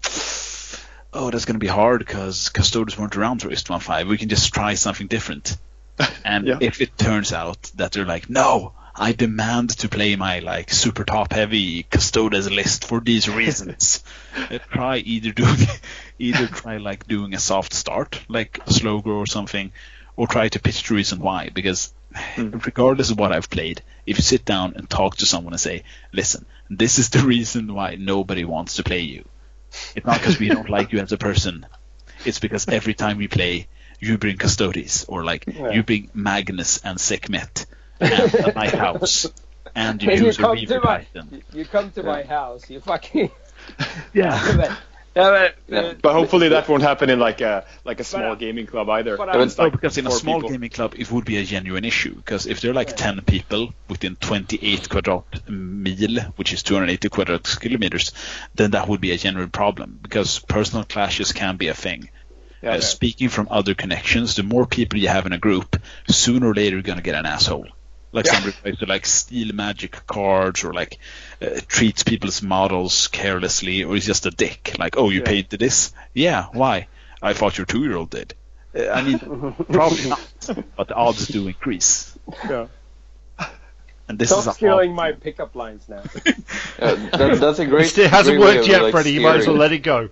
Oh, that's going to be hard because Custodes weren't around for Istvan 5. We can just try something different. <laughs> And Yeah. if it turns out that they're like, no, I demand to play my like super top heavy Custodes list for these <laughs> reasons. try either doing, <laughs> either try like doing a soft start, like a slow grow or something, or try to pitch the reason why. Because <sighs> regardless of what I've played, if you sit down and talk to someone and say, listen, this is the reason why nobody wants to play you. It's not because we don't like you as a person. It's because every time we play, you bring Custodes, or like you bring Magnus and Sekhmet and a Knight House, and you <laughs> you use a come to Reaver my Titan. you come to my house, you fucking <laughs> Yeah. <laughs> yeah, but, Yeah. Uh, but hopefully that won't happen in like a like a small But- gaming club either. but I- it's like because in a small people. gaming club, it would be a genuine issue. Because if there are like 10 people within 28 quadrat mile, which is 280 quadrat kilometers, then that would be a genuine problem. Because personal clashes can be a thing. Yeah, Uh, yeah. Speaking from other connections, the more people you have in a group, sooner or later you're gonna get an asshole. Like Yeah. somebody tries to like steal magic cards or like uh, treats people's models carelessly, or is just a dick. Like, oh, you Yeah. painted this? Yeah, why? I thought your two-year-old did. Uh, I mean, <laughs> probably not, but the odds do increase. Yeah. And this stop is a stealing my pickup lines now. <laughs> Uh, that, that's a great. It hasn't great worked of, yet, like, Freddie. You might as well let it go.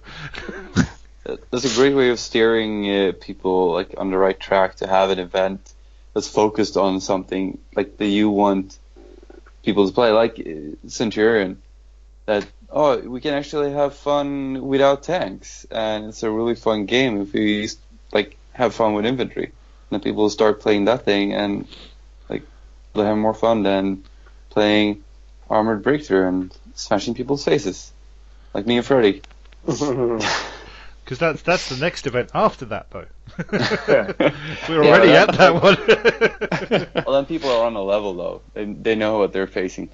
<laughs> That's a great way of steering uh, people like on the right track to have an event that's focused on something like that you want people to play, like Centurion. That oh, we can actually have fun without tanks, and it's a really fun game if we like have fun with infantry. And then people start playing that thing, and like they'll have more fun than playing armored breakthrough and smashing people's faces, like me and Freddy. <laughs> Because that's that's the next event after that, though. <laughs> We're already Yeah, at that one. <laughs> Well, then people are on a level though. They they know what they're facing.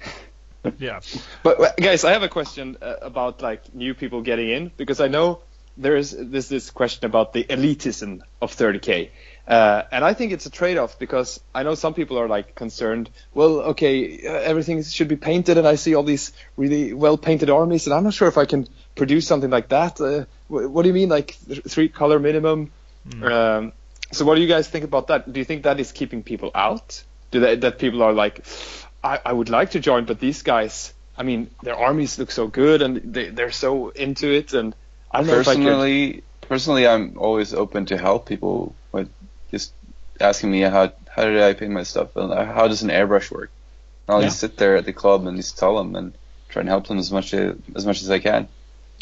yeah. But guys, I have a question uh, about like new people getting in because I know there's there's this question about the elitism of 30k, uh, and I think it's a trade-off because I know some people are like concerned. Well, okay, uh, everything should be painted, and I see all these really well painted armies, and I'm not sure if I can produce something like that. Uh, wh- what do you mean, like th- three color minimum? Um, so, what do you guys think about that? Do you think that is keeping people out do that that people are like, I, I would like to join, but these guys, I mean, their armies look so good and they they're so into it, and I don't know if I could. personally, personally, I'm always open to help people with just asking me how how did I paint my stuff and uh, how does an airbrush work. I'll Yeah. just sit there at the club and just tell them and try and help them as much as, as much as I can.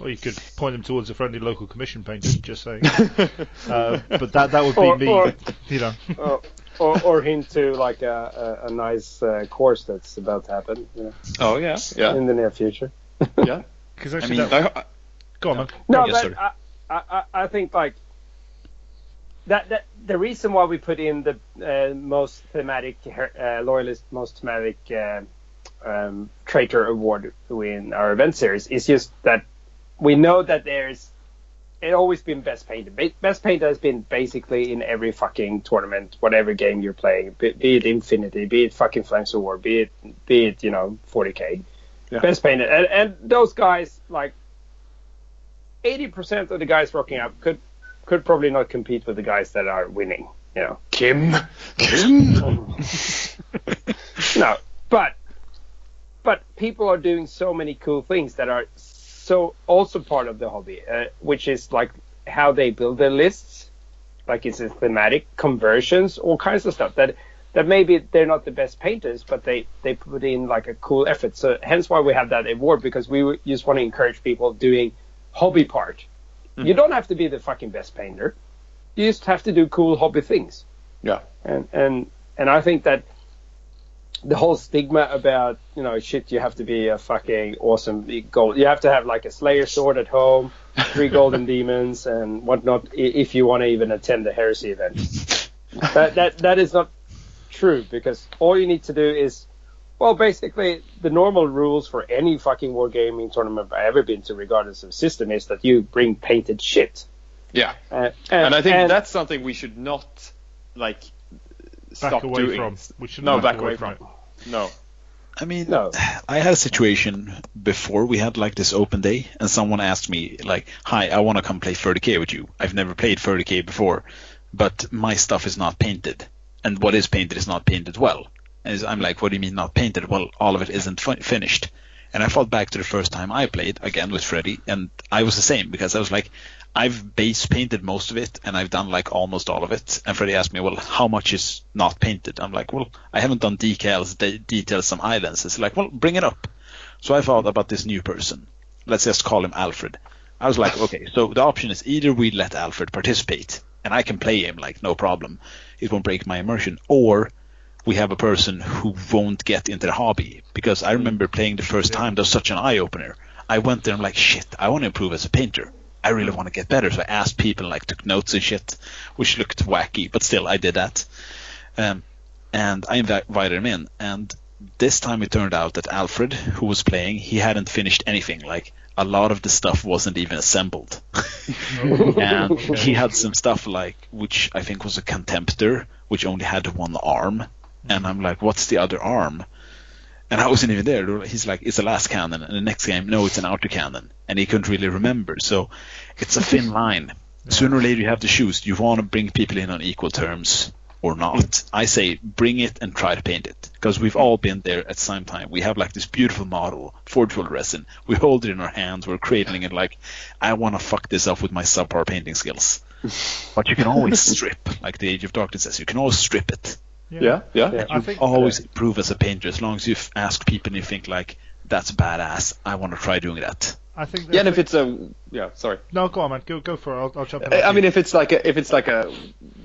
Or you could point them towards a friendly local commission painter. Just saying. <laughs> uh, but that that would be Or- me. or- you know. or, or, or hint to like a, a, a nice uh, course that's about to happen you know, Oh yeah, yeah, in the near future. yeah. <laughs> Because I actually, mean, that, I, go on, man. No, Oh, yes, but. I, I, I- I think like that, that the reason why we put in the uh, most thematic uh, loyalist, most thematic uh, um, traitor award in our event series is just that we know that there's it always been best painted. Best painted has been basically in every fucking tournament, whatever game you're playing, be, be it Infinity, be it fucking Flames of War, be it be it you know 40k. Yeah. Best painted, and, and those guys like 80% of the guys rocking up could could probably not compete with the guys that are winning. You know, Kim, Kim, <laughs> no, but but people are doing so many cool things that are so also part of the hobby, uh, which is like how they build their lists, like it's a thematic conversions, all kinds of stuff that that maybe they're not the best painters, but they they put in like a cool effort. So hence why we have that award because we just want to encourage people doing hobby part. You don't have to be the fucking best painter. You just have to do cool hobby things yeah, and and and I think that the whole stigma about you know shit you have to be a fucking awesome gold you have to have like a slayer sword at home three <laughs> golden demons and whatnot if you want to even attend the heresy event <laughs> that that that is not true because all you need to do is well basically the normal rules for any fucking wargaming tournament I've ever been to regardless of system is that you bring painted shit yeah. uh, And I think that's something we should not like stop away doing. from. We should No, back away from. No. I mean, No. I had a situation before we had like this open day, and someone asked me like, "Hi, I want to come play 30k with you. I've never played 30k before, but my stuff is not painted, and what is painted is not painted well." And I'm like, "What do you mean not painted? Well, all of it isn't fin- finished." And I thought back to the first time I played again with Freddy, and I was the same because I was like, I've base painted most of it, and I've done like almost all of it. And Freddie asked me, "Well, how much is not painted?" I'm like, "Well, I haven't done decals, de- details, some islands." It's like, "Well, bring it up." So I thought about this new person. Let's just call him Alfred. I was like, okay, so the option is either we let Alfred participate, and I can play him like no problem, it won't break my immersion, or we have a person who won't get into the hobby. Because I remember playing the first time, that was such an eye opener. I went there and like, shit, I want to improve as a painter. I really want to get better. So I asked people, like, took notes and shit, which looked wacky, but still, I did that. Um, and I invited him in. And this time it turned out that Alfred, who was playing, he hadn't finished anything. Like, a lot of the stuff wasn't even assembled. <laughs> and he had some stuff like, which I think was a contemptor, which only had one arm. And I'm like, what's the other arm? And I wasn't even there. They were like- He's like, it's a lascannon. And the next game, no, it's an autocannon. And he couldn't really remember. So it's a thin line. <laughs> Sooner or later, you have to choose. Do you want to bring people in on equal terms or not? I say bring it and try to paint it. Because we've all been there at some time. We have like this beautiful model, Forge World resin. We hold it in our hands. We're cradling it like, I want to fuck this up with my subpar painting skills. <laughs> But you can always strip, like the Age of Darkness says. You can always strip it. Yeah, yeah. Yeah. I think always improve as a painter as long as you ask people and you think like that's badass i want to try doing that I think. Yeah, and if it's a yeah, sorry. no, go on, man. Go go for it. I'll, I'll jump in. I I mean, if it's like a if it's like a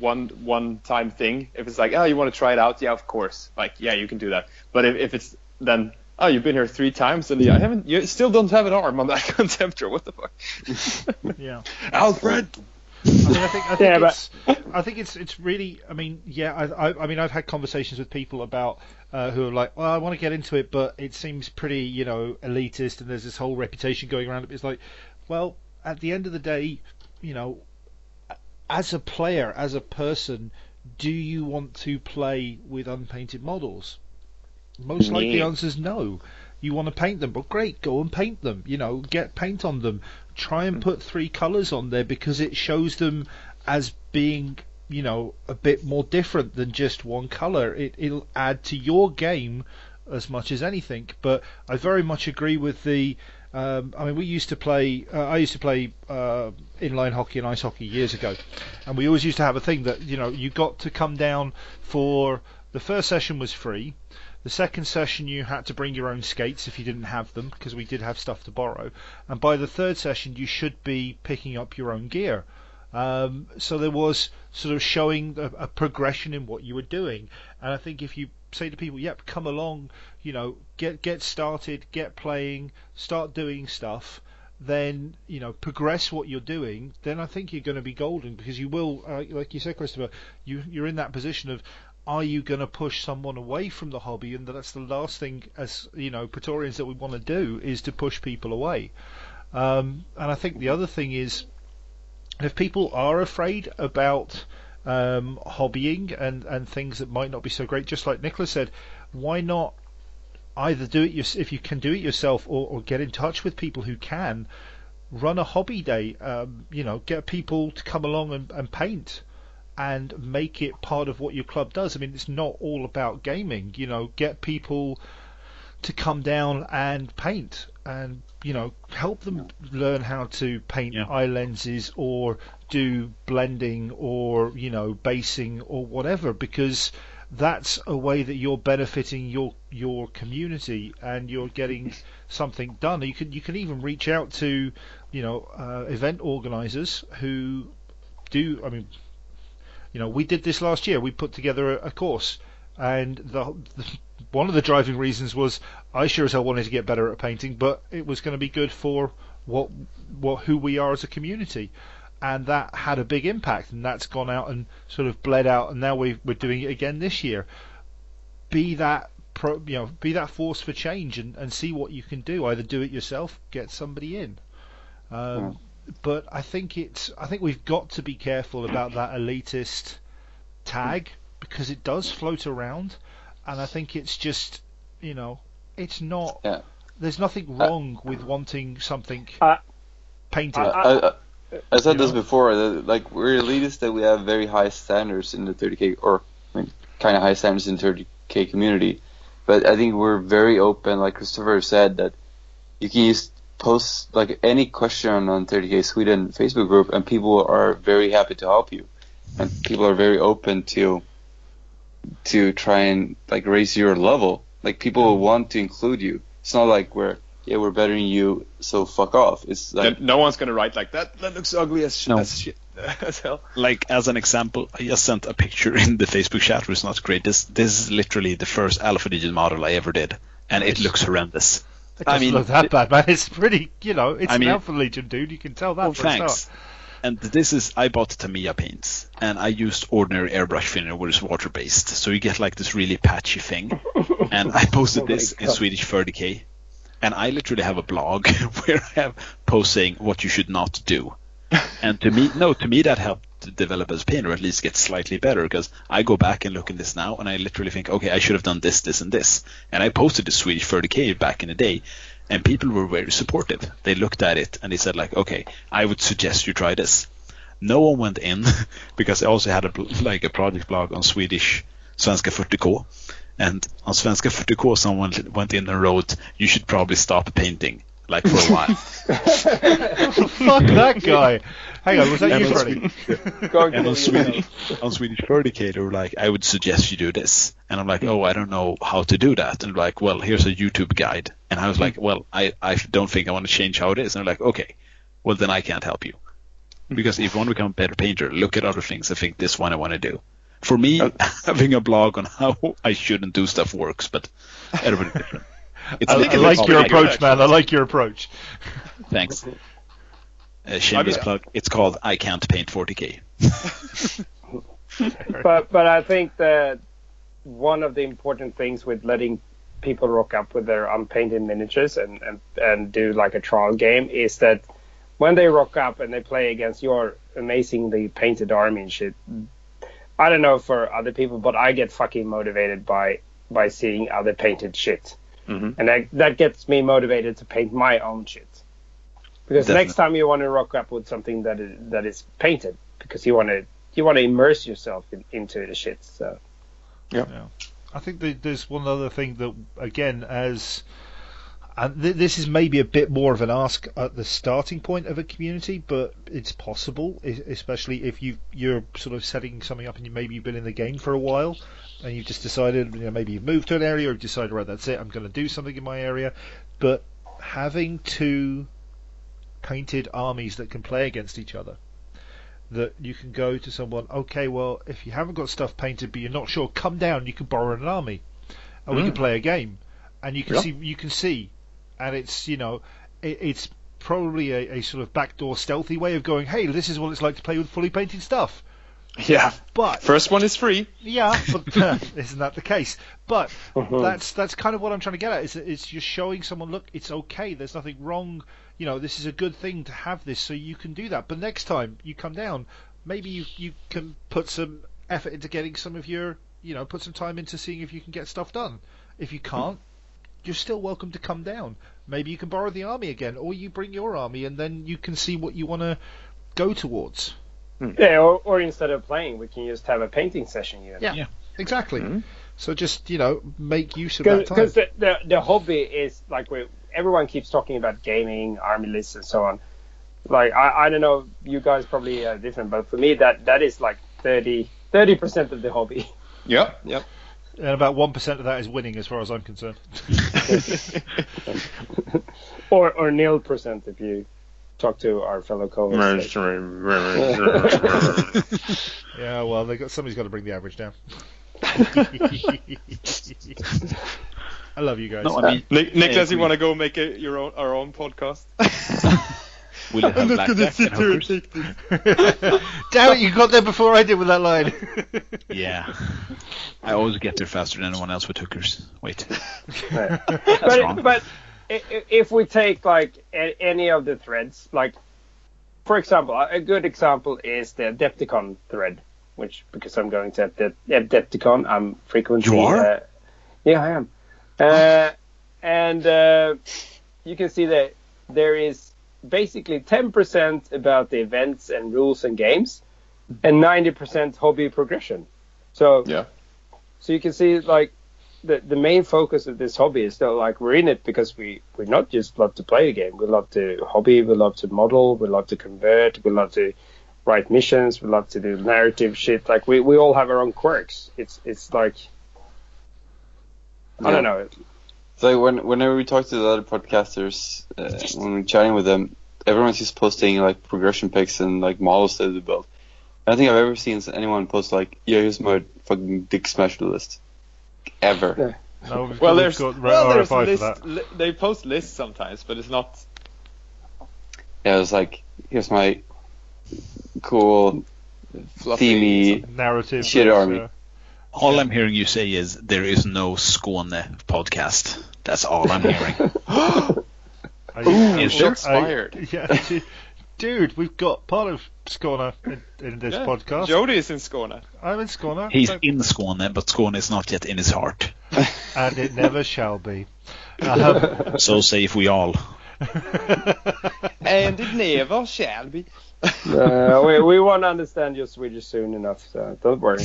one one time thing, if it's like oh you want to try it out, yeah, of course, like yeah, you can do that. But if, if it's then oh you've been here three times and yeah, I haven't you still don't have an arm on that <laughs> contemptor, what the fuck? <laughs> yeah. <laughs> Alfred. I mean, I think, I think <laughs> Yeah, but- it's, I think it's, it's really. I mean, yeah. I, I, I mean, I've had conversations with people about uh, who are like, well, I want to get into it, but it seems pretty, you know, elitist, and there's this whole reputation going around. It's like, well, at the end of the day, you know, as a player, as a person, do you want to play with unpainted models? Most likely, the answer is no. You want to paint them, but great, go and paint them. You know, get paint on them. Try and put three colours on there because it shows them as being you know, a bit more different than just one color. It, it'll add to your game as much as anything. But I very much agree with the. Um, I mean, we used to play. Uh, I used to play uh, inline hockey and ice hockey years ago, and we always used to have a thing that you know you got to come down for the first session was free. The second session you had to bring your own skates if you didn't have them because we did have stuff to borrow, and by the third session you should be picking up your own gear. Um, so there was sort of showing a, a, progression in what you were doing, and I think if you say to people, "Yep, come along," you know, get get started, get playing, start doing stuff, then you know progress what you're doing, then I think you're going to be golden because you will, uh, like you said, Christopher, you you're in that position of are you going to push someone away from the hobby? And that's the last thing, as you know, Praetorians that we want to do is to push people away. Um, and I think the other thing is if people are afraid about um, hobbying and, and things that might not be so great, just like Nicholas said, why not either do it your, if you can do it yourself or, or get in touch with people who can run a hobby day um, you know get people to come along and, and paint and make it part of what your club does. I mean it's not all about gaming you know get people to come down and paint and you know help them learn how to paint Yeah. eye lenses or do blending or you know basing or whatever because that's a way that you're benefiting your your community and you're getting something done. You can you can even reach out to you know uh, event organizers who do I mean you know we did this last year we put together a, a course and the, the one of the driving reasons was I sure as hell wanted to get better at painting, but it was going to be good for what what who we are as a community, and that had a big impact, and that's gone out and sort of bled out, and now we we're doing it again this year. Be that pro, you know, be that force for change, and, and see what you can do. Either do it yourself, get somebody in. Um, But I think it's I think we've got to be careful about that elitist tag because it does float around, and I think it's just you know it's not. Yeah. There's nothing uh, wrong with wanting something Uh, painted. I, I, I said this know? before. Like we're elitist that we have very high standards in the 30k, or I mean, kind of high standards in 30k community. But I think we're very open. Like Christopher said, that you can use post like any question on 30k Sweden Facebook group, and people are very happy to help you, and people are very open to to try and like raise your level. Like people want to include you. It's not like we're yeah we're better than you, so fuck off. It's like no one's gonna write like that. That looks ugly as, sh- No. as shit. <laughs> as hell. like as an example, I just sent a picture in the Facebook chat, which is not great. This this is literally the first Alpha Legion model I ever did, and it looks horrendous. It I mean, look that bad, man. <laughs> It's pretty, you know, it's I mean- an Alpha Legion, dude. You can tell that Well, thanks. start. And this is I bought Tamiya paints, and I used ordinary airbrush thinner, which is water based, so you get like this really patchy thing. <laughs> and I posted Oh this in God. Swedish 30k, and I literally have a blog <laughs> where I have posts saying what you should not do. And to me, no, to me that helped to develop as a or at least get slightly better, because I go back and look at this now, and I literally think, okay, I should have done this, this, and this. And I posted the Swedish 30k back in the day, and people were very supportive. They looked at it and they said like, okay, I would suggest you try this. No one went in <laughs> because I also had a like a project blog on Swedish Svenska 40k, and on Svenska 40k someone went in and wrote, you should probably stop painting like for a while. <laughs> Fuck that guy. Hang on, was that And you, <laughs> on Freddie? Go and on Swedish, on Swedish 30k, they were like, I would suggest you do this. And I'm like, oh, I don't know how to do that. And like, well, here's a YouTube guide. And I was like, well, I, I don't think I want to change how it is. And they're like, okay, well, then I can't help you. Because if you want to become a better painter, look at other things. I think this one I want to do. For me, <laughs> having a blog on how I shouldn't do stuff works, but everybody different. It's I, like I a like your hobby. approach, man. I like your approach. <laughs> Thanks. Uh, shameless I mean- plug. It's called I Can't Paint 40k. <laughs> but but I think that one of the important things with letting people rock up with their unpainted miniatures and, and, and do like a trial game is that when they rock up and they play against your amazingly painted army and shit, I don't know for other people, but I get fucking motivated by by seeing other painted shit, Mhm. and that that gets me motivated to paint my own shit. Because Definitely. next time you want to rock up with something that is that is painted, because you want to you want to immerse yourself in, into the shit. So yeah, I think that there's one other thing that, again, as and th- this is maybe a bit more of an ask at the starting point of a community, but it's possible, especially if you you're sort of setting something up and you maybe you've been in the game for a while and you've just decided, you know, maybe you've moved to an area or you've decided, right, that's it, I'm going to do something in my area, but having two painted armies that can play against each other. That you can go to someone, okay, well, if you haven't got stuff painted but you're not sure, come down, you can borrow an army. And we can mm. play a game. And you can Yeah. see you can see and it's you know it, it's probably a, a sort of backdoor stealthy way of going, hey, this is what it's like to play with fully painted stuff. <laughs> Yeah. But First one is free. yeah, <laughs> but uh, <laughs> isn't that the case? But Mhm. that's that's kind of what I'm trying to get at. Is it's you're showing someone, look, it's okay. There's nothing wrong. You know, this is a good thing to have this, so you can do that. But next time you come down, maybe you you can put some effort into getting some of your, you know, put some time into seeing if you can get stuff done. If you can't, you're still welcome to come down. Maybe you can borrow the army again, or you bring your army, and then you can see what you want to go towards. Yeah, or, or instead of playing, we can just have a painting session. You know? Yeah. Yeah. Exactly. Mhm. So just you know, make use of that time. because the, the the hobby is like we everyone keeps talking about gaming, army lists, and so on. Like I, I don't know, you guys probably are different, but for me that that is like 30 percent of the hobby. <laughs> Yep. Yep. And about one percent of that is winning, as far as I'm concerned. <laughs> or or nil percent if you talk to our fellow co-hosts. <laughs> yeah, well, they got somebody's got to bring the average down. <laughs> I love you guys. No, I mean, Nick, Nicholas, you want to go make it your own our own podcast? <laughs> will it have blackjack and hookers? take this. Damn it, you got there before I did with that line. Yeah. I always get there faster than anyone else with hookers. Wait. Yeah. wrong. but but i- i- if we take like a- any of the threads, like for example, a good example is the Adepticon thread, which because I'm going to Adept- Adepticon, I'm frequently. You are? Uh, yeah, I am. Uh, and uh, you can see that there is basically 10% about the events and rules and games, and 90% hobby progression. So Yeah. so you can see like the the main focus of this hobby is still like we're in it because we we not just love to play a game. We love to hobby. We love to model. We love to convert. We love to write missions. We love to do narrative shit. Like we, we all have our own quirks. It's it's like I don't know. So like when whenever we talk to the other podcasters, uh, when we're chatting with them, everyone's just posting like progression pics and like models that they built. I don't think I've ever seen anyone post like, "Yeah, here's my fucking dick smasher list," ever. No, we've Well, there's we've got well, there's for list, that. li- they post lists sometimes, but it's not. Yeah, it was like, "Here's my cool Fluffy. themey." Narrative. Shit army. uh, All I'm hearing you say is there is no Skåne podcast. That's all I'm hearing. <gasps> <laughs> I- Ooh, shots I- fired. Yeah, dude, dude, we've got part of Skåne in, in this Yeah. podcast. Jody is in Skåne. I'm in Skåne, He's in Skåne, but Skåne is not yet in his heart. <laughs> and it never shall be. <laughs> Um, So safe we all. <laughs> And it never shall be. Uh, we we won't understand your Swedish soon enough, so don't worry.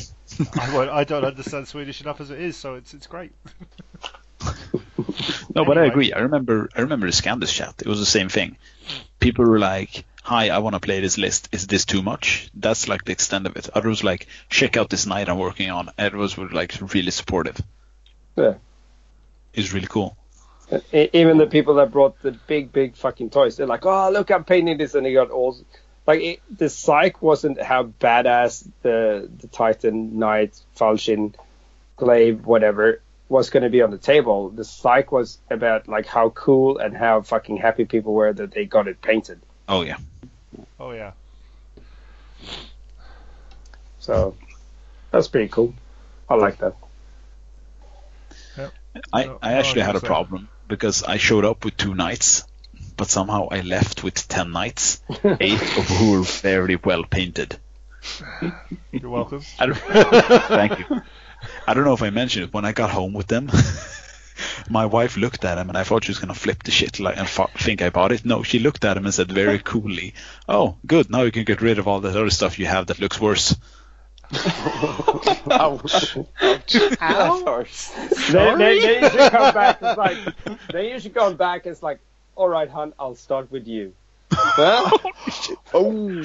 I, won't, I don't understand Swedish enough as it is, so it's it's great. No, but I agree. I remember I remember the Scandis chat. It was the same thing. People were like, "Hi, I want to play this list. Is this too much?" That's like the extent of it. Others like, "Check out this knight I'm working on." Others were like really supportive. Yeah. It's really cool. Even the people that brought the big, big fucking toys, they're like, "Oh, look, I'm painting this," and they got all like it, the psych wasn't how badass the the Titan Knight Falchion Glaive whatever was going to be on the table. The psych was about like how cool and how fucking happy people were that they got it painted. Oh yeah. Oh yeah. So that's pretty cool. I like that. I, No, I no, actually I had a guess so. problem because I showed up with two knights, but somehow I left with ten knights, <laughs> eight of who were very well painted. You're welcome. I don't, <laughs> thank you. I don't know if I mentioned it when I got home with them. <laughs> My wife looked at him and I thought she was gonna flip the shit like and f- think I bought it. No, she looked at him and said very <laughs> coolly, "Oh, good. Now you can get rid of all that other stuff you have that looks worse." <laughs> Ouch. That's harsh. They, they, they usually come back. It's <laughs> like they usually come back. It's like, all right, hun, I'll start with you. Huh? oh.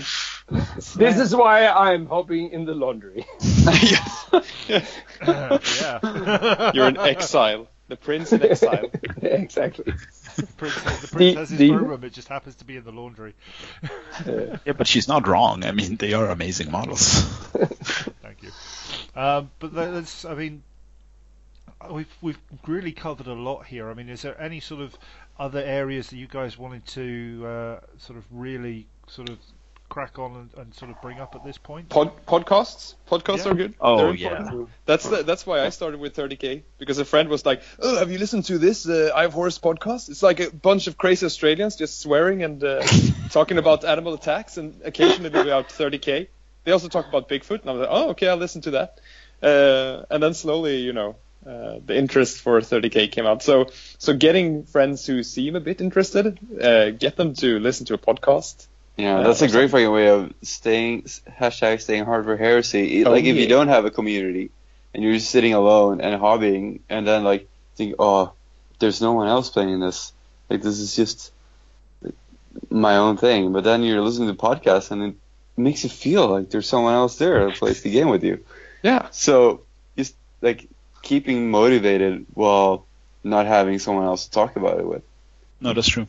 This is why I'm hopping in the laundry. yeah. You're in exile. The prince in exile. <laughs> exactly. Prince, the The- prince has his the- own room. It just happens to be in the laundry. Yeah, but she's not wrong. I mean, they are amazing models. <laughs> Thank you. Um, but that's, I mean, we've we've really covered a lot here. I mean, is there any sort of other areas that you guys wanted to uh, sort of really sort of crack on and, and sort of bring up at this point? Pod, podcasts. Podcasts Yeah. are good. Oh, They're yeah. important. That's the, that's why I started with 30k because a friend was like, "Oh, have you listened to this uh, I Have Horse podcast? It's like a bunch of crazy Australians just swearing and uh, <laughs> talking about animal attacks and occasionally about 30k. They also talk about Bigfoot, and I was like, oh, okay, I'll listen to that. Uh, and then slowly, you know, uh, the interest for 30k came out. So so getting friends who seem a bit interested, uh, get them to listen to a podcast. Yeah, that's a great fucking way of staying hashtag staying hard for heresy. Oh, like if yeah. you don't have a community and you're just sitting alone and hobbying, and then like think, oh, there's no one else playing this. Like this is just like, my own thing. But then you're listening to podcasts and it makes you feel like there's someone else there that plays the game with you. Yeah. So just like keeping motivated while not having someone else to talk about it with. No, that's true.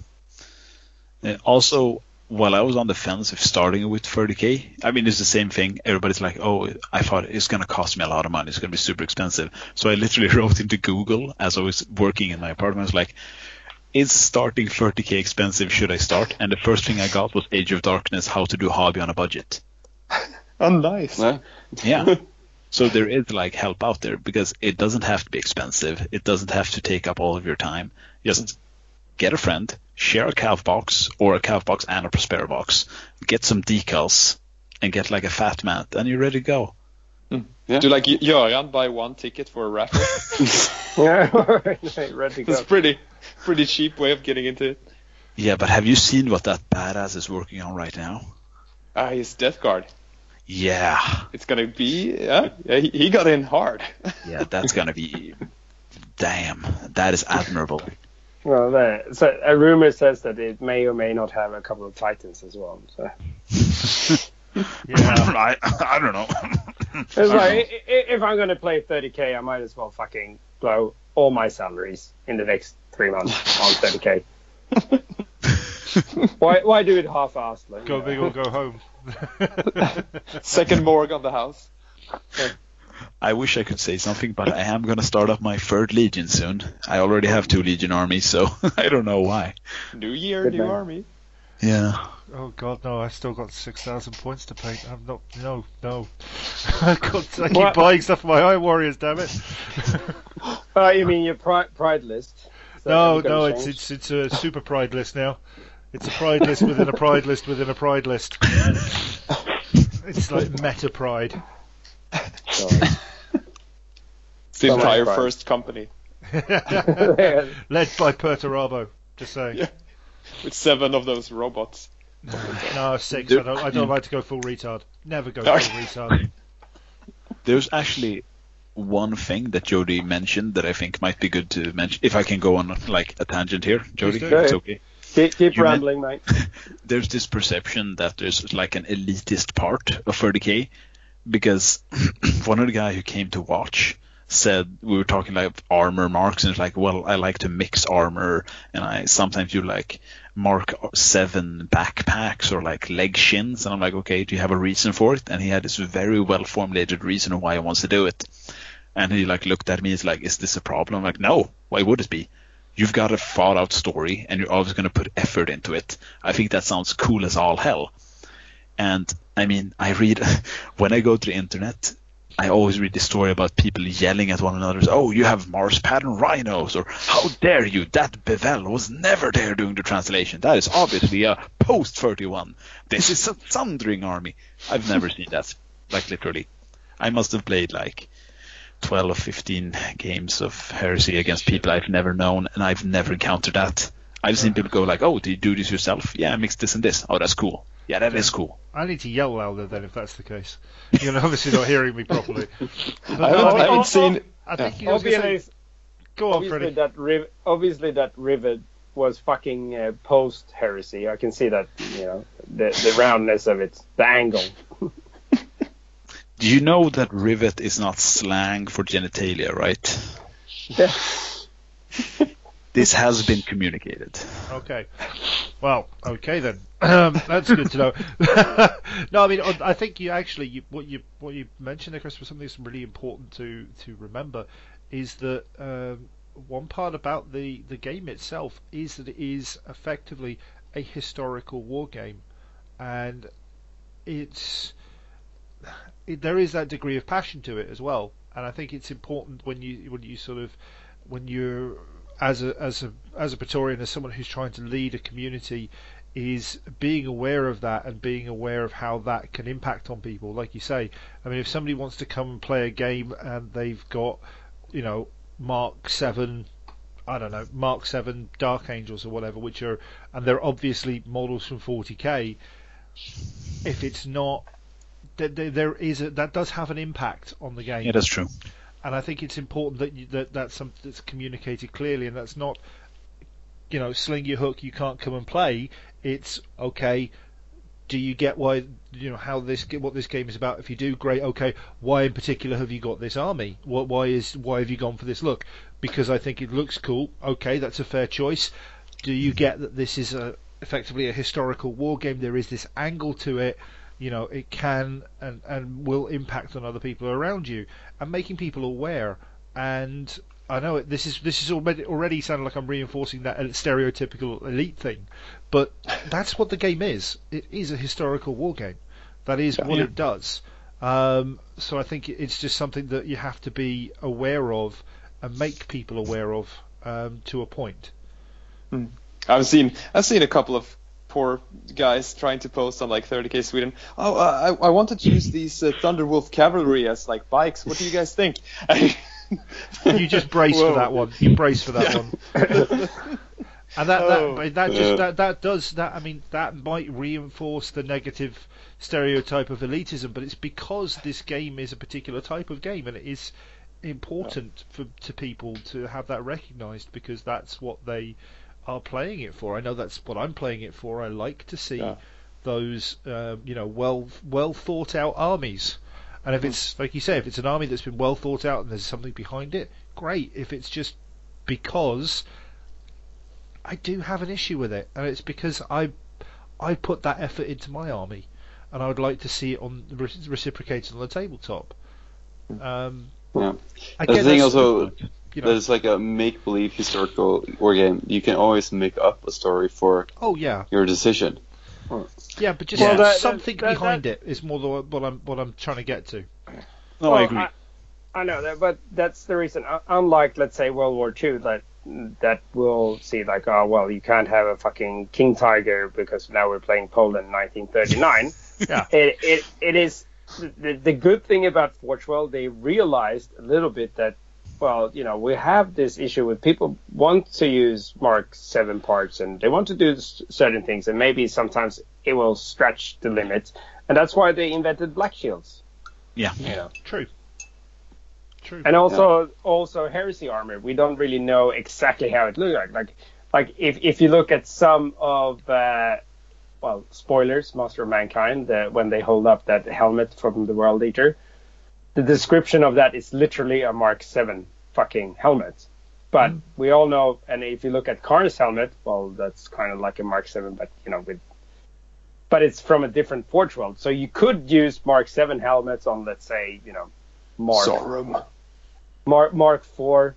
Uh, also, while I was on the fence of starting with 30k, I mean, it's the same thing. Everybody's like, oh, I thought it's going to cost me a lot of money. It's going to be super expensive. So I literally <laughs> wrote into Google as I was working in my apartment. I was like, is starting 30k expensive? Should I start? And the first thing I got was Age of Darkness, how to do hobby on a budget. <laughs> Oh, nice. Yeah? <laughs> Yeah. so there is like help out there because it doesn't have to be expensive. It doesn't have to take up all of your time. Just get a friend, share a Calth box or a Calth box and a Prospero box, get some decals, and get like a fat mat, and you're ready to go. Yeah. Do like Y- Göran buy one ticket for a raffle? <laughs> <laughs> Yeah, <laughs> ready to go. It's pretty pretty cheap way of getting into it. Yeah, but have you seen what that badass is working on right now? Ah, his Death Guard. Yeah. It's gonna be yeah. yeah he, he got in hard. Yeah, that's gonna be. Damn, that is admirable. Well, there. So a rumor says that it may or may not have a couple of titans as well. So <laughs> Yeah. <laughs> I, I don't know. it's like i- i- if I'm going to play 30k, I might as well fucking blow all my salaries in the next three months on <laughs> 30k. why why do it half-assed? Like, Go you big know? or go home. Second morgue on the house. I wish I could say something, but I am gonna start up my third legion soon. I already have two legion armies, so <laughs> I don't know why. New year, Good new man. army. Yeah. Oh god, no! I still got six thousand points to paint. I'm not. No, no. <laughs> I got. I keep What? buying stuff for my Iron Warriors. Damn it! Uh, <laughs> you mean your pride, pride list? Is no, no. It's it's it's a super pride list now. It's a pride list within a pride list within a pride list. It's like meta pride. Sorry. It's <laughs> the entire pride. first company <laughs> Led by Perturabo. Just saying. Yeah. with seven of those robots. No, six. I don't. I don't like to go full retard. Never go full Okay. <laughs> retard. There's actually one thing that Jody mentioned that I think might be good to mention. If I can go on like a tangent here, Jody, it's okay. keep keep You meant- rambling, mate. There's this perception that there's like an elitist part of 30k because <clears throat> one of the guy who came to watch said we were talking like armor marks and it's like well I like to mix armor and I sometimes do like mark seven backpacks or like leg shins and I'm like okay do you have a reason for it? And he had this very well formulated reason why he wants to do it. And he like looked at me he's like is this a problem? I'm like no why would it be? You've got a thought out story and you're always going to put effort into it. I think that sounds cool as all hell. And I mean, I read <laughs> when I go to the internet, I always read the story about people yelling at one another. Oh, you have Mars pattern rhinos, or how dare you? That Bevel was never there doing the translation. That is obviously a post 31. This is a thundering army. I've never seen that. Like literally, I must have played like 12 or 15 games of heresy against people I've never known, and I've never encountered that. I've seen people go like, "Oh, do you do this yourself? Yeah, I mixed this and this. Oh, that's cool." Yeah, that is cool. I need to yell louder then if that's the case. You're obviously not hearing me properly. I no, haven't, I haven't seen. I think you was Obviously, say, go on, obviously Freddie. that riv- obviously that rivet was fucking uh, post heresy. I can see that you know the the roundness of it, the angle. <laughs> Do you know that rivet is not slang for genitalia, right? Yeah. <laughs> This has been communicated. Okay. Well, okay then. Um, that's good to know. <laughs> no, I mean, I think you actually you, what you what you mentioned there, Chris, was something that's really important to to remember is that um, one part about the the game itself is that it is effectively a historical war game, and it's it, there is that degree of passion to it as well, and I think it's important when you when you sort of when you're as a as a as a Praetorian, as someone who's trying to lead a community, is being aware of that and being aware of how that can impact on people. Like you say, I mean, if somebody wants to come and play a game and they've got, you know, Mark Seven, I don't know, Mark Seven Dark Angels or whatever, which are and they're obviously models from 40k. If it's not, there is a, that does have an impact on the game Yeah, that's true. and I think it's important that you, that that's something that's communicated clearly, and that's not, you know, sling your hook. You can't come and play. It's okay. Do you get why you know how this what this game is about? If you do, great. Okay, why in particular have you got this army? What why is why have you gone for this look? Because I think it looks cool. Okay, that's a fair choice. Do you get that this is a effectively a historical war game? There is this angle to it. You know, it can and and will impact on other people around you and making people aware. And I know it, this is this is already already sounding like I'm reinforcing that stereotypical elite thing, but <laughs> that's what the game is. It is a historical war game. That is what Yeah. it does. Um, so I think it's just something that you have to be aware of and make people aware of um, to a point. I've seen I've seen a couple of poor guys trying to post on like 30k Sweden. Oh, uh, I I wanted to use these uh, Thunderwolf cavalry as like bikes. What do you guys think? <laughs> You just brace Whoa. for that one. You brace for that one. <laughs> And that Oh. that, that just that, that does that. I mean, that might reinforce the negative stereotype of elitism, but it's because this game is a particular type of game, and it is important for to people to have that recognised because that's what they are playing it for. I know that's what I'm playing it for. I like to see Yeah. those um, you know well well thought out armies. And if it's like you say, if it's an army that's been well thought out and there's something behind it, great. If it's just because I do have an issue with it, and it's because I I put that effort into my army, and I would like to see it on re- reciprocated on the tabletop. Um, Yeah. again, the thing also, you know, there's like a make-believe historical war game. You can always make up a story for oh yeah, your decision. Yeah, but just Well, that- that- something that- behind it is more the, what I'm what I'm trying to get to. No, I agree. I, know that, but that's the reason. Uh, unlike, let's say, World War II, that that will see like, oh well, you can't have a fucking King Tiger because now we're playing Poland 1939. <laughs> Yeah. it, it it is the, the good thing about Forge World. They realized a little bit that. Well, you know, we have this issue with people want to use Mark 7 parts and they want to do certain things, and maybe sometimes it will stretch the limit. And that's why they invented Black Shields. Yeah. You know. True. True. And also, also heresy armor. We don't really know exactly how it looks like. Like, like if if you look at some of, uh, well, spoilers, Master of Mankind, the, when they hold up that helmet from the World Eater, the description of that is literally a Mark Seven fucking helmet. But mm. we all know, and if you look at Khârn's helmet, well, that's kind of like a Mark Seven, but you know, with but it's from a different Forge World. So you could use Mark Seven helmets on, let's say, you know, Mark Sorum. Mark Mark Four,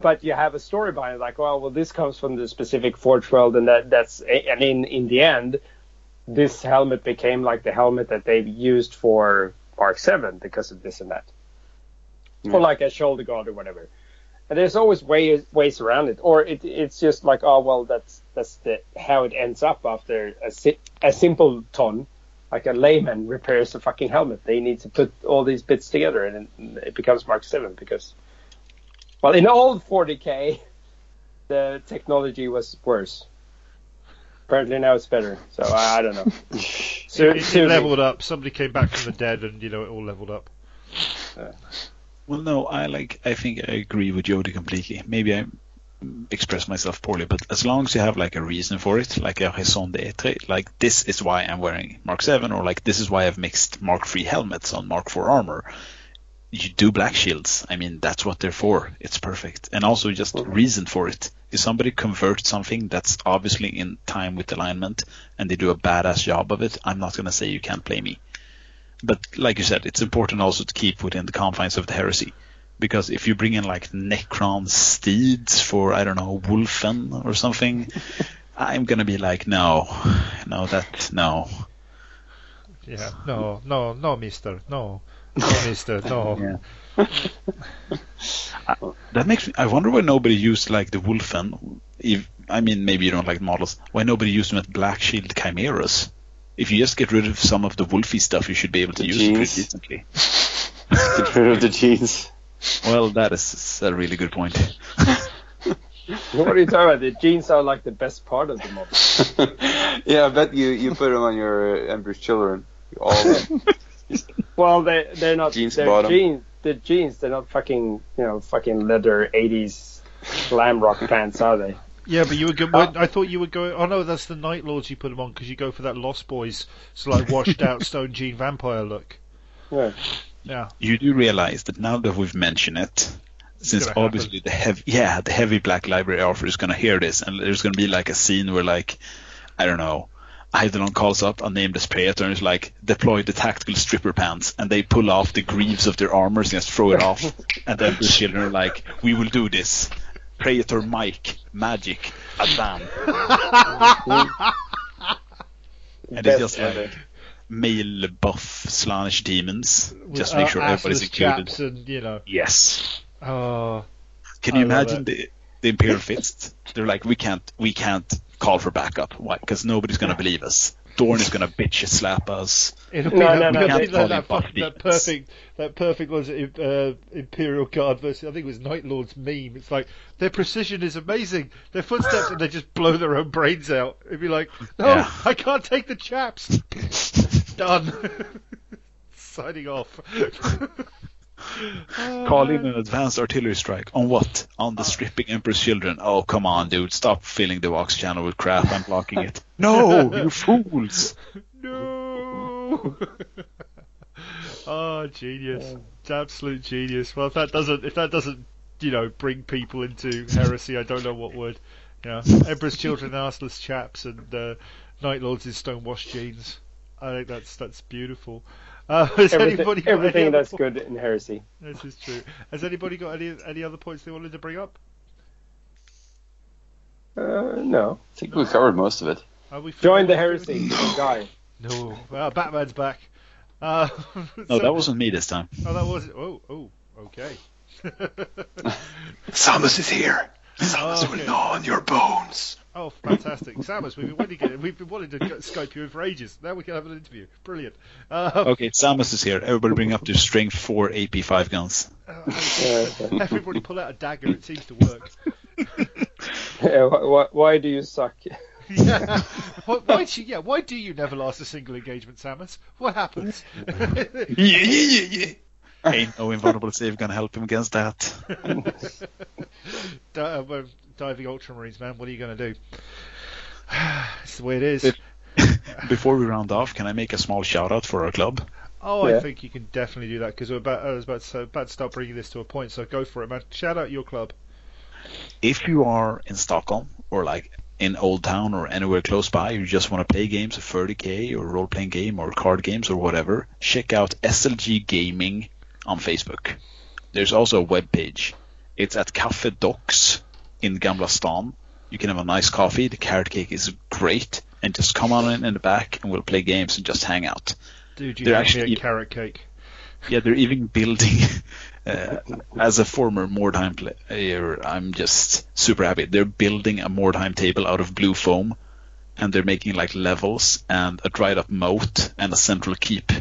but you have a story behind it, like, well, well, this comes from the specific Forge World, and that that's and in in the end, this helmet became like the helmet that they used for Mark Seven because of this and that, or like a shoulder guard or whatever. And there's always ways ways around it, or it, it's just like, oh well, that's that's the how it ends up after a si- a simple ton. Like a layman repairs a fucking helmet, they need to put all these bits together, and it- it becomes Mark Seven because, well, in old 40k, <laughs> the technology was worse. Apparently now it's better. So I, I don't know. <laughs> So, It, it leveled up. Somebody came back from the dead, and you know it all leveled up. Uh, well, no, I like. I think I agree with Jody completely. Maybe I express myself poorly, but as long as you have like a reason for it, like a raison d'être, like this is why I'm wearing Mark Seven, or like this is why I've mixed Mark Three helmets on Mark Four armor. You do black shields. I mean, that's what they're for. It's perfect, and also just mm-hmm. reason for it. If somebody converts something that's obviously in time with alignment, and they do a badass job of it, I'm not gonna say you can't play me. But like you said, it's important also to keep within the confines of the heresy. Because if you bring in like Necron steeds for I don't know Wulfen or something, <laughs> I'm gonna be like, no, no, that no. Yeah. No, no, no, Mister. No, no, Mister. No. Yeah. <laughs> That makes me. I wonder why nobody used like the Wulfen. If I mean, maybe you don't like models. Why nobody used them at Black Shield Chimeras? If you just get rid of some of the Wolfy stuff, you should be able to The use it pretty decently. <laughs> Get rid of the jeans. Well, that is a really good point. <laughs> What are you talking about? The jeans are like the best part of the model. yeah, I bet you you put them on your uh, Emperor's Children. All <laughs> Well, they they're not Jeans they're bottom. jeans. The jeans they're not fucking you know fucking leather '80s glam rock pants, are they? Yeah, but you were go. when- oh. I thought you were going. Oh no, that's the Night Lords you put them on because you go for that Lost Boys, so like washed out <laughs> Stone Jean vampire look. Yeah. Yeah. You do realize that now that we've mentioned it, since gonna happen. obviously the heavy, yeah, the heavy Black Library offer is gonna hear this, and there's gonna be like a scene where like, I don't know, Eidolon calls up a nameless Praetor and is like, deploy the tactical stripper pants, and they pull off the greaves of their armors and just throw it off, <laughs> and then the children are like, we will do this. Praetor Mike, magic, Adam. and it's Best just like male buff Slaanesh demons, just to make uh, sure everybody's assless included. and you know. Yes. Oh. Can you I imagine the, the Imperial Fist? They're like, we can't, we can't call for backup. Why? Because nobody's gonna believe us. Dorn is gonna bitch and slap us. It'll be No, that, no, no, that, that, that, that perfect, that perfect was uh, Imperial Guard versus I think it was Night Lords meme. It's like their precision is amazing. Their footsteps and they just blow their own brains out. It'd be like, no, Yeah. I can't take the chaps. <laughs> Done. <laughs> Signing off. <laughs> <laughs> Call in an advanced artillery strike. On what? On the stripping Emperor's children. Oh, come on, dude. Stop filling the Vox channel with crap. I'm blocking it. <laughs> No, you fools. No. <laughs> oh, genius! Absolute genius. Well, if that doesn't, if that doesn't, you know, bring people into heresy, I don't know what would. Yeah, Emperor's children, arseless chaps, and uh, Night Lords in stonewashed jeans. I think that's that's beautiful. Uh, <laughs> has Everything, anybody got everything any other that's po- good in heresy. This is true. Has anybody got any any other points they wanted to bring up? Uh, no. I think we covered most of it. Are we Join the heresy, <laughs> guy. No. Well, Batman's back. Uh, <laughs> No, so- that wasn't me this time. Oh, that was. Oh, oh, okay. Samus is here. Samus will gnaw on your bones. Oh, fantastic, Samus! We've been wanting to get, we've been wanting to go- Skype you in for ages. Now we can have an interview. Brilliant. Uh, Okay, Samus is here. Everybody bring up their strength 4 AP5 guns. <laughs> everybody pull out a dagger. It seems to work. <laughs> Yeah, wh- wh- why do you suck? <laughs> yeah. Why, why do you, yeah? Why do you never last a single engagement, Samus? What happens? Yeah, yeah, yeah, yeah. Ain't no invulnerable save gonna help him against that. Uh, well, diving ultramarines, man. What are you going to do? <sighs> it's the way it is. If- <laughs> Before we round off, can I make a small shout out for our club? Oh, I think you can definitely do that because we're about, I was about to, say- about to start bringing this to a point. So go for it, man. Shout out your club. If you are in Stockholm or like in Old Town or anywhere close by, you just want to play games of 30k or role playing game or card games or whatever, check out SLG Gaming on Facebook. There's also a web page. It's at Cafe Docs in Gamla Stan. You can have a nice coffee. The carrot cake is great. And just come on in in the back and we'll play games and just hang out. Dude, you They're actually- a carrot cake. <laughs> Yeah, they're even building. <laughs> Uh, as a former Mordheim player, I'm just super happy. They're building a Mordheim table out of blue foam, and they're making like levels and a dried up moat and a central keep,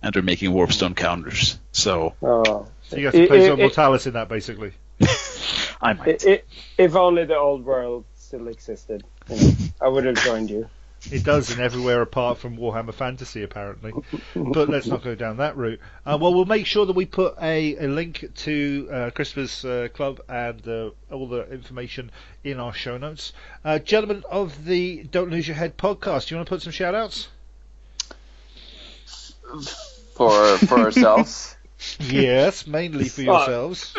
and they're making warpstone counters. So Oh. So you have to play I- some I- Mortalis in that, basically. I might. I- I- if only the old world still existed. You know. I would have joined you. It does in everywhere apart from Warhammer Fantasy, apparently. But let's not go down that route. Uh, well, we'll make sure that we put a, a link to uh, Christopher's uh, club and uh, all the information in our show notes. Uh, gentlemen of the Don't Lose Your Head podcast, do you want to put some shout outs? For for ourselves. <laughs> yes, mainly for Well, yourselves.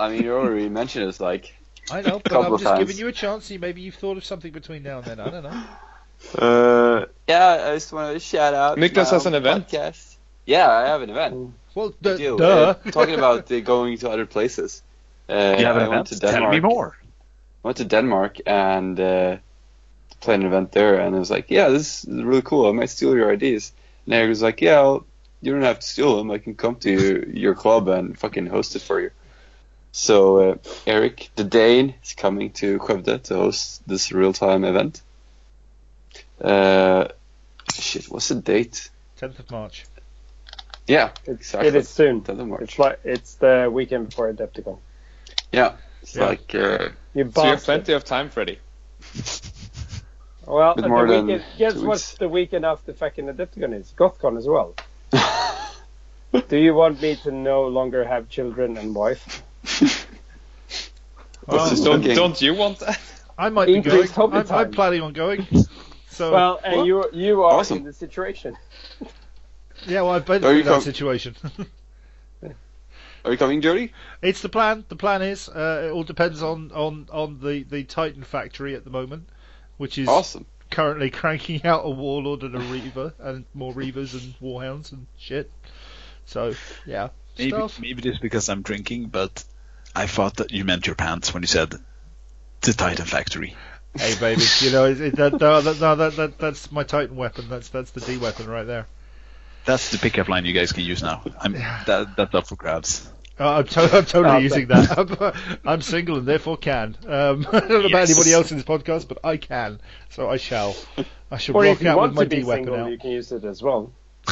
I mean, you already mentioned it's like I know, but I'm just times. giving you a chance. See, Maybe you've thought of something between now and then. I don't know. Uh, yeah, I just want to shout out. Niklas my has an event. Podcast. Yeah, I have an event. Well, I d- do. duh. Uh, talking about uh, going to other places. Uh, You have an I went event? to Tell Denmark. me more. went to Denmark and uh, played an event there, and I was like, "Yeah, this is really cool. I might steal your ideas." And Eric was like, "Yeah, well, you don't have to steal them. I can come to your club and fucking host it for you." So uh, Eric, the Dane, is coming to Skövde to host this real-time event. Uh, shit, what's the date? 10th of March. Yeah, exactly. It is soon. 10th of March. It's like it's the weekend before Adepticon. Yeah, it's Yeah. like uh, You So you have bastard. plenty of time, Freddy. Well, the more than weekend, guess two what weeks. the weekend after fucking Adepticon is? Gothcon as well. <laughs> Do you want me to no longer have children and wife? Well, Just Don't, don't you want that? I might be going. Increased hobby I'm, I'm planning on going. So Well, and you you are Awesome. in the situation. yeah, well, I've been Are through that com- situation. <laughs> Are you coming, Jody? it's the plan. The plan is uh, it all depends on on on the the Titan factory at the moment, which is Awesome. currently <laughs> cranking out a warlord and a reaver and more reavers and warhounds and shit. So yeah, Maybe, stuff. maybe just because I'm drinking, but I thought that you meant your pants when you said the Titan Factory. Hey baby, you know it, it, that, no, that, no, that, that that's my Titan weapon. That's that's the D weapon right there. That's the pickup line you guys can use now. I'm that that's up for grabs. Uh, I'm, to- I'm totally Oh, using that. I'm, <laughs> I'm single and therefore can. Um, <laughs> I don't know about anybody else in this podcast, but I can, so I shall. I shall Or rock if you out with my D weapon single, out. you can use it as well. <laughs>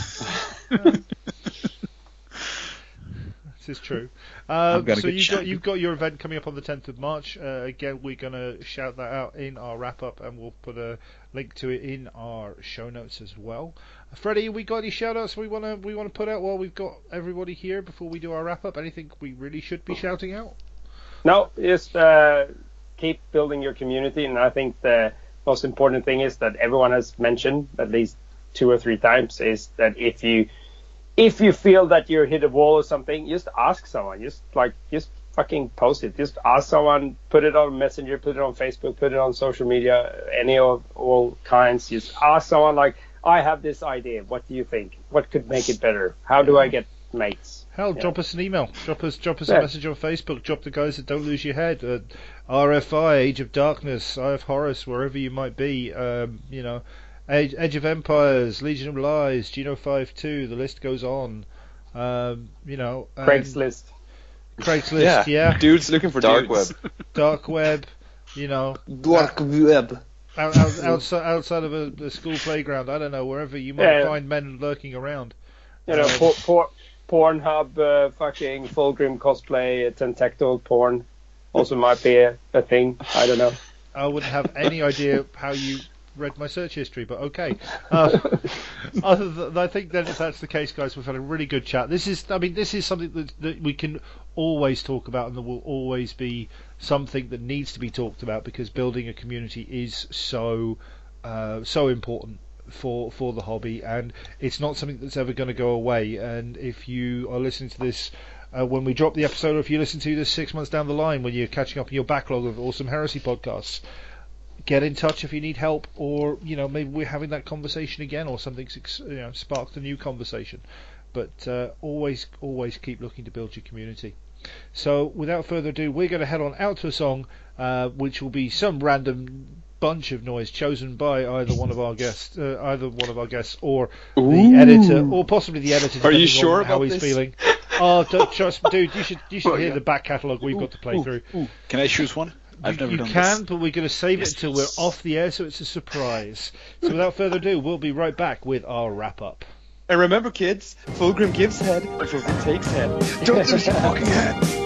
This is true. Um, so you've got you've got your event coming up on the 10th of March. Uh, again, we're gonna shout that out in our wrap up, and we'll put a link to it in our show notes as well. Freddie, we got any shout outs we wanna we wanna put out while we've got everybody here before we do our wrap up? Anything we really should be shouting out? No, just uh, keep building your community, and I think the most important thing is that everyone has mentioned at least two or three times is that if you if you feel that you're hit a wall or something, just ask someone. Just like just fucking post it. Just ask someone. Put it on Messenger. Put it on Facebook. Put it on social media. Any of all kinds. Just ask someone like, I have this idea. What do you think? What could make it better? How do I get mates? Hell, Yeah. drop us an email. Drop us drop us Yeah. a message on Facebook. Drop the guys that don't lose your head. Uh, RFI, Age of Darkness, Eye of Horus, wherever you might be. Um, you know, Age, Age of Empires, Legion of Lies, Geno Five Two. The list goes on. Um, you know, and Craigslist. Craigslist, yeah. Dudes looking for Dark dudes. web. <laughs> Dark web. You know, Dark web. out, out, outside outside of a, a school playground. I don't know, wherever you might Yeah. find men lurking around. You know, Um, por- por- Pornhub, uh, fucking Fulgrim cosplay, uh, tentactile porn, also might be a, a thing. I don't know. I wouldn't have any idea how you read my search history, but okay. Uh, <laughs> other than, I think that if that's the case, guys, we've had a really good chat. This is, I mean, this is something that, that we can always talk about, and there will always be something that needs to be talked about because building a community is so, uh, so important for for the hobby, and it's not something that's ever going to go away. And if you are listening to this. Uh, when we drop the episode, or if you listen to this six months down the line when you're catching up in your backlog of awesome heresy podcasts, get in touch if you need help, or you know maybe we're having that conversation again, or something's ex- you know sparked a new conversation. But uh, always, always keep looking to build your community. So without further ado, we're going to head on out to a song, uh, which will be some random bunch of noise chosen by either one of our guests, uh, either one of our guests, or the editor, or possibly the editor. Are you sure how he's this? feeling? Oh, don't trust, dude. You should you should hear yeah. the back catalogue we've got to play through. Can I choose one? I've You, never you done can, this. but we're going to save Yes, it until we're off the air, so it's a surprise. so without further ado, we'll be right back with our wrap up. And remember, kids, Fulgrim gives head, and Fulgrim takes head. Don't lose your fucking head.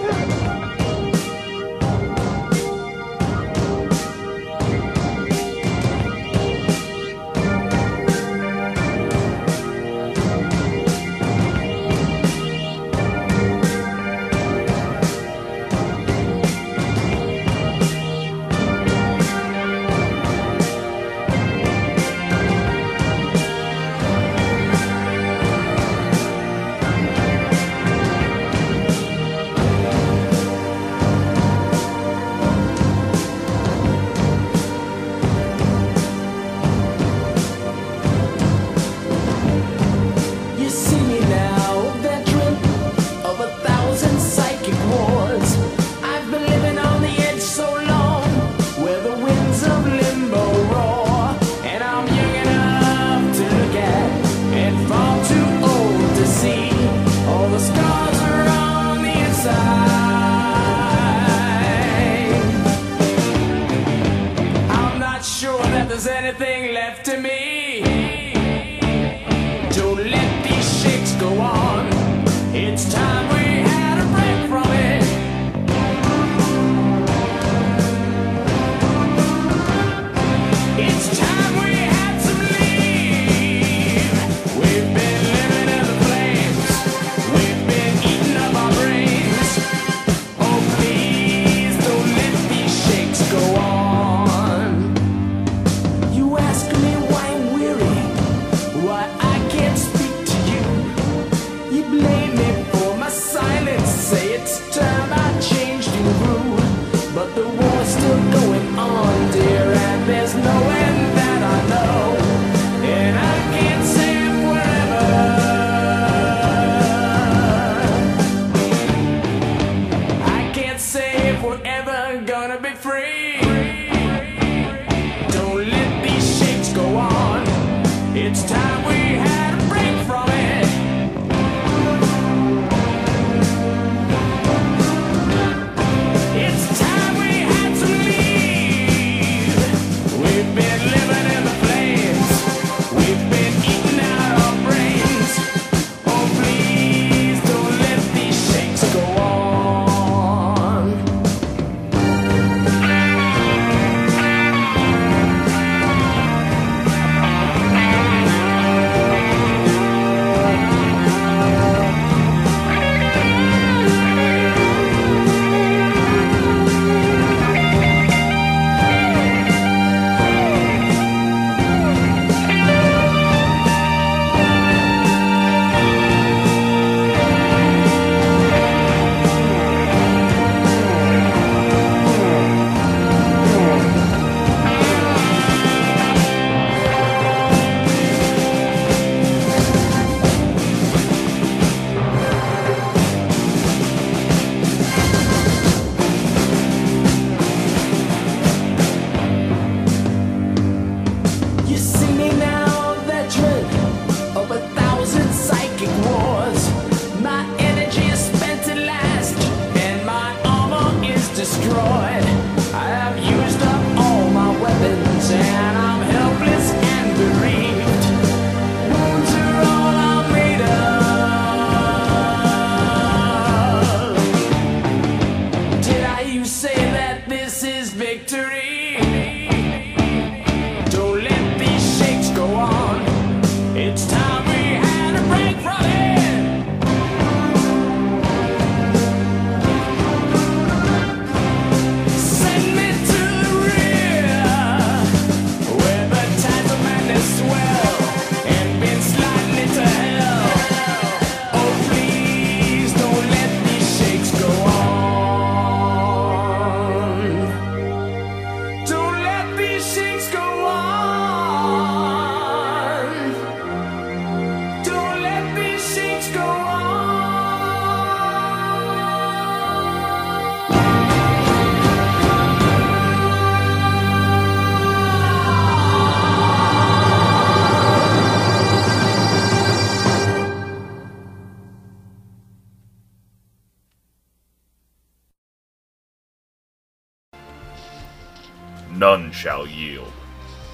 None shall yield.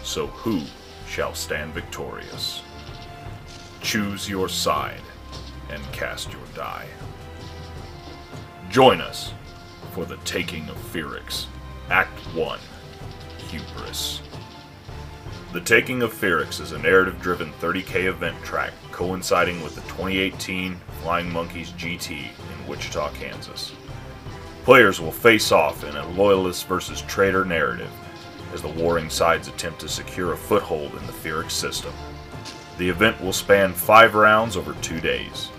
So who shall stand victorious? Choose your side and cast your die. Join us for the taking of Pyrrhix, Act 1 Hubris. The Taking of Pyrrhix is a narrative driven 30k event track coinciding with the 2018 Flying Monkeys GT in Wichita, Kansas. Players will face off in a loyalist versus traitor narrative as the warring sides attempt to secure a foothold in the Pyrrhic system. The event will span five rounds over two days.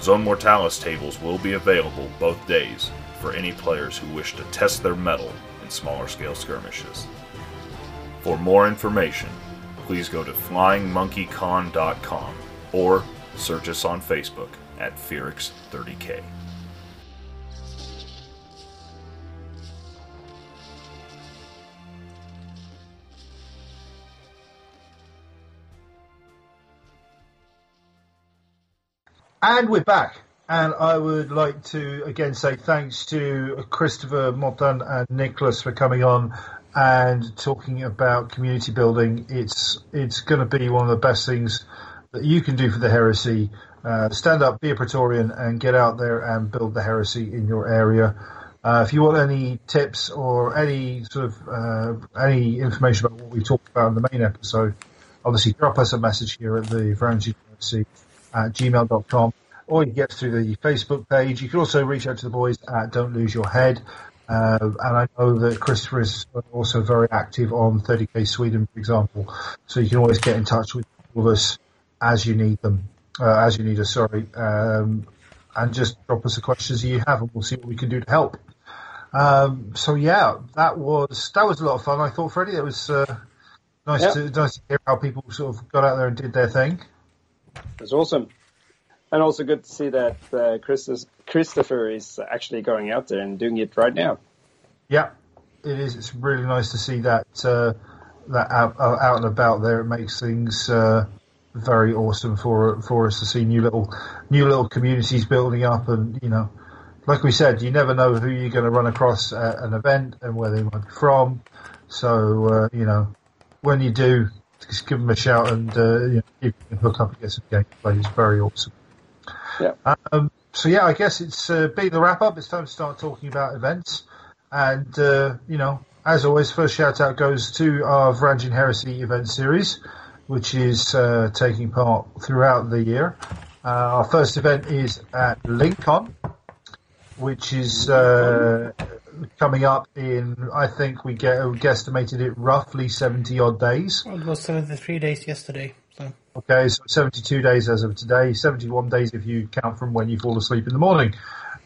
Zone Mortalis tables will be available both days for any players who wish to test their mettle in smaller scale skirmishes. For more information, please go to flyingmonkeycon.com or search us on Facebook at Phoenix 30K. And we're back. And I would like to again say thanks to Christopher Mottan and Nicholas for coming on and talking about community building. It's it's going to be one of the best things that you can do for the heresy. Uh, stand up, be a Praetorian, and get out there and build the heresy in your area. Uh, if you want any tips or any sort of uh, any information about what we talked about in the main episode, obviously drop us a message here at the Varangian Heresy at gmail.com or you can get through the Facebook page. You can also reach out to the boys at Don't Lose Your Head. Uh, and I know that Christopher is also very active on 30k Sweden, for example. So you can always get in touch with all of us as you need them, uh, as you need us, sorry. Um, and just drop us the questions that you have and we'll see what we can do to help. Um, so yeah, that was, that was a lot of fun. I thought, Freddie, it was, uh, nice Yeah. to, nice to hear how people sort of got out there and did their thing. It's awesome. And also good to see that uh, Christus- Christopher is actually going out there and doing it right now. Yeah, it is. It's really nice to see that uh, that out, uh, out and about there. It makes things uh, very awesome for for us to see new little new little communities building up, and you know, like we said, you never know who you're going to run across at an event and where they might be from. So uh, you know, when you do, just give them a shout and uh, you know, you can hook up and get some gameplay. It's very awesome. Yeah. Um, so yeah, I guess it's uh, being the wrap up. It's time to start talking about events. And, uh, you know, as always, first shout out goes to our Varangian Heresy event series, which is uh, taking part throughout the year. Uh, our first event is at Lincoln, which is uh, coming up in, I think we get, we guesstimated it roughly 70 odd days. Well, it was 73 days yesterday. So Okay, so 72 days as of today, 71 days if you count from when you fall asleep in the morning.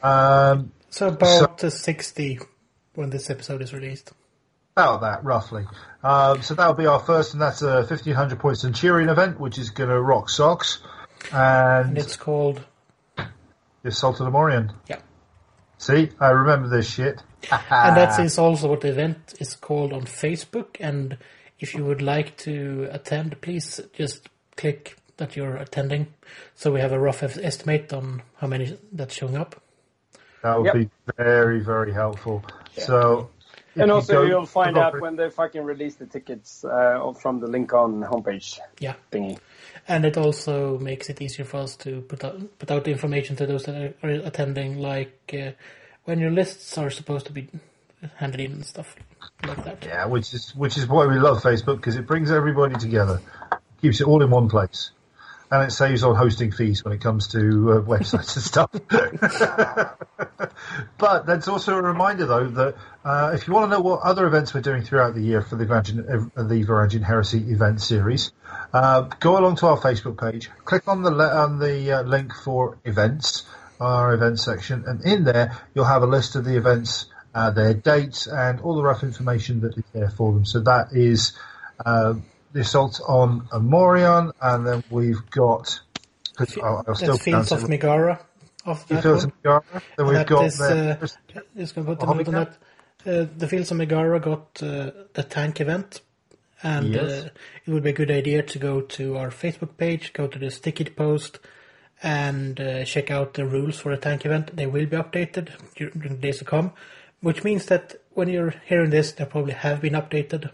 Um, So about uh, 60 when this episode is released. About that, roughly. Um, so that'll be our first, and that's a 1500 point Centurion event, which is going to rock socks. And, And it's called the Assault of the Morion. Yeah. See, I remember this shit. And that is also what the event is called on Facebook. And if you would like to attend, please just click that you're attending, so we have a rough estimate on how many that's showing up. That would Yep. be very, very helpful. So, and also, go- you'll find out it. when they fucking release the tickets uh, from the link on homepage Yeah. thingy. And it also makes it easier for us to put out, put out the information to those that are, are attending, like uh, when your lists are supposed to be handed in and stuff like that. Yeah, which is which is why we love Facebook because it brings everybody together, keeps it all in one place, and it saves on hosting fees when it comes to uh, <laughs> websites and stuff. <laughs> but that's also a reminder, though, that uh, if you want to know what other events we're doing throughout the year for the Varangian, uh, the Varangian Heresy event series, uh, go along to our Facebook page, click on the le- on the uh, link for events, our event section, and in there you'll have a list of the events, uh, their dates, and all the rough information that is there for them. So that is uh, the assault on Amorion, and then we've got. I'll, I'll still Fields of Megara. After that Fields of Megara. Then we've got is, the- uh, just gonna put on that. Uh, the Fields of Megara got uh, the tank event, and Yes. uh, it would be a good idea to go to our Facebook page, go to the sticky post, and uh, check out the rules for the tank event. They will be updated during the days to come, which means that when you're hearing this, they probably have been updated.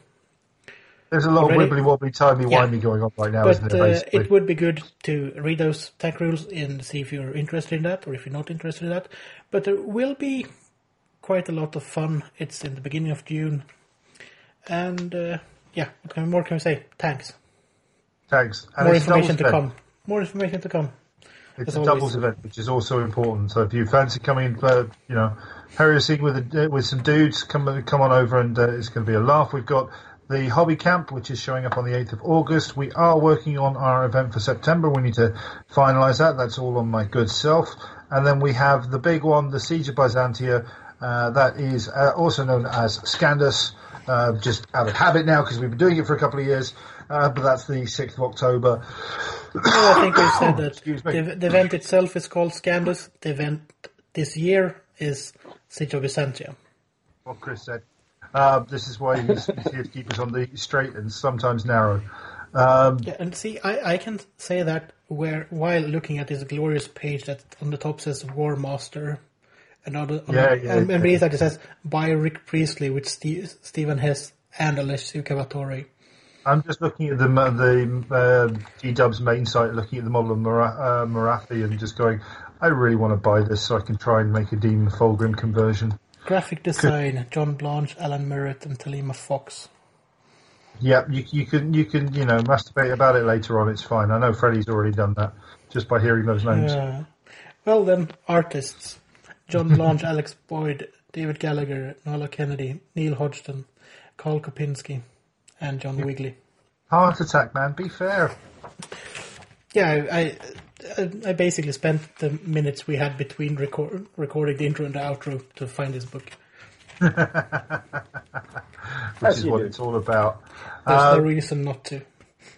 There's a lot already. of wibbly wobbly, timey Yeah. wimey going on right now, But isn't uh, there? Basically, it would be good to read those tank rules and see if you're interested in that or if you're not interested in that. But there will be quite a lot of fun. It's in the beginning of June. And uh, yeah, what more can we say? Thanks. Thanks. And more information to come. More information to come. It's a doubles event, which is also important. So if you fancy coming, uh, you know, heresy with a, with some dudes, come come on over, and uh, it's going to be a laugh. We've got the hobby camp, which is showing up on the 8th of August. We are working on our event for September. We need to finalise that. That's all on my good self. And then we have the big one, the Siege of Byzantia. Uh, that is uh, also known as Scandis, uh, just out of habit now because we've been doing it for a couple of years. Uh, but that's the 6th of October. No, I think we said <coughs> that the, the event itself is called Scandis. The event this year is Siege of Byzantia. what Chris said. Uh, this is why he's, here to keep us on the straight and sometimes narrow. Um, Yeah, and see, I, I can say that where while looking at this glorious page that on the top says Warmaster, and on, the, on, Yeah, yeah, and yeah. beneath that it says by Rick Priestley with Steve, Stephen Hess and Alessio Cavatore. I'm just looking at the the uh, G Dub's main site, looking at the model of Mara- uh, Marathi, and just going, I really want to buy this so I can try and make a Demon Fulgrim conversion. Graphic design: John Blanche, Alan Merrett, and Talima Fox. Yeah, you, you can you can you know masturbate about it later on. It's fine. I know Freddie's already done that just by hearing those names. Uh, well then, artists: John Blanche, <laughs> Alex Boyd, David Gallagher, Nuala Kinrade, Neil Hodgson, Karl Kopinski, and John Wigley. Heart attack, man. Be fair. Yeah, I, I I basically spent the minutes we had between record, recording the intro and the outro to find this book. <laughs> Which As is what do. it's all about. There's no Um, reason not to.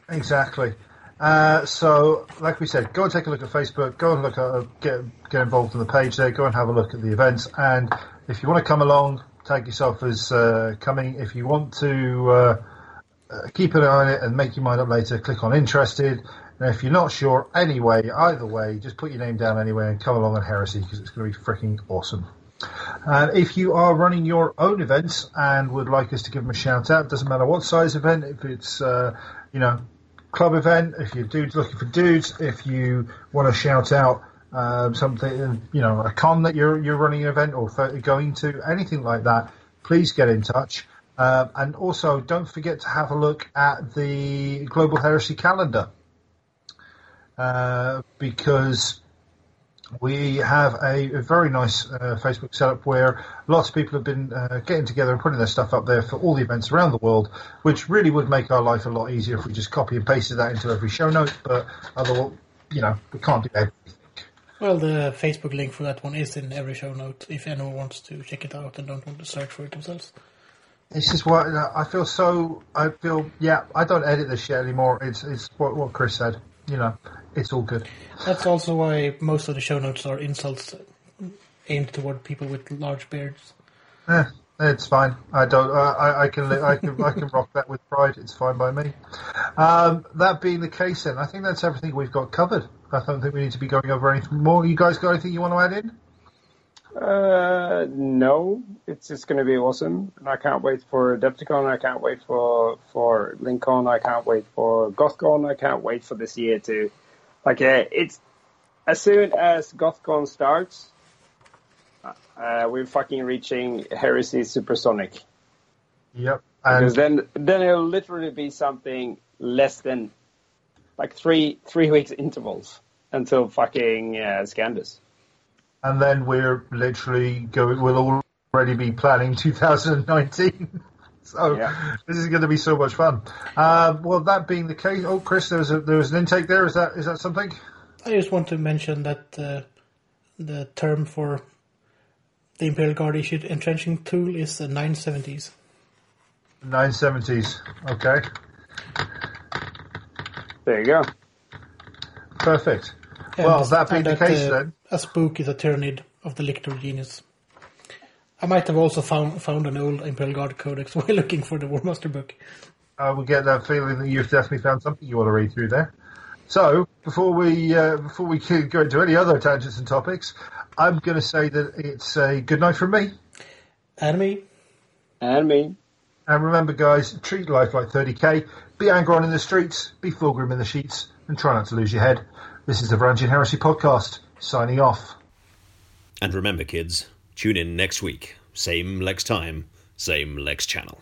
Exactly. Uh, so, like we said, go and take a look at Facebook. Go and look at get get involved in the page there. Go and have a look at the events. And if you want to come along, tag yourself as uh, coming. If you want to uh, uh, keep an eye on it and make your mind up later, click on interested. And if you're not sure, anyway, either way, just put your name down anyway and come along on Heresy because it's going to be freaking awesome. And if you are running your own events and would like us to give them a shout out, doesn't matter what size event, if it's uh, you know club event, if you're dudes looking for dudes, if you want to shout out um, something, you know, a con that you're you're running an event or th- going to, anything like that, please get in touch. Um, and also, don't forget to have a look at the Global Heresy calendar uh, because we have a, a very nice uh, Facebook setup where lots of people have been uh, getting together and putting their stuff up there for all the events around the world, which really would make our life a lot easier if we just copy and pasted that into every show note. But otherwise, you know, we can't do everything. Well, the Facebook link for that one is in every show note if anyone wants to check it out and don't want to search for it themselves. This is what I feel so. I feel yeah. I don't edit this shit anymore. It's it's what what Chris said. You know, it's all good. That's also why most of the show notes are insults aimed toward people with large beards. Eh, it's fine. I don't. I, I, I can. I can. I can rock that with pride. It's fine by me. Um, that being the case, then I think that's everything we've got covered. I don't think we need to be going over anything more. You guys got anything you want to add in? Uh, no, it's just going to be awesome, and I can't wait for Adepticon. I can't wait for for Lincoln. I can't wait for GothCon. I can't wait for this year to, like, uh, it's as soon as GothCon starts, uh, we're fucking reaching Heresy Supersonic Yep. because And then then it'll literally be something less than like three three weeks intervals until fucking uh, Scandis. And then we're literally going. We'll already be planning 2019. <laughs> so Yeah. this is going to be so much fun. Um, well, that being the case, oh, Chris, there was a, there was an intake there. Is that is that something? I just want to mention that uh, the term for the Imperial Guard issued entrenching tool is the 970s. 970s. Okay, There you go. perfect. And- well, that being the case, uh, then A spook is a tyranid of the Lictor genus. I might have also found found an old Imperial Guard codex <laughs> while looking for the Warmaster book. I will get that feeling that you've definitely found something you want to read through there. So before we uh, before we <laughs> go into any other tangents and topics, I'm going to say that it's a good night from me. And me. And me. And remember, guys, treat life like 30k. Be Angron in the streets, be Fulgrim in the sheets, and try not to lose your head. This is the Varangian Heresy podcast. Signing off. And remember, kids, tune in next week. Same Lex time, same Lex channel.